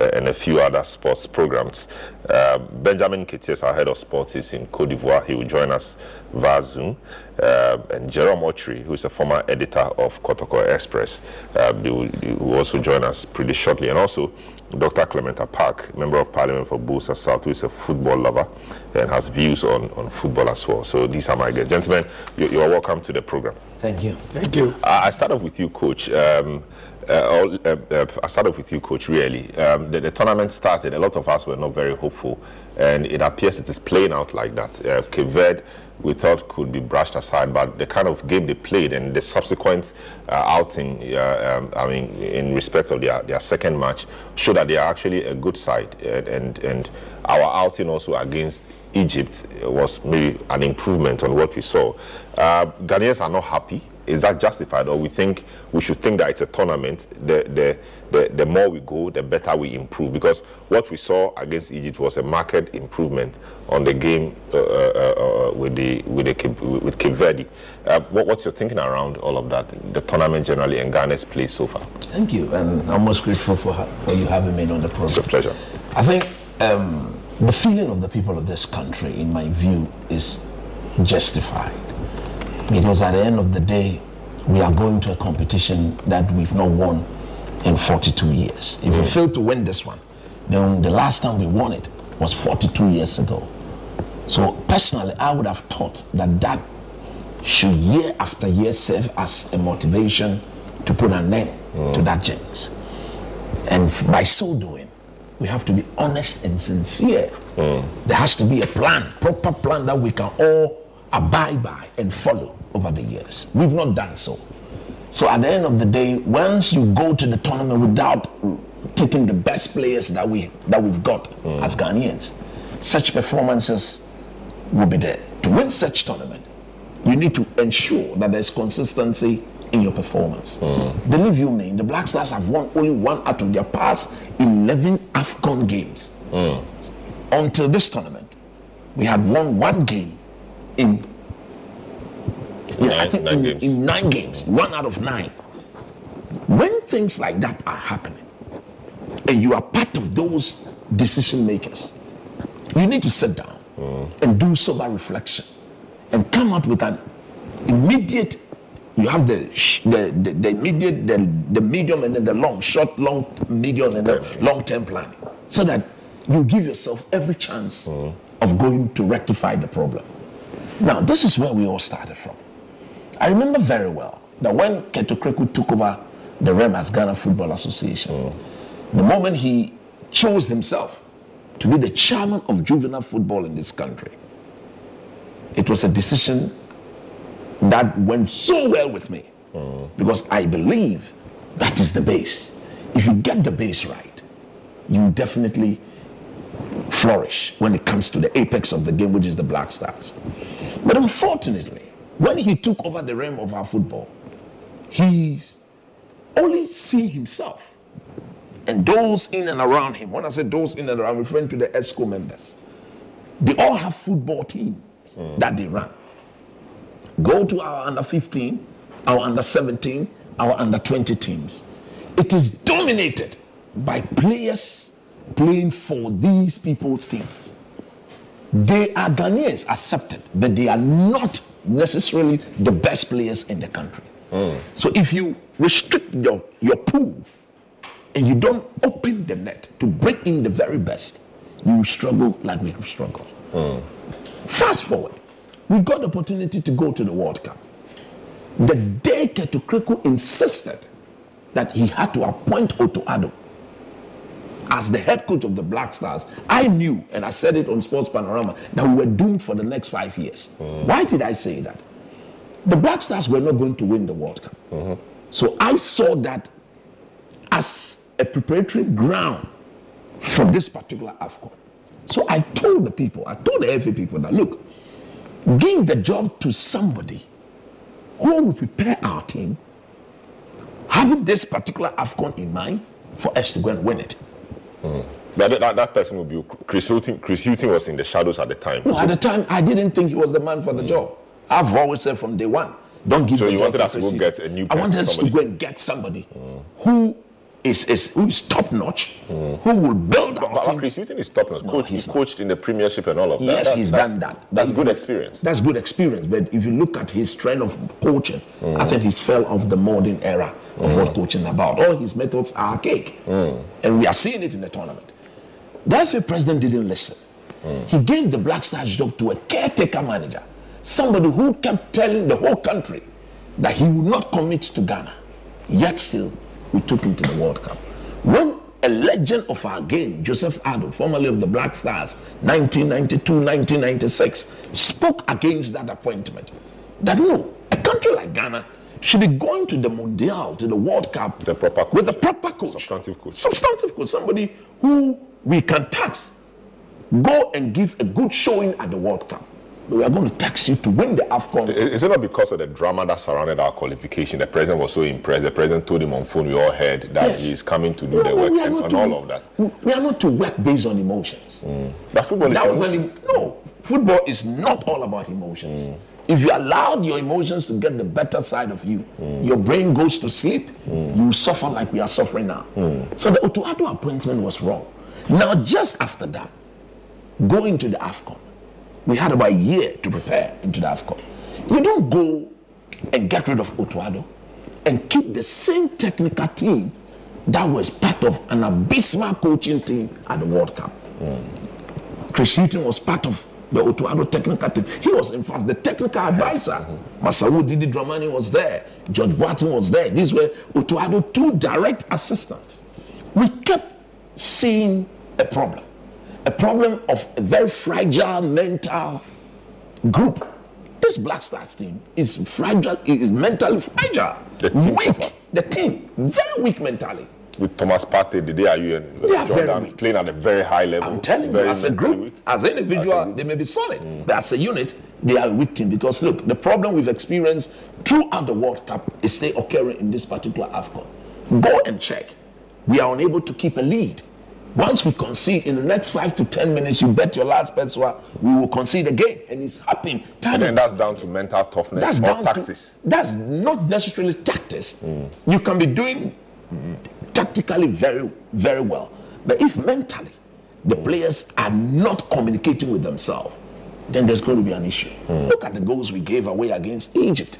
uh, and a few other sports programs. Uh, Benjamin Keties, our head of sports, is in Cote d'Ivoire. He will join us via Zoom. Uh, and Jerome Otri, who is a former editor of Kotoko Express, uh, will, will, also join us pretty shortly. And also, Dr. Clement Apaak, Member of Parliament for Builsa South, who is a football lover and has views on, on football as well. So these are my guests. Gentlemen, you, you are welcome to the program. Thank you. Thank you. I start off with you, Coach. Um, uh, uh, uh, I start off with you, Coach. Really, um, the, the, tournament started. A lot of us were not very hopeful, and it appears it is playing out like that. Uh, Cape Verde, we thought could be brushed aside, but the kind of game they played and the subsequent uh, outing, uh, um, I mean, in respect of their, their second match, showed that they are actually a good side, and and, and our outing also against Egypt was maybe an improvement on what we saw. Uh, Ghanaians are not happy. Is that justified, or we think we should think that it's a tournament? The, the the, the more we go, the better we improve. Because what we saw against Egypt was a marked improvement on the game uh, uh, uh, with the with the with Cape Verde. Uh, what, what's your thinking around all of that? The tournament generally and Ghana's play so far. Thank you, and I'm most grateful for for you having me on the program. It's a pleasure. I think. Um, the feeling of the people of this country, in my view, is justified. Because at the end of the day, we are going to a competition that we've not won in 42 years. If we fail to win this one, then the last time we won it was 42 years ago. So personally, I would have thought that that should year after year serve as a motivation to put an end mm. to that jinx. And by so doing, we have to be honest and sincere. Mm. There has to be a plan, proper plan that we can all abide by and follow over the years. We've not done so. So at the end of the day, once you go to the tournament without taking the best players that we that we've got mm. as Ghanaians, such performances will be there. To win such tournament, you need to ensure that there's consistency in your performance. Believe you me, the Black Stars have won only one out of their past 11 AFCON games. Until this tournament, we had won one game in, yeah, I Nine- think nine in, games. in nine games, one out of nine. When things like that are happening, and you are part of those decision makers, you need to sit down mm. and do sober reflection and come out with an immediate you have the the, the, the immediate the, the medium and then the long short long medium and the long term planning so that you give yourself every chance mm. of going to rectify the problem now this is where we all started from i remember very well that when Kurt Okraku took over the rem as ghana football association mm. the moment he chose himself to be the chairman of juvenile football in this country it was a decision that went so well with me mm. because I believe that is the base. If you get the base right, you definitely flourish when it comes to the apex of the game, which is the Black Stars. But unfortunately, when he took over the realm of our football, he's only seeing himself and those in and around him. When I say those in and around, I'm referring to the ExCo members. They all have football teams that they run. Go to our under 15, our under 17, our under 20 teams. It is dominated by players playing for these people's teams. They are Ghanaians accepted, but they are not necessarily the best players in the country. So if you restrict your, your pool and you don't open the net to bring in the very best, you struggle like we have struggled. Fast forward, we got the opportunity to go to the World Cup. The day Ketu insisted that he had to appoint Otto Addo as the head coach of the Black Stars, I knew, and I said it on Sports Panorama, that we were doomed for the next five years. Why did I say that? The Black Stars were not going to win the World Cup. So I saw that as a preparatory ground for this particular AFCON. So I told the people, I told the FA people that look, give the job to somebody who will prepare our team, having this particular AFCON in mind for us to go and win it. Mm. That, that, that person would be Chris Hughton. Chris Hughton was in the shadows at the time. No, at the time, I didn't think he was the man for the mm. job. I've always said from day one, don't give So you wanted us to go get a new I wanted us to go and get somebody mm. who is, is who is top notch, who will build our but team. Chris Hughton is top notch. No, Coach, he's he not. coached in the Premiership and all of that. Yes, That's- he's that's- done that. That's But good experience. That's good experience. But if you look at his trend of coaching, I think he's fell off the modern era of what mm. coaching about. All his methods are archaic, mm. and we are seeing it in the tournament. The FA president didn't listen. Mm. He gave the Black Stars job to a caretaker manager, somebody who kept telling the whole country that he would not commit to Ghana. Yet still, we took him to the World Cup. When a legend of our game, Joseph Addo, formerly of the Black Stars, 1992 1996, spoke against that appointment. That no, a country like Ghana should be going to the Mondial, to the World Cup, The proper with the proper coach. Substantive coach. Substantive coach, somebody who we can tax. Go and give a good showing at the World Cup. We are going to tax you to win the AFCON. Is it not because of the drama that surrounded our qualification? The president was so impressed. The president told him on phone, we all heard that Yes. he's coming to do No, the work and, and to- all of that. we- are not to work based on emotions. Mm. But football is That an, emotions. no, football is not all about emotions. Mm. If you allow your emotions to get the better side of you, mm. your brain goes to sleep, you suffer like we are suffering now. So the Otto Addo appointment was wrong. Now, just after that, going to the AFCON, we had about a year to prepare into the AFCON. You don't go and get rid of Otto Addo and keep the same technical team that was part of an abysmal coaching team at the World Cup. Hmm. Chris Hughton was part of the Otto Addo technical team. He was, in fact, the technical advisor. Hmm. Masawu Didi Dramani was there. George Boateng was there. These were Otto Addo two direct assistants. We kept seeing a problem, a problem of a very fragile mental group. This Black Stars team is fragile, is mentally fragile, The team weak. The team, very weak mentally. With Thomas Partey, the day are you and They are very Jordan weak. playing at a very high level. I'm telling you, as a group, weak. as an individual, group. they may be solid, but as a unit, they are a weak team because look, the problem we've experienced throughout the World Cup is still occurring in this particular AFCON. Go and check. We are unable to keep a lead. Once we concede in the next five to ten minutes, you bet your last pesewa we will concede again, and it's happening. time And then that's down to mental toughness that's or down tactics. To, that's not necessarily tactics. Mm. You can be doing tactically very, very well. But if mentally the mm. players are not communicating with themselves, then there's going to be an issue. Mm. Look at the goals we gave away against Egypt.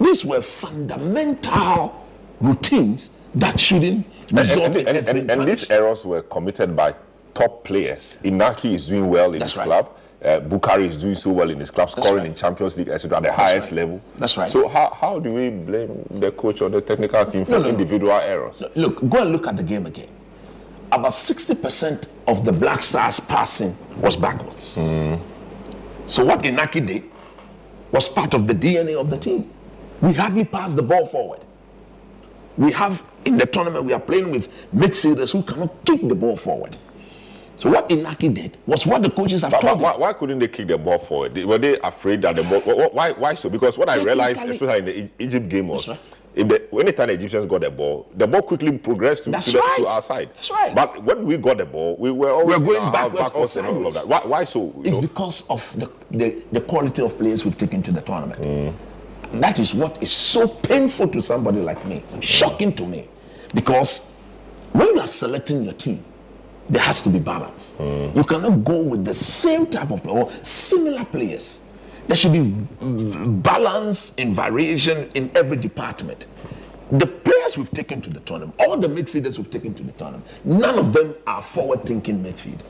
These were fundamental routines that shouldn't And, and, and, and, these errors were committed by top players. Inaki is doing well in That's his right. club. Uh, Bukari is doing so well in his club, scoring right. in Champions League, etc., at the highest right. level. That's right. So how, how do we blame the coach or the technical team for No, no, no. individual errors? Look, go and look at the game again. About 60% of the Black Stars passing was backwards. So what Inaki did was part of the DNA of the team. We hardly pass the ball forward. We have in the tournament we are playing with midfielders who cannot kick the ball forward. So what Inaki did was what the coaches have But, told but why, why couldn't they kick the ball forward? They- Were they afraid that the ball? wh- wh- Why, why so? Because what I realized, especially in the E- Egypt game, was right. if the, anytime the Egyptians got the ball, the ball quickly progressed to, to, the, right. to our side. That's right. But when we got the ball, we were always We're going backwards backwards and all of that. Why, why so? It's know? because of the, the, the quality of players we've taken to the tournament. That is what is so painful to somebody like me, shocking to me. Because when you are selecting your team, there has to be balance. You cannot go with the same type of or similar players. There should be mm, balance and variation in every department. The players we've taken to the tournament, all the midfielders we've taken to the tournament, none of them are forward-thinking midfielders.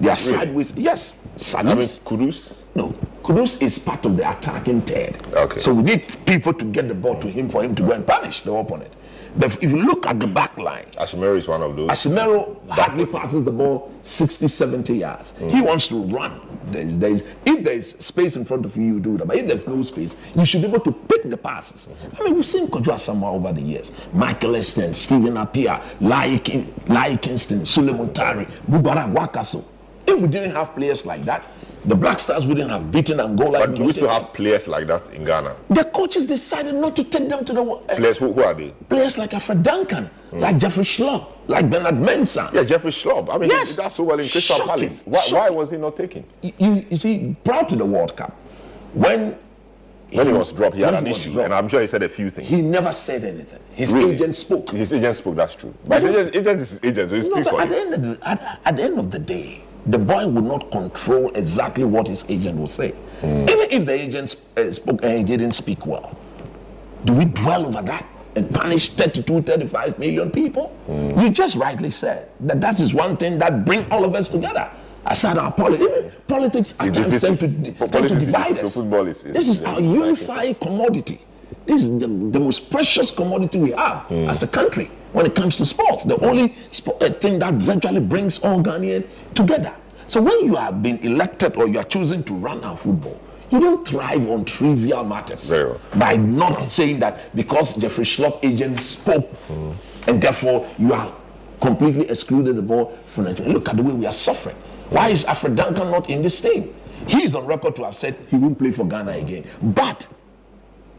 They are sideways. Yes, I mean, Kudus. No, Kudus is part of the attacking third. Okay. So we need people to get the ball to him for him to go and punish the opponent. But if you look at the back line, Ashimeru is one of those. Ashimeru hardly passes the ball 60, 70 yards. Mm. He wants to run. There's, there's, if there's space in front of you, you do that. But if there's no space, you should be able to pick the passes. I mean, we've seen Kojo Asamoah over the years. Michael Essien, Stephen Kin- Lai Kingston, Sulley Muntari, Mubarak Wakaso. If we didn't have players like that, the Black Stars wouldn't have beaten Angola. but do we still have players like that in Ghana? The coaches decided not to take them to the uh, Players who, who are they? players like Alfred Duncan, like Jeffrey Schlupp, like Bernard Mensah. Yeah, Jeffrey Schlupp. I mean, Yes. he did that so well in Crystal. Palace. Why, why was he not taken? you, you see, prior to the World Cup, when When he was dropped, he had an he issue, dropped, and I'm sure he said a few things. he never said anything. His Really? agent spoke. His agent spoke, that's true. But his agent, agent is his agent, so he No, speaks but for at the, him. end of the, at, at the end of the day, the boy would not control exactly what his agent will say. Hmm. Even if the agent uh, spoke and he didn't speak well, do we dwell over that and punish 32, 35 million people? Hmm. You just rightly said that that is one thing that bring all of us together. Aside our politics, politics at times tend to, tend to divide us. is- is- this is is our unifying commodity. This is the, the most precious commodity we have as a country when it comes to sports. The only spo- uh, thing that virtually brings all Ghanaians together. So when you have been elected or you are choosing to run our football, you don't thrive on trivial matters well. by not saying that because Jeffrey Schlupp agent spoke and therefore you are completely excluded the ball from the. Look at the way we are suffering. Why is Alfred Duncan not in this team? He is on record to have said he won't play for Ghana again. But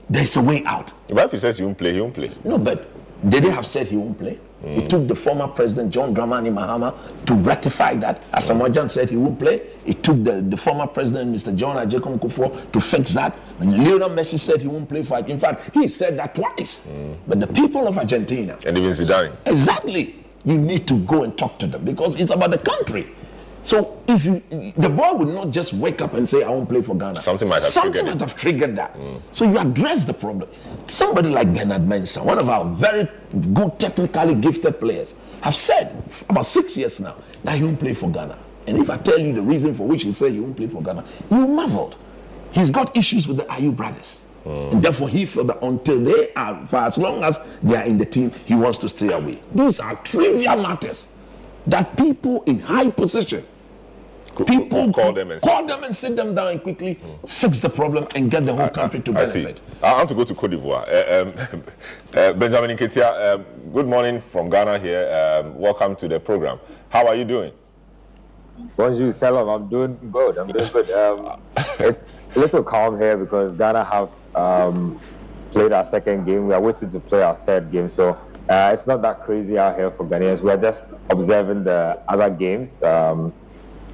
there's a way out. But if he says he won't play, he won't play. No, but did they have said he won't play? It mm. took the former president John Dramani Mahama to rectify that. Asamoah mm. said he won't play. It took the, the former president, Mr. John Agyekum Kufuor, to fix that. And Lionel Messi said he won't play for In fact, he said that twice. Mm. But the people of Argentina, And even Zidane. Exactly. You need to go and talk to them because it's about the country. So if you, the boy would not just wake up and say, "I won't play for Ghana." Something might have Something triggered might have triggered that. So you address the problem. Somebody like Bernard Mensah, one of our very good technically gifted players, have said about six years now that he won't play for Ghana. And if I tell you the reason for which he said he won't play for Ghana, you marveled. He's got issues with the Ayew brothers. Hmm. And therefore, he felt that until they are, for as long as they are in the team, he wants to stay away. These are trivial matters that people in high position, Co- people co- call them and call sit. them and sit them down and quickly fix the problem and get the whole country to I see. benefit. I want to go to Cote d'Ivoire. Uh, um, uh, Benjamin Nketia, um, good morning from Ghana here. Um, welcome to the program. How are you doing? Bonjour, Selorm. I'm doing good. I'm doing good. Um, it's a little calm here because Ghana have um, played our second game. We are waiting to play our third game. So uh, it's not that crazy out here for Ghanaians. We are just observing the other games, um,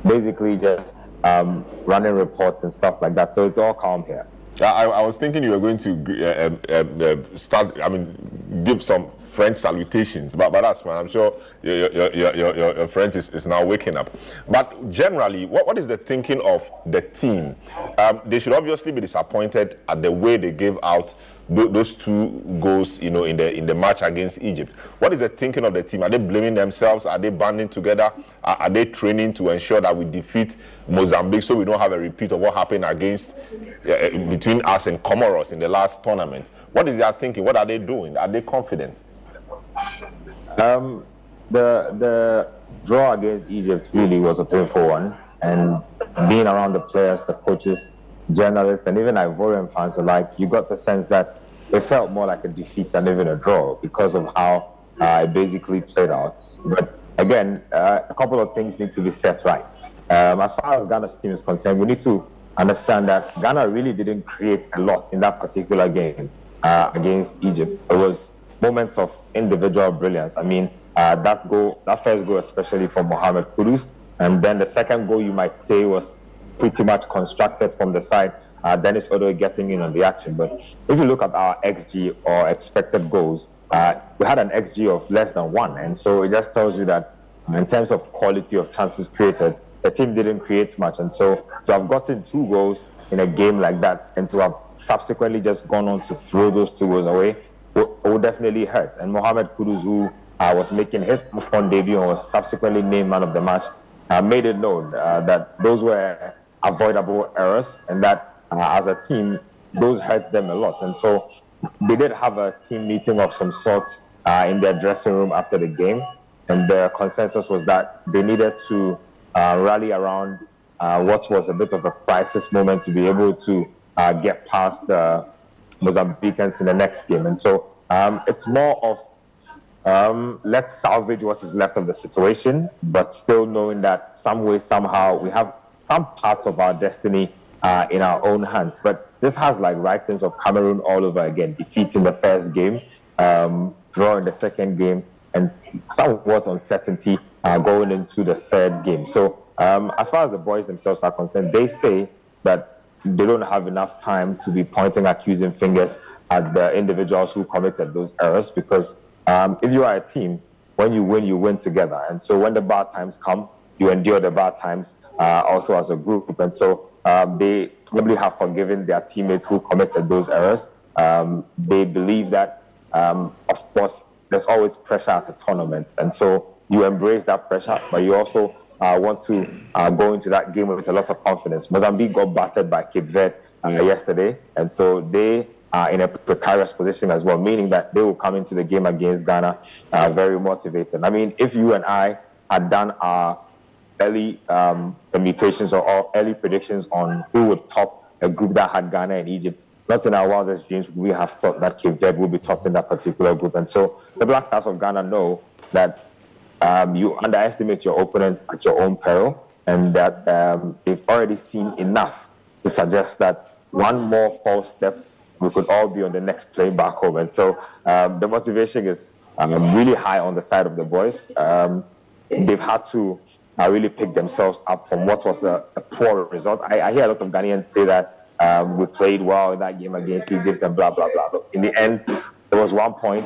basically just um, running reports and stuff like that. So it's all calm here. I, I was thinking you were going to uh, uh, uh, start, I mean, give some French salutations, but, but that's fine. I'm sure your, your, your, your, your French is, is now waking up. But generally, what, what is the thinking of the team? Um, they should obviously be disappointed at the way they gave out those two goals, you know, in the in the match against Egypt. What is the thinking of the team? Are they blaming themselves? Are they banding together? Are, are they training to ensure that we defeat Mozambique so we don't have a repeat of what happened against uh, between us and Comoros in the last tournament? What is their thinking? What are they doing? Are they confident? Um, the the draw against Egypt really was a painful one, and being around the players, the coaches, journalists, and even Ivorian fans alike, you got the sense that it felt more like a defeat than even a draw because of how uh, it basically played out. But again, uh, a couple of things need to be set right. Um, as far as Ghana's team is concerned, we need to understand that Ghana really didn't create a lot in that particular game uh, against Egypt. It was moments of individual brilliance. I mean, uh, that goal, that first goal, especially for Mohamed Kudus, and then the second goal, you might say, was pretty much constructed from the side. Uh, Dennis Odoi getting in on the action. But if you look at our XG or expected goals, uh, we had an XG of less than one. And so it just tells you that in terms of quality of chances created, the team didn't create much. And so to have gotten two goals in a game like that and to have subsequently just gone on to throw those two goals away will definitely hurt. And Mohamed Kudus, who uh, was making his AFCON debut and was subsequently named man of the match, uh, made it known uh, that those were avoidable errors and that uh, as a team, those hurt them a lot. And so they did have a team meeting of some sorts uh, in their dressing room after the game. And the consensus was that they needed to uh, rally around what was a bit of a crisis moment to be able to get past the Mozambicans in the next game. And so um, it's more of um, let's salvage what is left of the situation, but still knowing that some way, somehow, we have some parts of our destiny uh, in our own hands. But this has like writings of Cameroon all over again, defeating the first game, um, drawing the second game, and somewhat uncertainty uh, going into the third game. So um, as far as the boys themselves are concerned, they say that they don't have enough time to be pointing accusing fingers at the individuals who committed those errors because um, if you are a team, when you win, you win together. And so when the bad times come, you endure the bad times uh, also as a group. And so um, they probably have forgiven their teammates who committed those errors. Um, they believe that, um, of course, there's always pressure at the tournament. And so you embrace that pressure, but you also uh, want to uh, go into that game with a lot of confidence. Mozambique got battered by Cape Verde uh, yesterday, and so they are in a precarious position as well, meaning that they will come into the game against Ghana uh, very motivated. I mean, if you and I had done our early um, permutations or early predictions on who would top a group that had Ghana and Egypt, not in our wildest dreams would we have thought that Cape Verde would be top in that particular group. And so the Black Stars of Ghana know that um, you underestimate your opponents at your own peril, and that um, they've already seen enough to suggest that one more false step, we could all be on the next plane back home. And so um, the motivation is um, really high on the side of the boys. Um, they've had to uh, really pick themselves up from what was a, a poor result. I, I, hear a lot of Ghanaians say that um, we played well in that game against Egypt and blah, blah, blah. But in the end, there was one point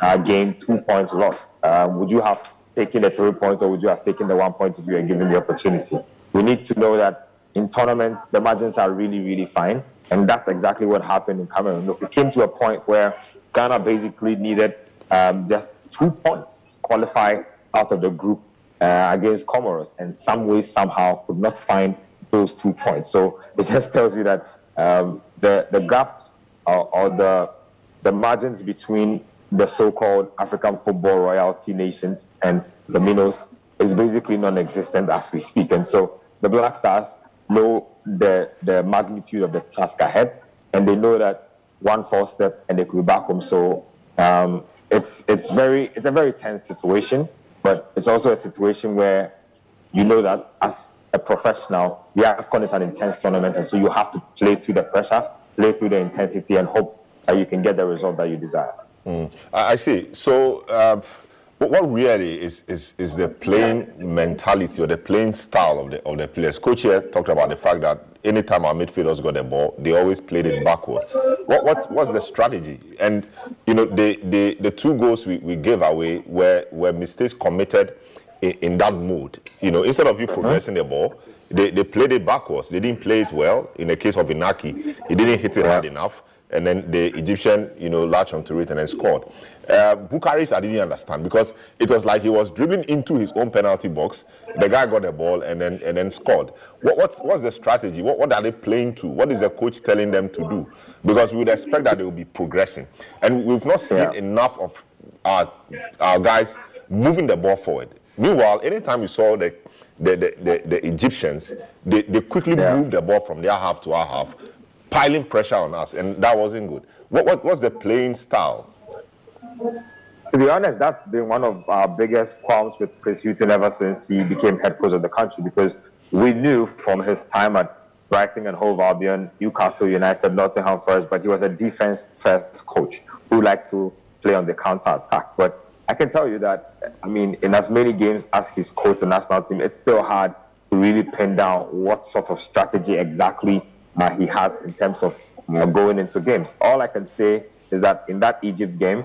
uh, gained, two points lost. Uh, would you have taken the three points or would you have taken the one point if you were given the opportunity? We need to know that in tournaments, the margins are really, really fine. And that's exactly what happened in Cameroon. Look, it came to a point where Ghana basically needed um, just two points to qualify out of the group uh, against Comoros, and some way, somehow, could not find those two points. So it just tells you that um, the the gaps or, or the the margins between the so-called African football royalty nations and the minnows is basically non-existent as we speak. And so the Black Stars know the the magnitude of the task ahead, and they know that one false step and they could be back home. So um, it's it's very it's a very tense situation, but it's also a situation where you know that as a professional, the AFCON is an intense tournament, and so you have to play through the pressure, play through the intensity, and hope that you can get the result that you desire. Mm. I see. So, uh, what really is, is, is the playing mentality or the playing style of the, of the players? Coach here talked about the fact that anytime our midfielders got the ball, they always played it backwards. What, what's, what's the strategy? And, you know, the, the, the two goals we, we gave away were, were mistakes committed in, in that mood. You know, instead of you uh-huh. progressing the ball, they, they played it backwards. They didn't play it well. In the case of Inaki, he didn't hit it hard enough and then the Egyptian, you know, latched onto it and then scored. Uh, Bucharest, I didn't understand because it was like he was dribbling into his own penalty box. The guy got the ball and then and then scored. What, what's what's the strategy? What, what are they playing to? What is the coach telling them to do? Because we would expect that they will be progressing, and we've not seen yeah. enough of our our guys moving the ball forward. Meanwhile, anytime we saw the the, the, the, the Egyptians, they, they quickly yeah. moved the ball from their half to our half piling pressure on us, and that wasn't good. What, what was the playing style? To be honest, that's been one of our biggest qualms with Chris Hughton ever since he became head coach of the country because we knew from his time at Brighton and Hove Albion, Newcastle United, Nottingham Forest, but he was a defense first coach who liked to play on the counter attack. But I can tell you that, I mean, in as many games as he's coached the national team, it's still hard to really pin down what sort of strategy exactly uh, he has in terms of uh, going into games. All I can say is that in that Egypt game,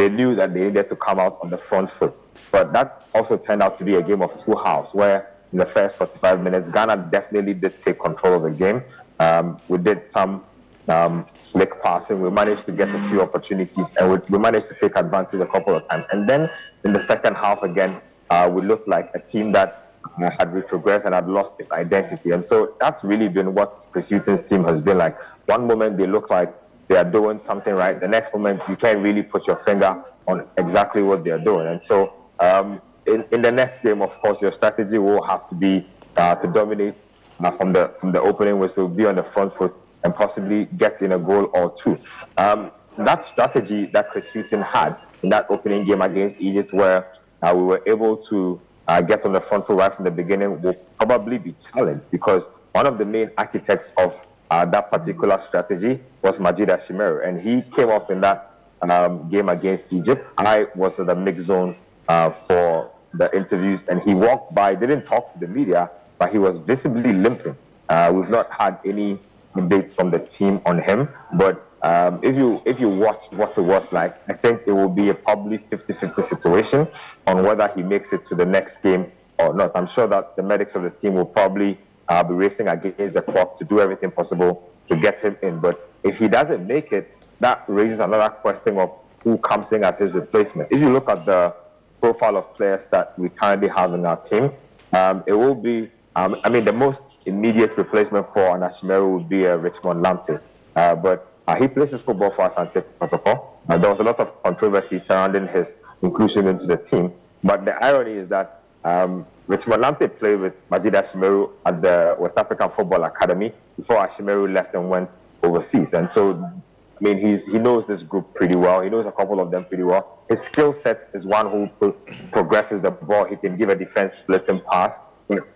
they knew that they needed to come out on the front foot. But that also turned out to be a game of two halves, where in the first 45 minutes, Ghana definitely did take control of the game. Um, we did some um, slick passing. We managed to get a few opportunities, and we, we, managed to take advantage a couple of times. And then in the second half, again, uh, we looked like a team that had retrogressed and had lost its identity. And so that's really been what Chris Hughton's team has been like. One moment they look like they are doing something right. The next moment you can't really put your finger on exactly what they are doing. And so um, in, in the next game, of course, your strategy will have to be uh, to dominate uh, from the from the opening whistle, be on the front foot, and possibly get in a goal or two. Um, that strategy that Chris Hughton had in that opening game against Egypt, where uh, we were able to uh, get on the front foot right from the beginning will probably be challenged because one of the main architects of uh, that particular strategy was Majid Ashimeru, and he came off in that um, game against Egypt. I was in the mix zone uh, for the interviews, and he walked by, didn't talk to the media, but he was visibly limping. Uh, we've not had any updates from the team on him, but um, if you if you watched what it was like, I think it will be a probably 50-50 situation on whether he makes it to the next game or not. I'm sure that the medics of the team will probably uh, be racing against the clock to do everything possible to get him in. But if he doesn't make it, that raises another question of who comes in as his replacement. If you look at the profile of players that we currently have in our team, um, it will be, um, I mean, the most immediate replacement for Anashimeru would be uh, Richmond Lamptey. Uh, but uh, he plays his football for Asante Kotoko. Uh, there was a lot of controversy surrounding his inclusion into the team. But the irony is that um, Richmond Lamptey played with Majid Ashimeru at the West African Football Academy before Ashimeru left and went overseas. And so, I mean, he's, he knows this group pretty well. He knows a couple of them pretty well. His skill set is one who pro- progresses the ball. He can give a defense splitting pass.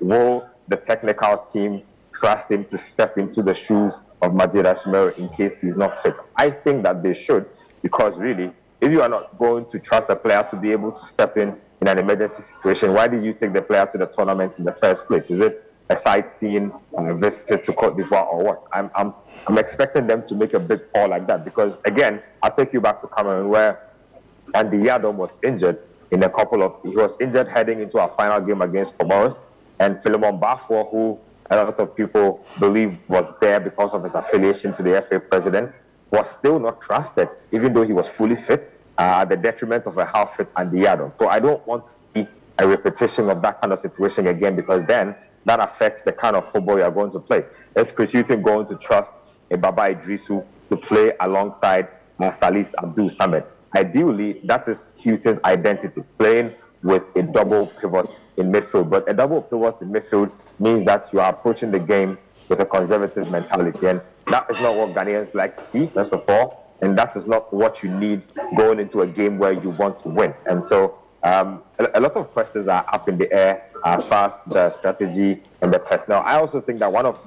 Will the technical team trust him to step into the shoes of Majid Ashimeru in case he's not fit. I think that they should, because really, if you are not going to trust the player to be able to step in in an emergency situation, why did you take the player to the tournament in the first place? Is it a sightseeing uh, visit to Cote d'Ivoire or what? I'm, I'm, I'm expecting them to make a big call like that because, again, I'll take you back to Cameroon where Andy Yiadom was injured in a couple of, he was injured heading into our final game against Comoros, and Philemon Baffour, who a lot of people believe was there because of his affiliation to the FA president, was still not trusted, even though he was fully fit, uh, at the detriment of a half fit Andy Yiadom. So I don't want to see a repetition of that kind of situation again because then that affects the kind of football you are going to play. Is Chris Hughton going to trust a Baba Iddrisu to play alongside uh, Salis Abdul Samad? Ideally, that is Hughton's identity, playing with a double pivot in midfield. But a double pivot in midfield means that you are approaching the game with a conservative mentality. And that is not what Ghanaians like to see, first of all. And that is not what you need going into a game where you want to win. And so um, a, a, lot of questions are up in the air as far as the strategy and the personnel. I also think that one of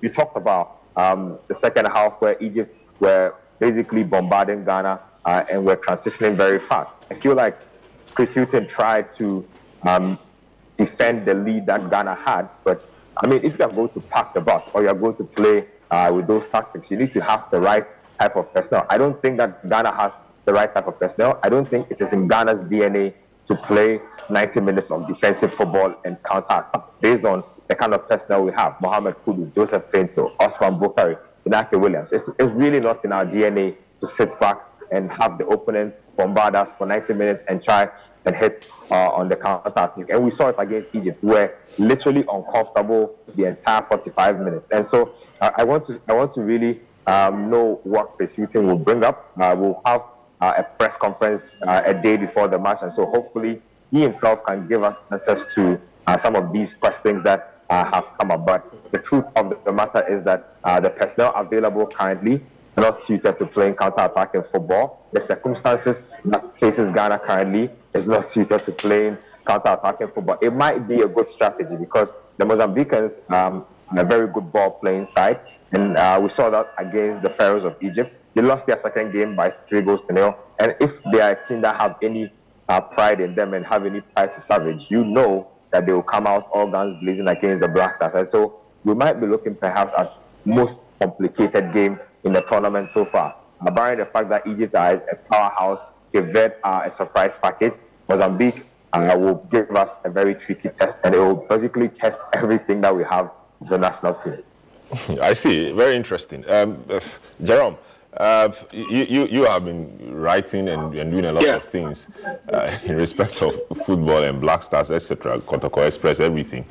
you talked about um, the second half where Egypt were basically bombarding Ghana uh, and were transitioning very fast. I feel like Chris Hughton tried to um, defend the lead that Ghana had, but I mean, if you are going to park the bus or you are going to play uh, with those tactics, you need to have the right type of personnel. I don't think that Ghana has the right type of personnel. I don't think it is in Ghana's DNA to play 90 minutes of defensive football and counter based on the kind of personnel we have. Mohamed Kudus, Joseph Paintsil, Osman Bukari, Inaki Williams. It's, it's really not in our DNA to sit back and have the opponents bombard us for 90 minutes and try and hit uh, on the counter attack. And we saw it against Egypt. We were literally uncomfortable the entire 45 minutes. And so uh, I want to I want to really um, know what Chris Hughton will bring up. Uh, we'll have uh, a press conference uh, a day before the match, and so hopefully he himself can give us answers to uh, some of these questions that have come up. But the truth of the matter is that the personnel available currently are not suited to playing counter-attacking football. The circumstances that faces Ghana currently is not suited to playing counter-attacking football. It might be a good strategy because the Mozambicans um, are a very good ball-playing side, and uh, we saw that against the Pharaohs of Egypt. They lost their second game by three goals to nil. And if they are a team that have any uh, pride in them and have any pride to savage, you know that they will come out all guns blazing against the Black Stars. And so we might be looking perhaps at most complicated game in the tournament so far. Uh, barring the fact that Egypt are a powerhouse, Cape are a surprise package, Mozambique uh, will give us a very tricky test, and it will basically test everything that we have as a national team. I see. Very interesting. Um, uh, Jerome, uh, you, you, you have been writing and, and doing a lot yeah. of things uh, in respect of football and Black Stars, etc., Kotoko Express, everything.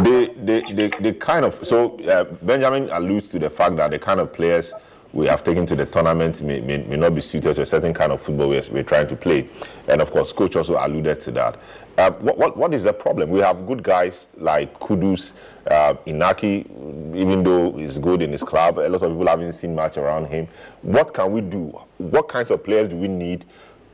They, they, they, they kind of, so uh, Benjamin alludes to the fact that the kind of players we have taken to the tournament may, may, may not be suited to a certain kind of football we're, we're trying to play. And of course, coach also alluded to that. Uh, what, what, what is the problem? We have good guys like Kudus, uh, Inaki, even though he's good in his club, a lot of people haven't seen much around him. What can we do? What kinds of players do we need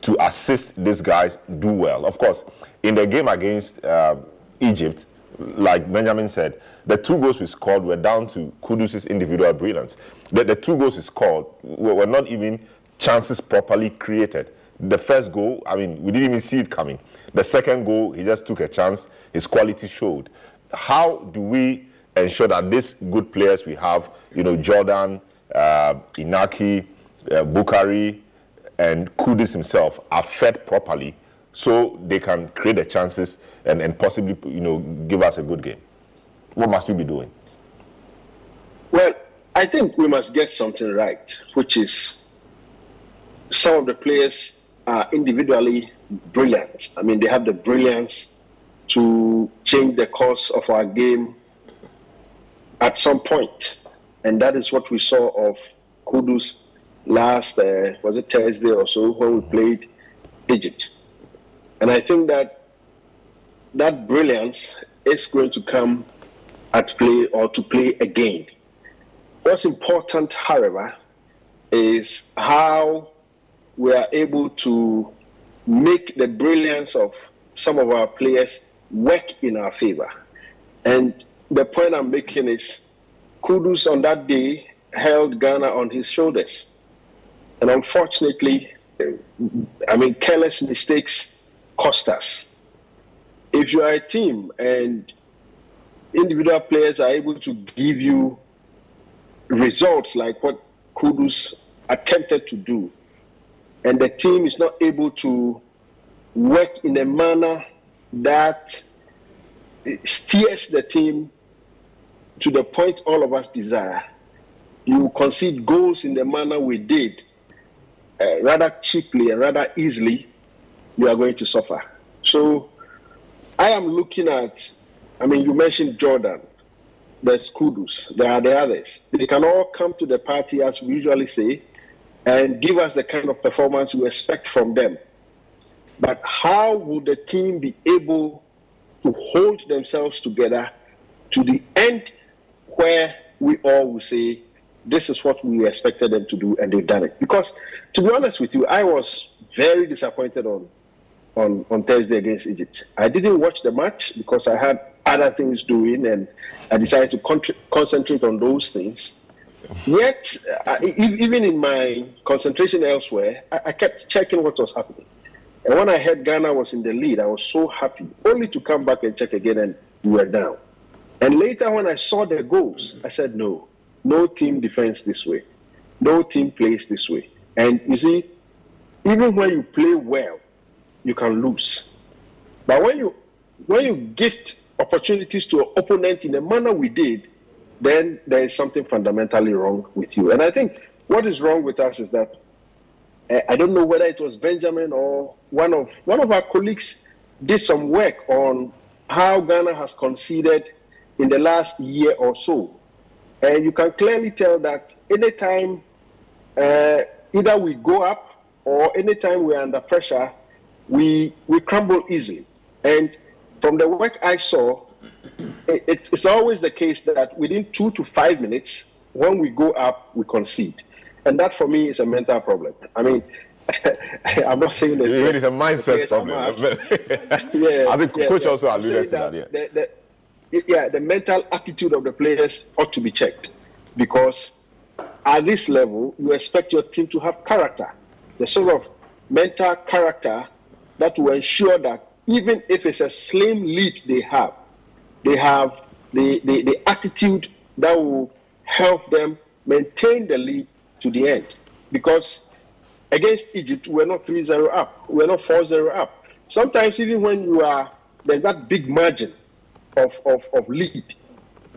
to assist these guys do well? Of course, in the game against uh, Egypt, like Benjamin said, the two goals we scored were down to Kudus' individual brilliance. The, the two goals he scored were not even chances properly created. The first goal, I mean, we didn't even see it coming. The second goal, he just took a chance. His quality showed. How do we ensure that these good players we have, you know, Jordan, uh, Inaki, uh, Bukari, and Kudus himself are fed properly so they can create the chances and, and possibly, you know, give us a good game? What must we be doing? Well, I think we must get something right, which is some of the players are individually brilliant. I mean, they have the brilliance to change the course of our game at some point. And that is what we saw of Kudus last, uh, was it Thursday or so, when we played Egypt. And I think that that brilliance is going to come at play or to play again. What's important, however, is how we are able to make the brilliance of some of our players work in our favor. And the point I'm making is Kudus on that day held Ghana on his shoulders. And unfortunately, I mean, careless mistakes cost us. If you are a team and individual players are able to give you results like what Kudus attempted to do, and the team is not able to work in a manner that steers the team to the point all of us desire, you concede goals in the manner we did, uh, rather cheaply and rather easily, you are going to suffer. So I am looking at I mean, you mentioned Jordan, there's Kudus, there are the others. They can all come to the party, as we usually say, and give us the kind of performance we expect from them. But how would the team be able to hold themselves together to the end where we all will say, this is what we expected them to do, and they've done it? Because, to be honest with you, I was very disappointed on on, on Thursday against Egypt. I didn't watch the match because I had other things doing and I decided to con- concentrate on those things. Yet, uh, even in my concentration elsewhere, I, I kept checking what was happening. And when I heard Ghana was in the lead, I was so happy, only to come back and check again and we were down. And later, when I saw the goals, I said, no, no team defends this way. No team plays this way. And you see, even when you play well, you can lose. But when you when you gift opportunities to an opponent in the manner we did, then there is something fundamentally wrong with you. And I think what is wrong with us is that uh, I don't know whether it was Benjamin or one of one of our colleagues did some work on how Ghana has conceded in the last year or so. And you can clearly tell that anytime uh, either we go up or anytime we're under pressure, we, we crumble easily. And from the work I saw, it's, it's always the case that within two to five minutes, when we go up, we concede. And that for me is a mental problem. I mean, I'm not saying that. It is a mindset problem. yeah, I think yeah, coach yeah. also alluded to saying that. Yeah. The, the, yeah, the mental attitude of the players ought to be checked because at this level, you expect your team to have character, the sort of mental character that will ensure that even if it's a slim lead they have, they have the, the, the attitude that will help them maintain the lead to the end. Because against Egypt, we're not 3 0 up, we're not 4 0 up. Sometimes, even when you are, there's that big margin of, of, of lead.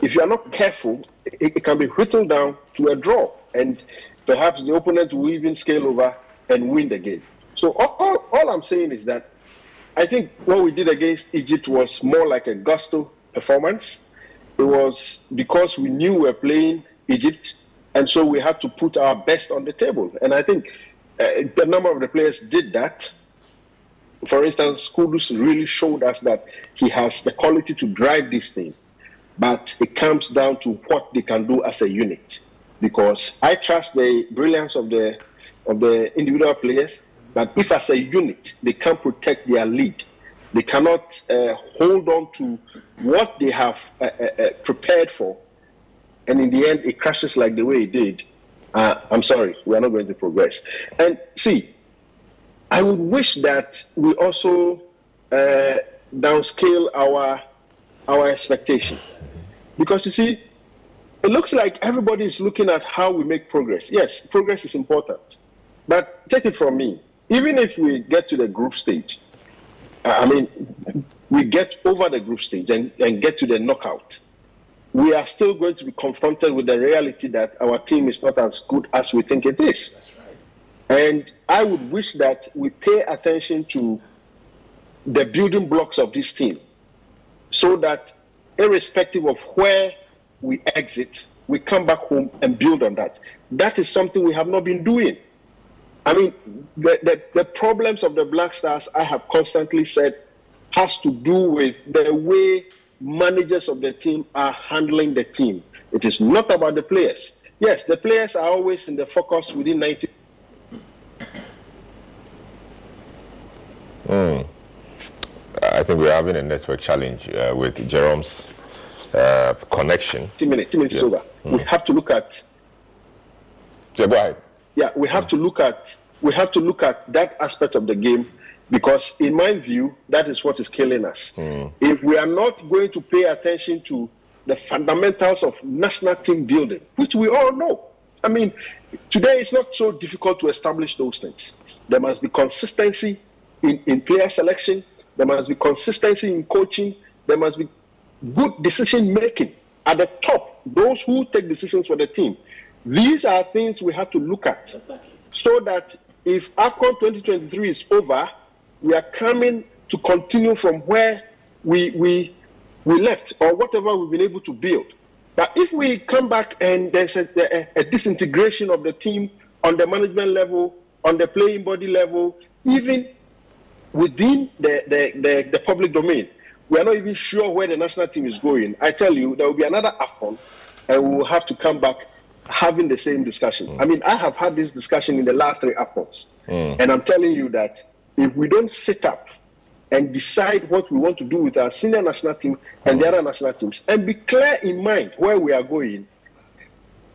If you are not careful, it, it can be whittled down to a draw, and perhaps the opponent will even scale over and win the game. So, all, all, all I'm saying is that I think what we did against Egypt was more like a gusto performance. It was because we knew we were playing Egypt, and so we had to put our best on the table. And I think uh, a number of the players did that. For instance, Kudus really showed us that he has the quality to drive this thing, but it comes down to what they can do as a unit. Because I trust the brilliance of the of the individual players, but if as a unit they can't protect their lead, they cannot uh, hold on to what they have uh, uh, uh prepared for, and in the end it crashes like the way it did. Uh, I'm sorry, we are not going to progress. And see, I would wish that we also uh, downscale our our expectation, because you see, it looks like everybody is looking at how we make progress. Yes, progress is important, but take it from me. Even if we get to the group stage, I mean, we get over the group stage and, and get to the knockout we are still going to be confronted with the reality that our team is not as good as we think it is. And I would wish that we pay attention to the building blocks of this team so that, irrespective of where we exit, we come back home and build on that. That is something we have not been doing. I mean, the, the, the problems of the Black Stars, I have constantly said, has to do with the way managers of the team are handling the team. It is not about the players. Yes, the players are always in the focus within 90. Mm. I think we're having a network challenge uh, with Jerome's uh, connection. 10 minutes, 10 minutes yeah. over. Mm. We have to look at. Yeah, go ahead. Yeah, we have to look at we have to look at that aspect of the game because, in my view, that is what is killing us. Mm. If we are not going to pay attention to the fundamentals of national team building, which we all know, I mean, today it's not so difficult to establish those things. There must be consistency in, in player selection, there must be consistency in coaching, there must be good decision making at the top, those who take decisions for the team. These are things we have to look at so that if AFCON 2023 is over, we are coming to continue from where we, we, we left or whatever we've been able to build. But if we come back and there's a, a, a disintegration of the team on the management level, on the playing body level, even within the, the, the, the, public domain, we are not even sure where the national team is going. I tell you, there will be another AFCON, and we will have to come back having the same discussion. Mm. I mean, I have had this discussion in the last three AFCONs, mm. and I'm telling you that if we don't sit up and decide what we want to do with our senior national team and the other national teams and be clear in mind where we are going,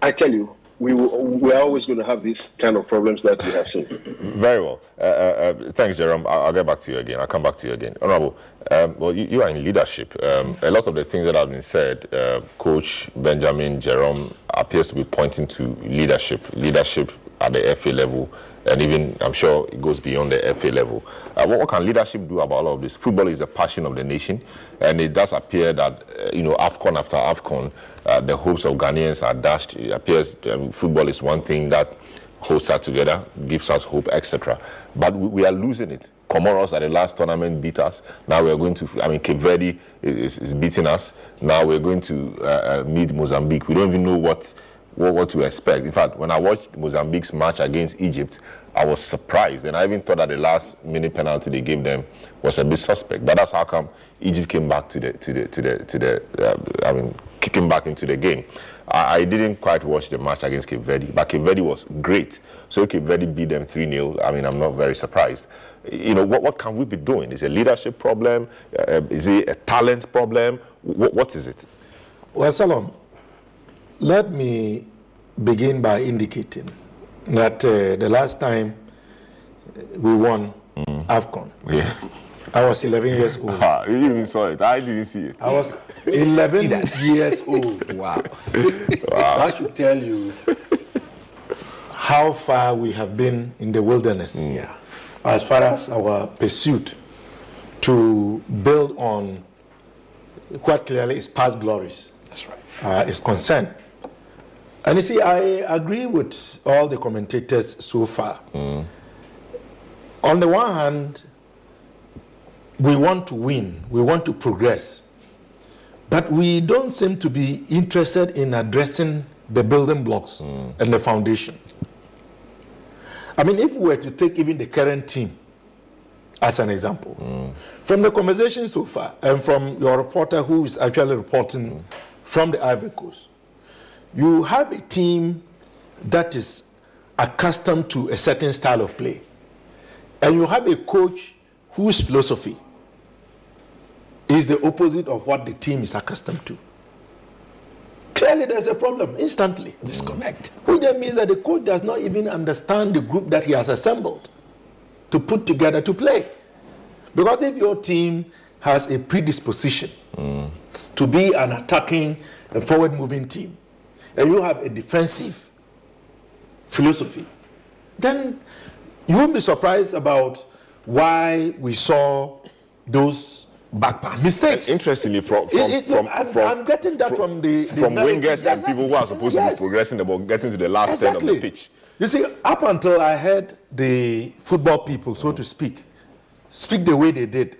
I tell you, we, will, we are always going to have these kind of problems that we have seen. Very well. Uh, uh, uh, thanks, Jerome. I'll, I'll, get back to you again. I'll come back to you again. Honorable, um, well, you, you, are in leadership. Um, a lot of the things that have been said, uh, Coach Benjamin Jerome appears to be pointing to leadership, leadership at the FA level, and even I'm sure it goes beyond the FA level. Uh, what, what, can leadership do about all of this? Football is the passion of the nation, and it does appear that uh, you know AFCON after AFCON, uh, the hopes of Ghanaians are dashed. It appears um, football is one thing that holds us together, gives us hope, etc. But we, we, are losing it. Comoros at the last tournament beat us. Now we're going to, I mean, Cape Verde is, is beating us. Now we're going to uh, uh meet Mozambique. We don't even know what what, what to expect. In fact, when I watched Mozambique's match against Egypt, I was surprised, and I even thought that the last minute penalty they gave them was a bit suspect. But that's how come Egypt came back to the to the to the to the uh, I mean kicking back into the game. I, I, didn't quite watch the match against Cape Verde, but Cape Verde was great. So Cape Verde beat them 3 0. I mean, I'm not very surprised. You know, what, what can we be doing? Is it a leadership problem? Uh, is it a talent problem? what, what is it? Well, Selorm, let me begin by indicating that uh, the last time we won mm. AFCON, yeah. I was 11 years old. Ah, you even saw it. I didn't see it. I was 11 years old. Wow. wow. That should tell you how far we have been in the wilderness. Mm. Yeah. As far as our pursuit to build on what clearly is past glories. That's right. Uh, is concerned. And you see, I agree with all the commentators so far. Mm. On the one hand, we want to win, we want to progress, but we don't seem to be interested in addressing the building blocks mm. and the foundation. I mean, if we were to take even the current team as an example, mm. from the conversation so far, and from your reporter who is actually reporting from the Ivory Coast, you have a team that is accustomed to a certain style of play, and you have a coach whose philosophy is the opposite of what the team is accustomed to. Clearly, there's a problem instantly. Disconnect. Which then means that the coach does not even understand the group that he has assembled to put together to play. Because if your team has a predisposition mm. to be an attacking and forward moving team, and you have a defensive philosophy, then you won't be surprised about why we saw those back pass mistakes. Uh, interestingly, from from, it, it, from, I'm, from, I'm, getting that from, the, the from wingers and people who are supposed yes. to be progressing the ball, getting to the last exactly. third of the pitch. You see, up until I heard the football people, so to speak, speak the way they did,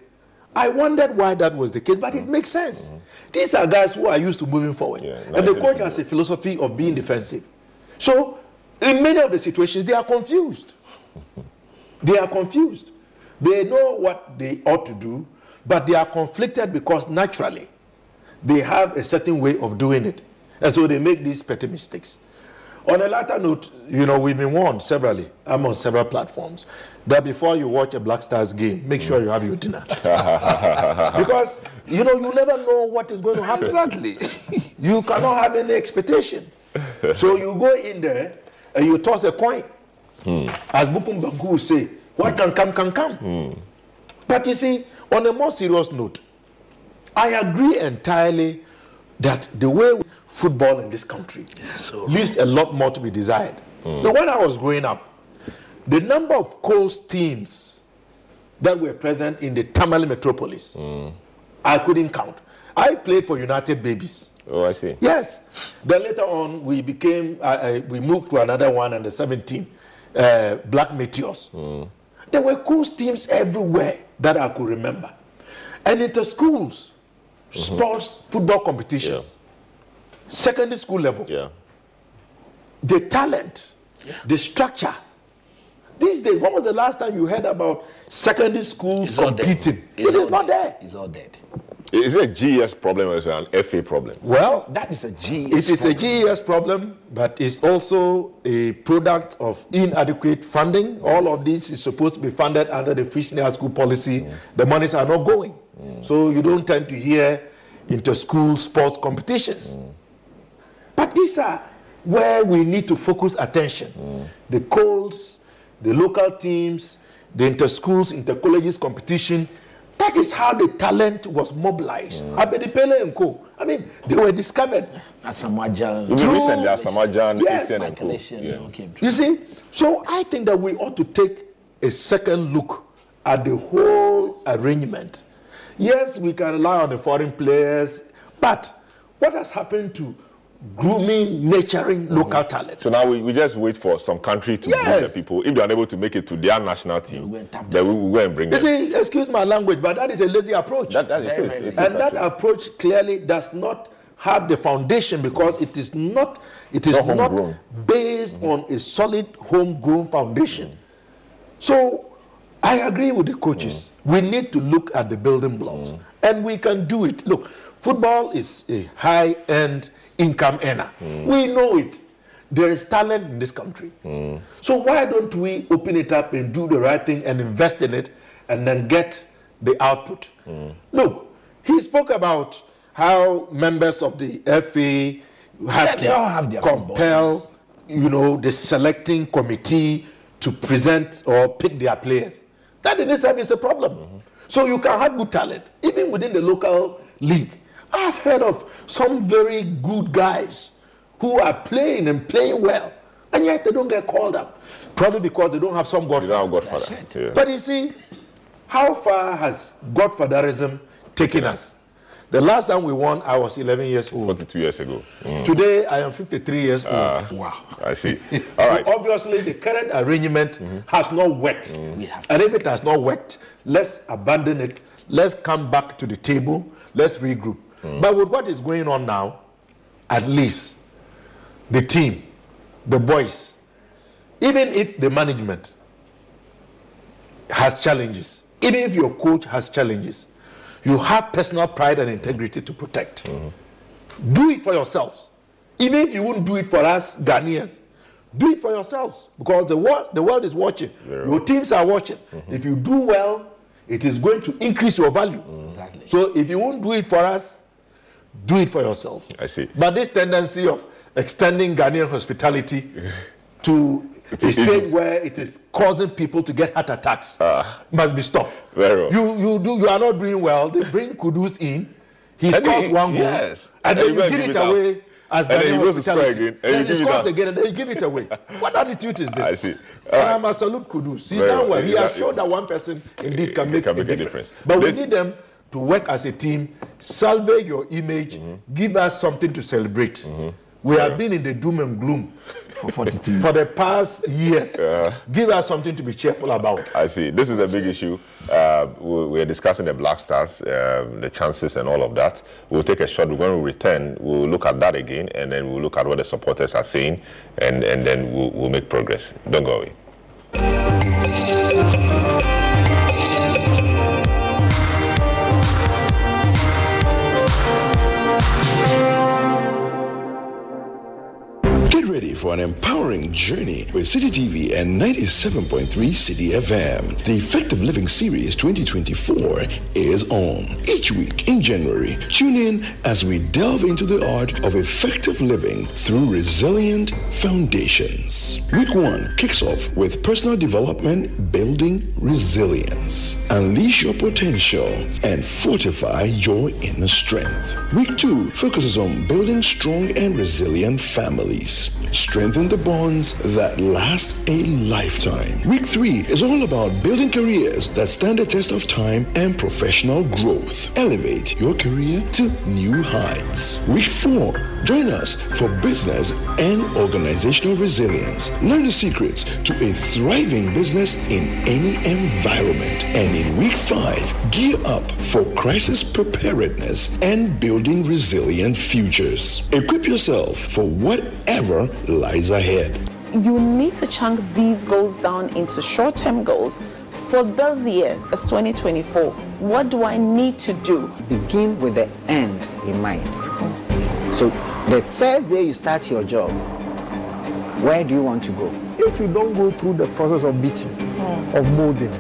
I wondered why that was the case, but it makes sense. Mm-hmm. These are guys who are used to moving forward, yeah, and the coach has a philosophy of being defensive. So, in many of the situations, they are confused. they are confused. They know what they ought to do, but they are conflicted because naturally they have a certain way of doing it. And so they make these petty mistakes. On a lighter note, you know, we've been warned severally, I'm on several platforms, that before you watch a Black Stars game, make sure you have your dinner. because, you know, you never know what is going to happen. Exactly. you cannot have any expectation. so you go in there and you toss a coin. Hmm. As Bukum would say, what can come, can come. Hmm. But you see, on a more serious note, I agree entirely that the way football in this country so leaves a lot more to be desired. Mm. Now, when I was growing up, the number of colts teams that were present in the Tamale metropolis, mm. I couldn't count. I played for United Babies. Oh, I see. Yes. Then later on, we became, uh, uh, we moved to another one under 17, uh, Black Meteors. Mm. There were colts teams everywhere that I could remember. And inter schools, mm-hmm. sports, football competitions, yeah. Secondary school level. Yeah. The talent, yeah. the structure. These days, when was the last time you heard about secondary schools it's competing? It is not there. It's all dead. Is it a GES problem or is it an FA problem? Well, That is a G. it is a GES problem, but it's also a product of inadequate funding. All of this is supposed to be funded under the free senior school policy. Mm. The monies are not going. Mm. So you don't tend to hear inter-school sports competitions. Mm. But these are where we need to focus attention. Mm. The calls, the local teams, the inter-schools, inter-colleges competition. That is how the talent was mobilized. Mm. Abedi Pele and Co. I mean, they were discovered. Asamoah Even True. recently, Asamoah Gyan, Yes. Asian and Co. Calculation, Yeah. okay. You see, so I think that we ought to take a second look at the whole arrangement. Yes, we can rely on the foreign players, but what has happened to grooming, nurturing mm. local talent? So now we, we just wait for some country to bring the people. If they are unable to make it to their national team, go and then we will go and bring You them. see, excuse my language, but that is a lazy approach. That, that it Very, is. very It is and that actually. approach clearly does not have the foundation because it is not it is Not not, homegrown. based mm-hmm. on a solid homegrown foundation mm. so i agree with the coaches mm. we need to look at the building blocks and we can do it look football is a high end income earner we know it there is talent in this country so why don't we open it up and do the right thing and invest in it and then get the output look he spoke about how members of the FA have Yeah, to have their compel, you know, the selecting committee to present or pick their players. That in itself is a problem. So you can have good talent, even within the local league. I've heard of some very good guys who are playing and playing well, and yet they don't get called up. Probably because they don't have some You godfather. don't have Godfather. Yeah. But you see, how far has Godfatherism taken us? The last time we won, I was 11 years old. 42 years ago. Mm. Today, I am 53 years old. Ah, wow. I see. All right. Obviously, the current arrangement mm-hmm. has not worked. Mm-hmm. We have And if it has not worked, let's abandon it. Let's come back to the table. Let's regroup. Hmm. But with what is going on now, at least the team, the boys, even if the management has challenges, even if your coach has challenges, you have personal pride and integrity to protect. Hmm. Do it for yourselves. Even if you won't do it for us Ghanaians, do it for yourselves because the world, the world is watching. Your teams are watching. Hmm. If you do well, it is going to increase your value. Exactly. So if you won't do it for us, do it for yourselves. I see. But this tendency of extending Ghanaian hospitality to a To stage where it is causing people to get heart attacks must be stopped. Very well. You you do you are not doing well. They bring Kudus in. He scores one goal, yes. and And then you give it it out. away as And then Ghanaian he goes to score hospitality. again, and you Then he scores again, and then you give it away. what attitude is this? I see. Right. I must salute Kudus. He's done well. He has shown that one person indeed can make, can make a, difference. difference. But we Let's- need them to work as a team, salvage your image, give us something to celebrate. We have been in the doom and gloom For 42. for the past years. Give us something to be cheerful about. I see. This is a big issue. Uh, we- we're discussing the Black Stars, um, the chances, and all of that. We'll take a shot. When we return, we'll look at that again, and then we'll look at what the supporters are saying, and, and then we'll, we'll make progress. Don't go away. For an empowering journey with Citi TV and 97.3 Citi FM. The Effective Living Series 2024 is on. Each week in January, tune in as we delve into the art of effective living through resilient foundations. Week 1 kicks off with personal development building resilience. Unleash your potential and fortify your inner strength. Week 2 focuses on building strong and resilient families. Strengthen the bonds that last a lifetime. Week 3 is all about building careers that stand the test of time and professional growth. Elevate your career to new heights. Week 4 Join us for business and organizational resilience. Learn the secrets to a thriving business in any environment. And in week five, gear up for crisis preparedness and building resilient futures. Equip yourself for whatever lies ahead. you need to chunk these goals down into short term goals, for this year, as 2024, what do I need to do? Begin with the end in mind. So, the first day you start your job, where do you want to go? If you don't go through the process of beating, hmm. of molding,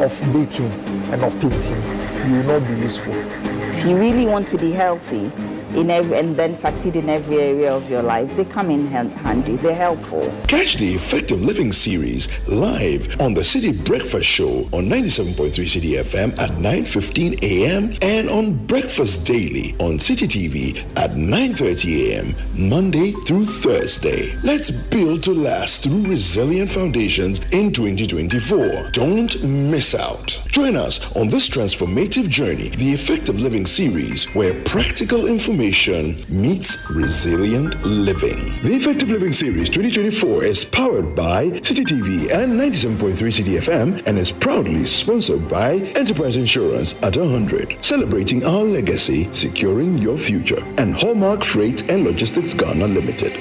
of baking, and of painting, you will not be useful. If you really want to be healthy in every, and then succeed in every area of your life, they come in handy. They're helpful. Catch the Effective Living series live on the Citi Breakfast Show on 97.3 Citi FM at 9:15 a.m. and on Breakfast Daily on Citi TV at 9:30 a.m. Monday through Thursday. Let's build to last through resilient foundations in 2024. Don't miss out. Join us on this transformative journey, the Effective Living series, where practical information meets resilient living. The Effective Living Series 2024 is powered by Citi TV and 97.3 Citi FM and is proudly sponsored by Enterprise Insurance at 100, celebrating our legacy, securing your future, and Hallmark Freight and Logistics Ghana Limited.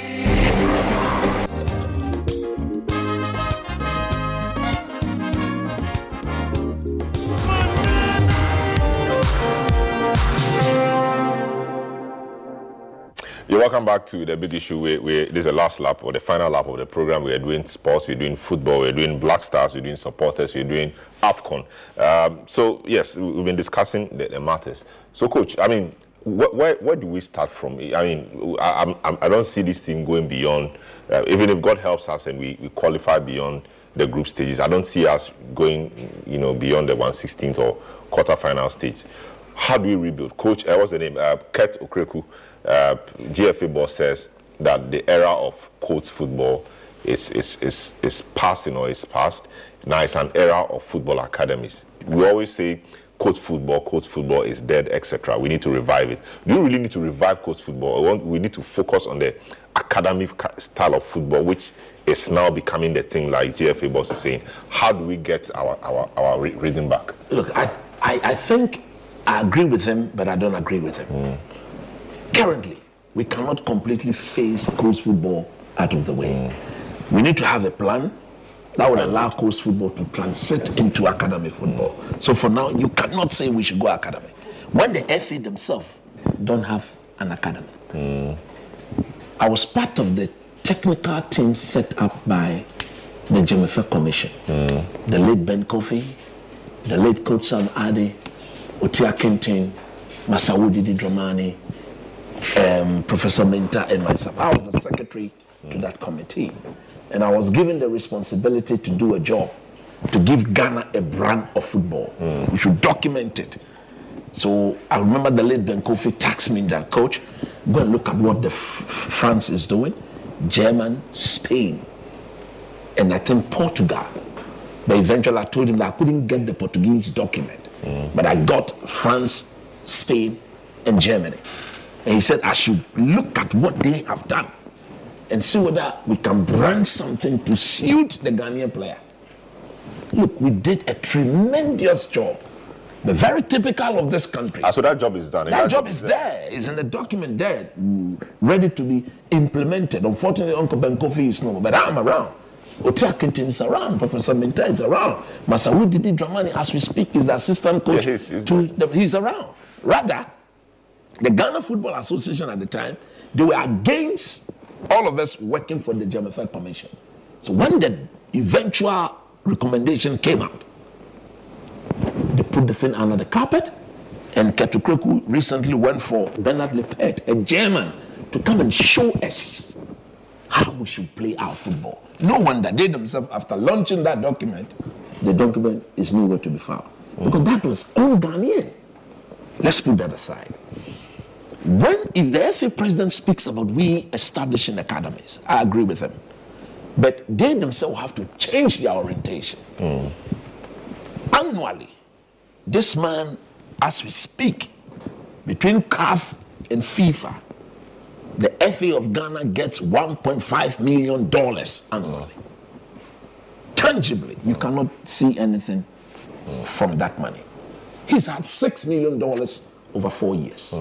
Welcome back to the big issue. We, we, this is the last lap or the final lap of the program. We're doing sports, we're doing football, we're doing Black Stars, we're doing supporters, we're doing AFCON. Um, so, yes, we- we've been discussing the, the matters. So, coach, I mean, wh- where, where do we start from? I mean, I, I'm, I don't see this team going beyond, uh, even if God helps us and we, we qualify beyond the group stages, I don't see us going, you know, beyond the 116th or quarterfinal stage. How do we rebuild? Coach, uh, what's the name? Uh, Kurt Okraku, uh, GFA boss says that the era of colts football is, is, is, is passing or is past. Now it's an era of football academies. We always say colts football, colts football is dead, etc. We need to revive it. Do you really need to revive colts football? We need to focus on the academic style of football, which is now becoming the thing like GFA boss is saying. How do we get our, our, our rhythm back? Look, I, I, I think I agree with him, but I don't agree with him. Currently, we cannot completely phase colts football out of the way. We need to have a plan that would allow colts football to transit into academy football. So for now, you cannot say we should go academy. When the FA themselves don't have an academy. Hmm. I was part of the technical team set up by the Dzamefe Commission. Hmm. The late Ben Koufie, the late coach Sam Arday, Otia Kentin, Masaudi Dramani, um, Professor Minta and myself. I was the secretary to that committee. And I was given the responsibility to do a job, to give Ghana a brand of football. We should document it. So I remember the late Ben Koufie taxed me that coach, go and look at what the F- France is doing, German, Spain, and I think Portugal. But eventually I told him that I couldn't get the Portuguese document. But I got France, Spain, and Germany. And he said I should look at what they have done and see whether we can brand something to suit the Ghanaian player. Look, we did a tremendous job. But very typical of this country. Ah, so that job is done. That job is there. It's in the document there, ready to be implemented. Unfortunately, Uncle Ben Koufie is no more, but I'm around. Otia Kintin is around. Professor Minta is around. Masud Didi Dramani, as we speak, is the assistant coach. Yeah, he's- he's to the, he's around. Rather, the Ghana Football Association at the time, they were against all of us working for the Dzamefe Commission. So when the eventual recommendation came out, they put the thing under the carpet, and Kurt Okraku recently went for Bernhard Lippert, a German, to come and show us how we should play our football. No wonder they themselves, after launching that document, the document is nowhere to be found. Because that was all Ghanaian. Let's put that aside. When, if the FA president speaks about we establishing academies, I agree with him. But they themselves have to change their orientation. Annually, this man, as we speak, between CAF and FIFA, the FA of Ghana gets 1.5 million dollars annually. Tangibly, you cannot see anything from that money. He's had six million dollars over four years.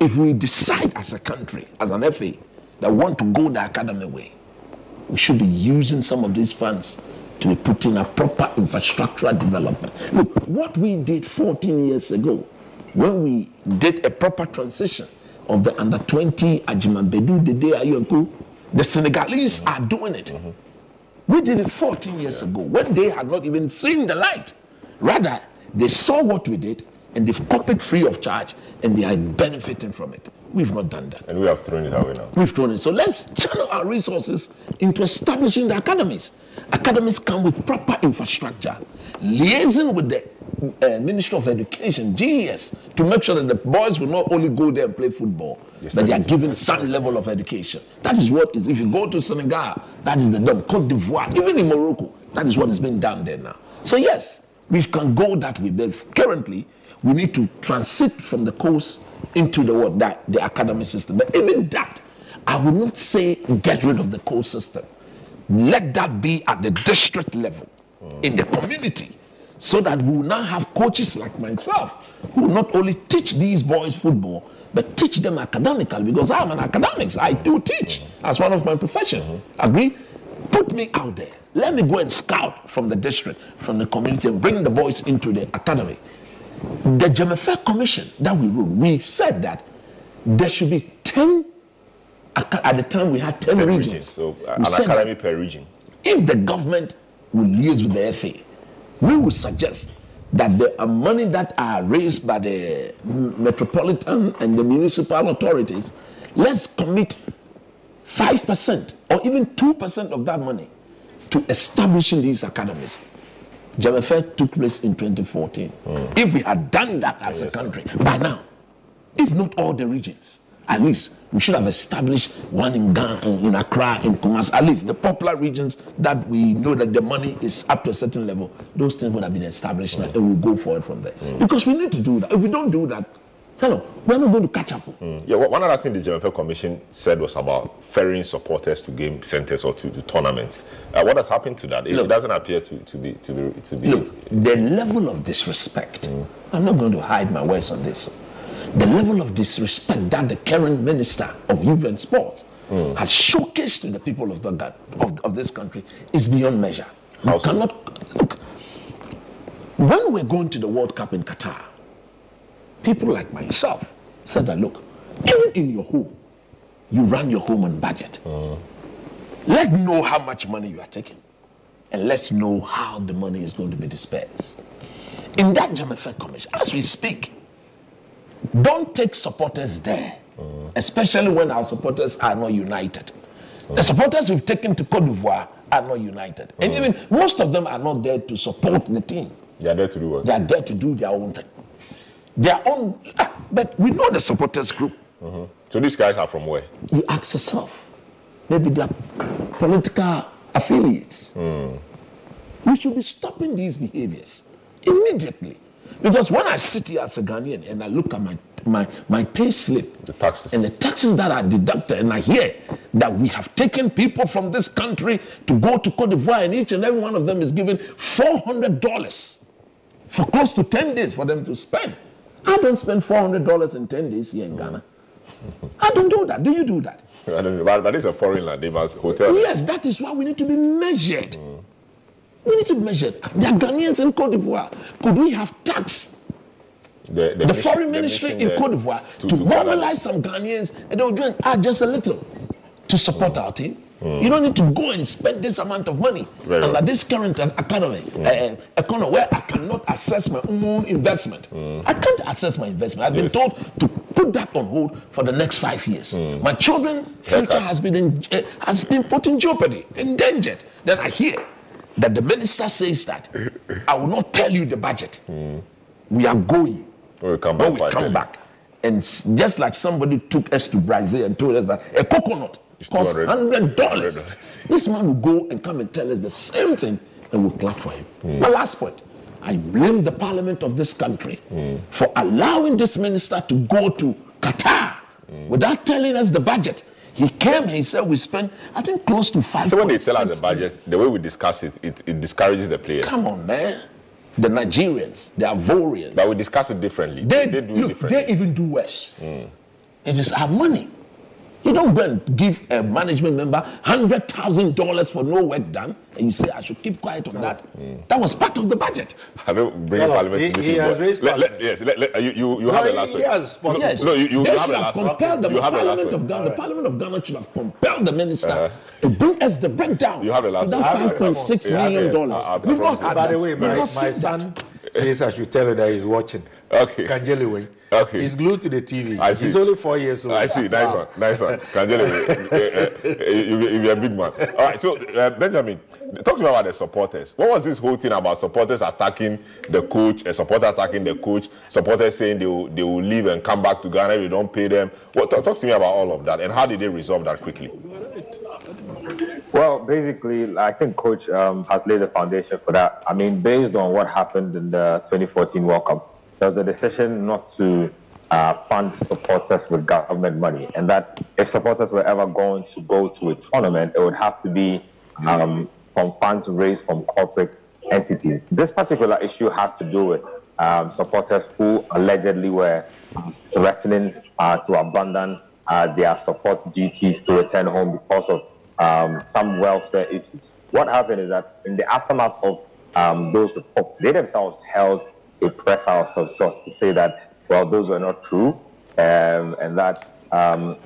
If we decide as a country, as an FA, that want to go the academy way, we should be using some of these funds to be put in a proper infrastructural development. Look, what we did 14 years ago, when we did a proper transition of the under 20 Ajimambedu, the day Ayonku, the Senegalese are doing it. We did it 14 years ago when they had not even seen the light. Rather, they saw what we did and they've copied free of charge and they are benefiting from it. We've not done that. And we have thrown it away now. We've thrown it. So let's channel our resources into establishing the academies. Academies come with proper infrastructure, liaising with the uh, Ministry of Education, GES, to make sure that the boys will not only go there and play football, but they are given some level of education. That is what is, if you go to Senegal, that is the done. Cote d'Ivoire, even in Morocco, that is what is being done there now. So, yes, we can go that way, but currently, we need to transit from the colts into the what that the academic system. But even that, I would not say get rid of the colts system. Let that be at the district level, in the community, so that we will now have coaches like myself who will not only teach these boys football, but teach them academically because I'm an academics. I do teach as one of my profession. Agree? Put me out there. Let me go and scout from the district, from the community, and bring the boys into the academy. The Dzamefe Commission that we wrote, we said that there should be 10, at the time we had 10 Per regions. region. So uh, an academy per region. if the government will liaise with the FA, we would suggest that the money that are raised by the metropolitan and the municipal authorities, let's commit 5% or even 2% of that money to establishing these academies. Dzamefe took place in 2014. Hmm. If we had done that as a country by now, if not all the regions, at least we should have established one in Ghana, in Accra, in Kumasi, at least the popular regions that we know that the money is up to a certain level, those things would have been established now, and we'll go forward from there. Hmm. Because we need to do that. If we don't do that, hello, we're not going to catch up. Hmm. Yeah, one other thing the GMFL Commission said was about ferrying supporters to game centers or to, to tournaments. Uh, what has happened to that? It, it doesn't appear to, to be to be to be. Look, the level of disrespect, hmm. I'm not going to hide my words on this. The level of disrespect that the current minister of youth and sports hmm. has showcased to the people of, the, of, of this country is beyond measure. You cannot look. When we're going to the World Cup in Qatar, people like myself said that look, even in your home, you run your home on budget. Uh. Let's know how much money you are taking, and let's know how the money is going to be dispersed. In that Dzamefe Commission, as we speak, don't take supporters there, uh. especially when our supporters are not united. Uh. The supporters we've taken to Cote d'Ivoire are not united, and even most of them are not there to support the team. They are there to do what? They are there to do their own thing. Their own, ah, but we know the supporters group. So these guys are from where? You ask yourself, maybe they are political affiliates. We should be stopping these behaviors immediately. Because when I sit here as a Ghanaian and I look at my, my, my pay slip the taxes. and the taxes that are deducted, and I hear that we have taken people from this country to go to Cote d'Ivoire, and each and every one of them is given $400 for close to 10 days for them to spend. I don't spend $400 in 10 days here in Ghana. I don't do that. Do you do that? I don't know, but, but it's a foreign land. They must hotel. Yes, that is why we need to be measured. We need to be measured. Are Ghanaians in Cote d'Ivoire. Could we have tax The, the, mission- foreign ministry mission in Cote d'Ivoire to- to, to mobilize some Ghanaians and they will join ah, just a little to support our team? You don't need to go and spend this amount of money Very under this current uh, economy, uh, economy where I cannot assess my own investment. I can't assess my investment. I've been told to put that on hold for the next five years. My children's future has been in, uh, has been put in jeopardy, endangered. Then I hear that the minister says that I will not tell you the budget. We are going When we come when back, we come back. And just like somebody took us to Brazil and told us that a coconut costs $200. hundred dollars, this man will go and come and tell us the same thing, and we'll clap for him. Hmm. My last point: I blame the parliament of this country hmm. for allowing this minister to go to Qatar hmm. without telling us the budget. He came and he said we spent, I think, close to five. So when they tell us the budget, the way we discuss it, it, it discourages the players. Come on, man. The Nigerians, the Ivorians. But we discuss it differently. They, They do it look, differently. they even do worse. It is our money. You don't go and give a management member hundred thousand dollars for no work done, and you say I should keep quiet on that. That was part of the budget. I don't bring Well, parliament he- to the he has raised Let- let- yes, let- let- you, you, you have the last one. No, Yes. No, you, you they have should the have last one. compelled the You have the last Parliament of Ghana. The Parliament of Ghana should have compelled the minister to bring us the breakdown You have the last to that one. five point six Yeah, million yes. dollars. I- I We've not had By the way, my, my son says I should tell you that he's watching. Okay. Kanjeli way. Okay. He's glued to the TV. I see. He's only four years old. I see. Nice one. Nice one. Kanjele, you, you, you're a big man. All right. So, uh, Benjamin, talk to me about the supporters. What was this whole thing about supporters attacking the coach, a supporter attacking the coach, supporters saying they will, they will leave and come back to Ghana if you don't pay them? What, talk, talk to me about all of that and how did they resolve that quickly? Well, basically, I think coach um, has laid the foundation for that. I mean, based on what happened in the 2014 World Cup, there was a decision not to uh, fund supporters with government money, and that if supporters were ever going to go to a tournament, it would have to be um, from funds raised from corporate entities. This particular issue had to do with um, supporters who allegedly were um, threatening uh, to abandon uh, their support duties to return home because of um, some welfare issues. What happened is that in the aftermath of um, those reports, they themselves held a press house of sorts to say that, well, those were not true um, and that um,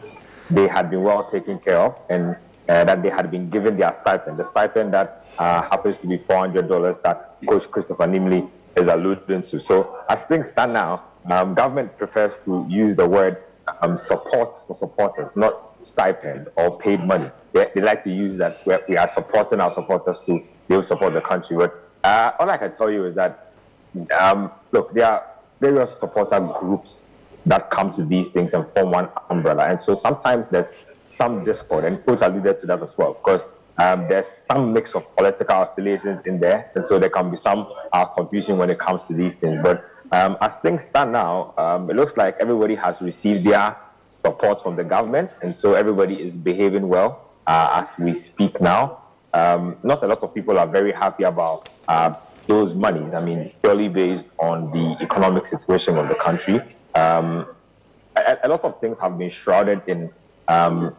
they had been well taken care of and uh, that they had been given their stipend. The stipend that uh, happens to be $400 that Coach Christopher Nimley is alluding to. So as things stand now, um, government prefers to use the word um, support for supporters, not stipend or paid money. They, they like to use that where we are supporting our supporters to be able to support the country. But uh, all I can tell you is that, um, look, there are various supporter groups that come to these things and form one umbrella. And so sometimes there's some discord, and Coach alluded to that as well, because um, there's some mix of political affiliations in there, and so there can be some uh, confusion when it comes to these things. But um, as things stand now, um, it looks like everybody has received their support from the government, and so everybody is behaving well uh, as we speak now. Um, not a lot of people are very happy about uh, those monies. I mean, purely based on the economic situation of the country. Um, a, a lot of things have been shrouded in um,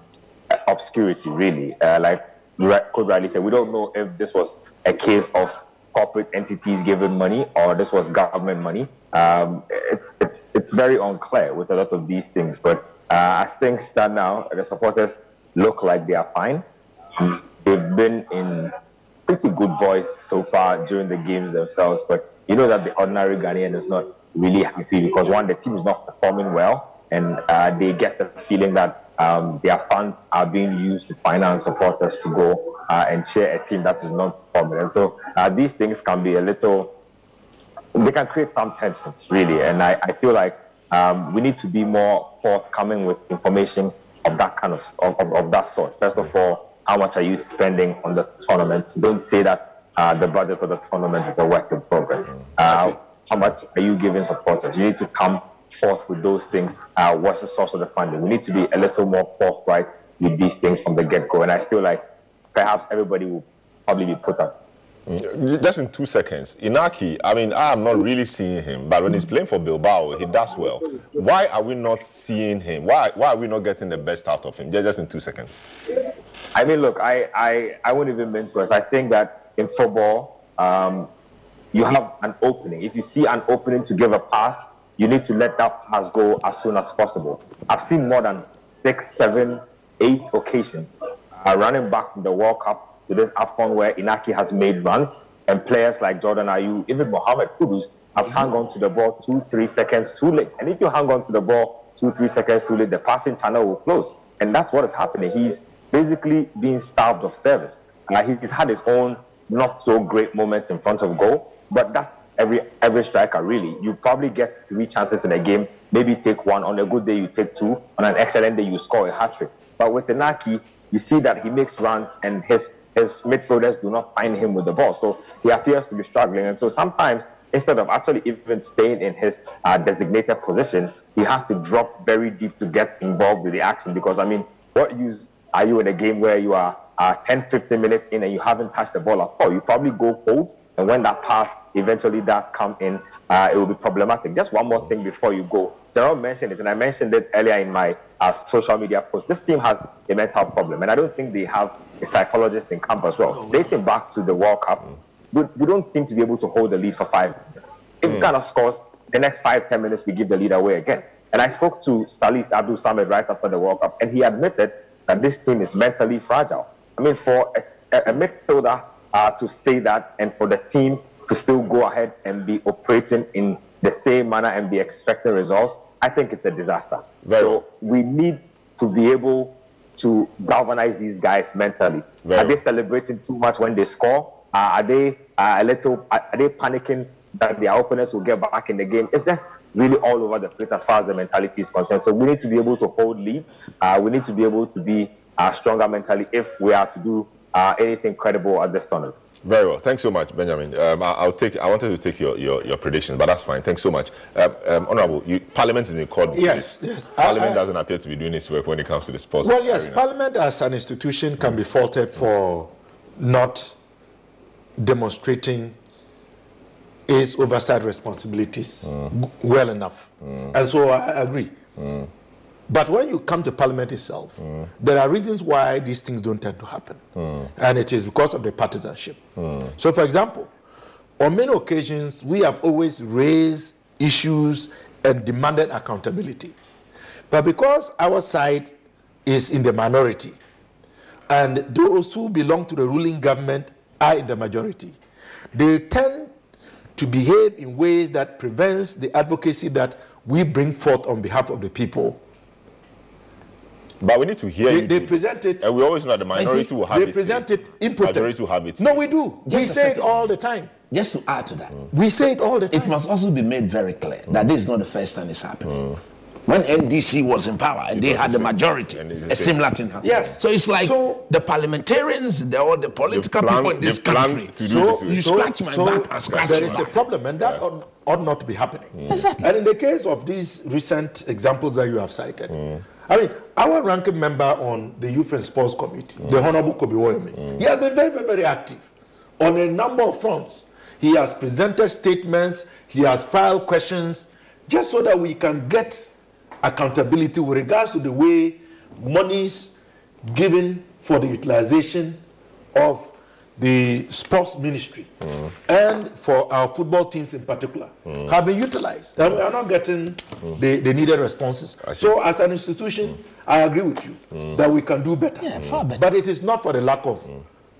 obscurity, really. Uh, like Coach Riley said, we don't know if this was a case of corporate entities giving money or this was government money. Um, it's, it's, it's very unclear with a lot of these things. But uh, as things stand now, the supporters look like they are fine. They've been in pretty good voice so far during the games themselves, but you know that the ordinary Ghanaian is not really happy because one, the team is not performing well, and uh, they get the feeling that um, their funds are being used to finance supporters to go uh, and cheer a team that is not performing. And so uh, these things can be a little, they can create some tensions, really. And I, I feel like um, we need to be more forthcoming with information of that kind of, of, of, of that sort. First of all, how much are you spending on the tournament? Don't say that uh, the budget for the tournament is a work in progress. Uh, how much are you giving supporters? You need to come forth with those things. Uh, what's the source of the funding? We need to be a little more forthright with these things from the get go. And I feel like perhaps everybody will probably be put up. Mm, Just in two seconds, Inaki, I mean, I'm not really seeing him, but when he's playing for Bilbao, he does well. Why are we not seeing him? Why, why are we not getting the best out of him? Just just in two seconds. I mean, look, I, I, I wouldn't even mince words. I think that in football, um, you have an opening. If you see an opening to give a pass, you need to let that pass go as soon as possible. I've seen more than six, seven, eight occasions uh, running back from the World Cup to this AFCON where Inaki has made runs, and players like Jordan Ayew, even Mohamed Kudus, have hung on to the ball two, three seconds too late. And if you hang on to the ball two, three seconds too late, the passing channel will close. And that's what is happening. He's basically being starved of service. Uh, he's had his own not so great moments in front of goal, but that's every every striker really. You probably get three chances in a game, maybe take one. On a good day, you take two. On an excellent day, you score a hat trick. But with Inaki, you see that he makes runs and his his midfielders do not find him with the ball. So he appears to be struggling. And so sometimes instead of actually even staying in his uh, designated position, he has to drop very deep to get involved with the action. Because I mean, what use are you in a game where you are uh, 10, 15 minutes in and you haven't touched the ball at all? You probably go cold, and when that pass eventually does come in, uh, it will be problematic. Just one more thing before you go. Gerald mentioned it, and I mentioned it earlier in my uh, social media post. This team has a mental problem, and I don't think they have a psychologist in camp as well. Dating back to the World Cup, we, we don't seem to be able to hold the lead for five minutes. If Mm. Ghana scores, the next five, ten minutes, we give the lead away again. And I spoke to Salis Abdul Samed right after the World Cup, and he admitted that this team is mentally fragile. I mean, for a, a midfielder uh, to say that, and for the team to still go ahead and be operating in the same manner and be expecting results, I think it's a disaster. so we need to be able to galvanize these guys mentally. Very Are they celebrating too much when they score? Uh, are they uh, a little? Are are they panicking that their opponents will get back in the game? It's just really all over the place as far as the mentality is concerned. So we need to be able to hold leads. Uh, we need to be able to be uh, stronger mentally if we are to do uh, anything credible at this tournament. Very well. Thanks so much, Benjamin. Um, I, I'll take. I wanted to take your, your, your predictions, but that's fine. Thanks so much. Um, um, Honourable, you, Parliament has been called. Yes, yes. Parliament I- doesn't appear to be doing its work when it comes to the sports. Well, yes, arena. Parliament as an institution can be faulted for not demonstrating its oversight responsibilities g- well enough. And so I I agree. But when you come to Parliament itself, there are reasons why these things don't tend to happen. And it is because of the partisanship. So, for example, on many occasions, we have always raised issues and demanded accountability. But because our side is in the minority, and those who belong to the ruling government are in the majority, they tend to behave in ways that prevents the advocacy that we bring forth on behalf of the people. But we need to hear They, you they present this. it. And we always know that the minority will have They it. They present it impotent. Majority will have it. No, we do. we Just a say it all the time. Just to add to that, mm. We say it all the time. it must also be made very clear mm. that this is not the first time it's happening. Mm. When NDC was in power and they had the the majority, And it's the a similar thing happened. Yes. So it's like So- the parliamentarians, the, all the political planned- people in this they planned country. to do so this way. you So- scratch my so back and scratch there your is a back. problem, and that ought, ought not to be happening. Exactly. And in the case of these recent examples that you have cited, I mean, our ranking member on the Youth and Sports Committee, the Honorable Kobe Woyemi, he has been very, very, very active on a number of fronts. He has presented statements, he has filed questions, just so that we can get accountability with regards to the way monies given for the utilization of the sports ministry and for our football teams in particular have been utilized. And we are not getting the, the needed responses. So, as an institution, I agree with you that we can do better. Yeah, far better. But it is not for the lack of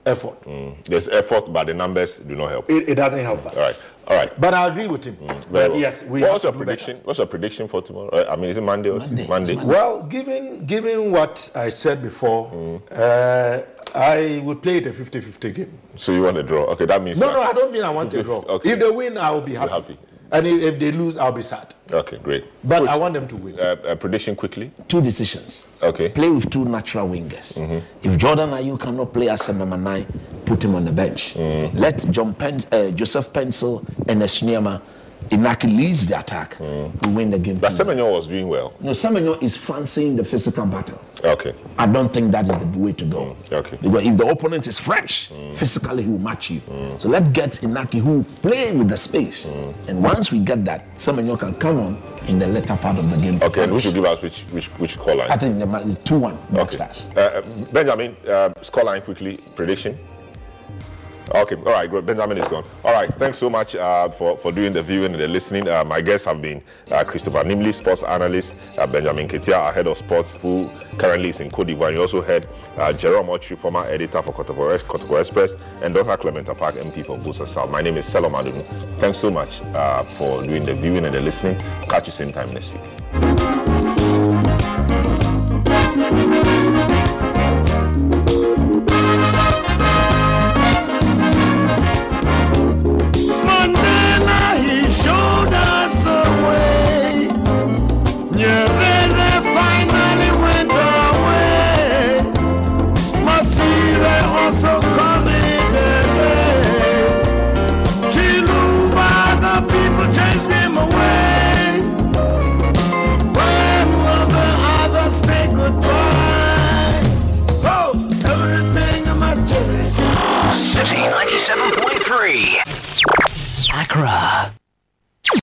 effort. There's effort, but the numbers do not help. It, it doesn't help us. All right. All right. But I agree with him. Very that well. yes, we What's have your prediction? What's your prediction for tomorrow? Uh, I mean, is it Monday or Tuesday? Monday. Monday. Well, given given what I said before, uh, I would play it a 50-50 game. So you want a draw? Okay, that means No, no, I don't mean I want a draw. Okay. If they win, I will be happy. happy. And if, if they lose, I'll be sad. Okay, great. But Coach, I want them to win. uh, a prediction quickly. Two decisions. Okay. Play with two natural wingers. If Jordan Ayew cannot play as a number nine, put him on the bench. Let John Pen- uh, Joseph Paintsil and Esniama Inaki leads the attack. We win the game. But Semenyo was doing well. No, Semenyo is fancying the physical battle. Okay. I don't think that is the way to go. Okay. Because if the opponent is fresh, physically he will match you. So let's get Inaki who play with the space. And once we get that, Semenyo can come on in the later part of the game. Okay, and we should give us which which which call line. I think the two one Okay. Uh, uh, Benjamin, uh, scoreline quickly, prediction. Okay, all right, good. Benjamin is gone. All right, thanks so much uh, for, for doing the viewing and the listening. Uh, my guests have been uh, Christopher Nimley, sports analyst, uh, Benjamin Ketia, head of sports, who currently is in Cote d'Ivoire. You also had uh, Jerome Otri, former editor for Kotoko Kotoko Express, and Dr. Clement Apaak, MP for Builsa South. My name is Selorm Adonoo. Thanks so much uh, for doing the viewing and the listening. Catch you same time next week. 97.3. Accra.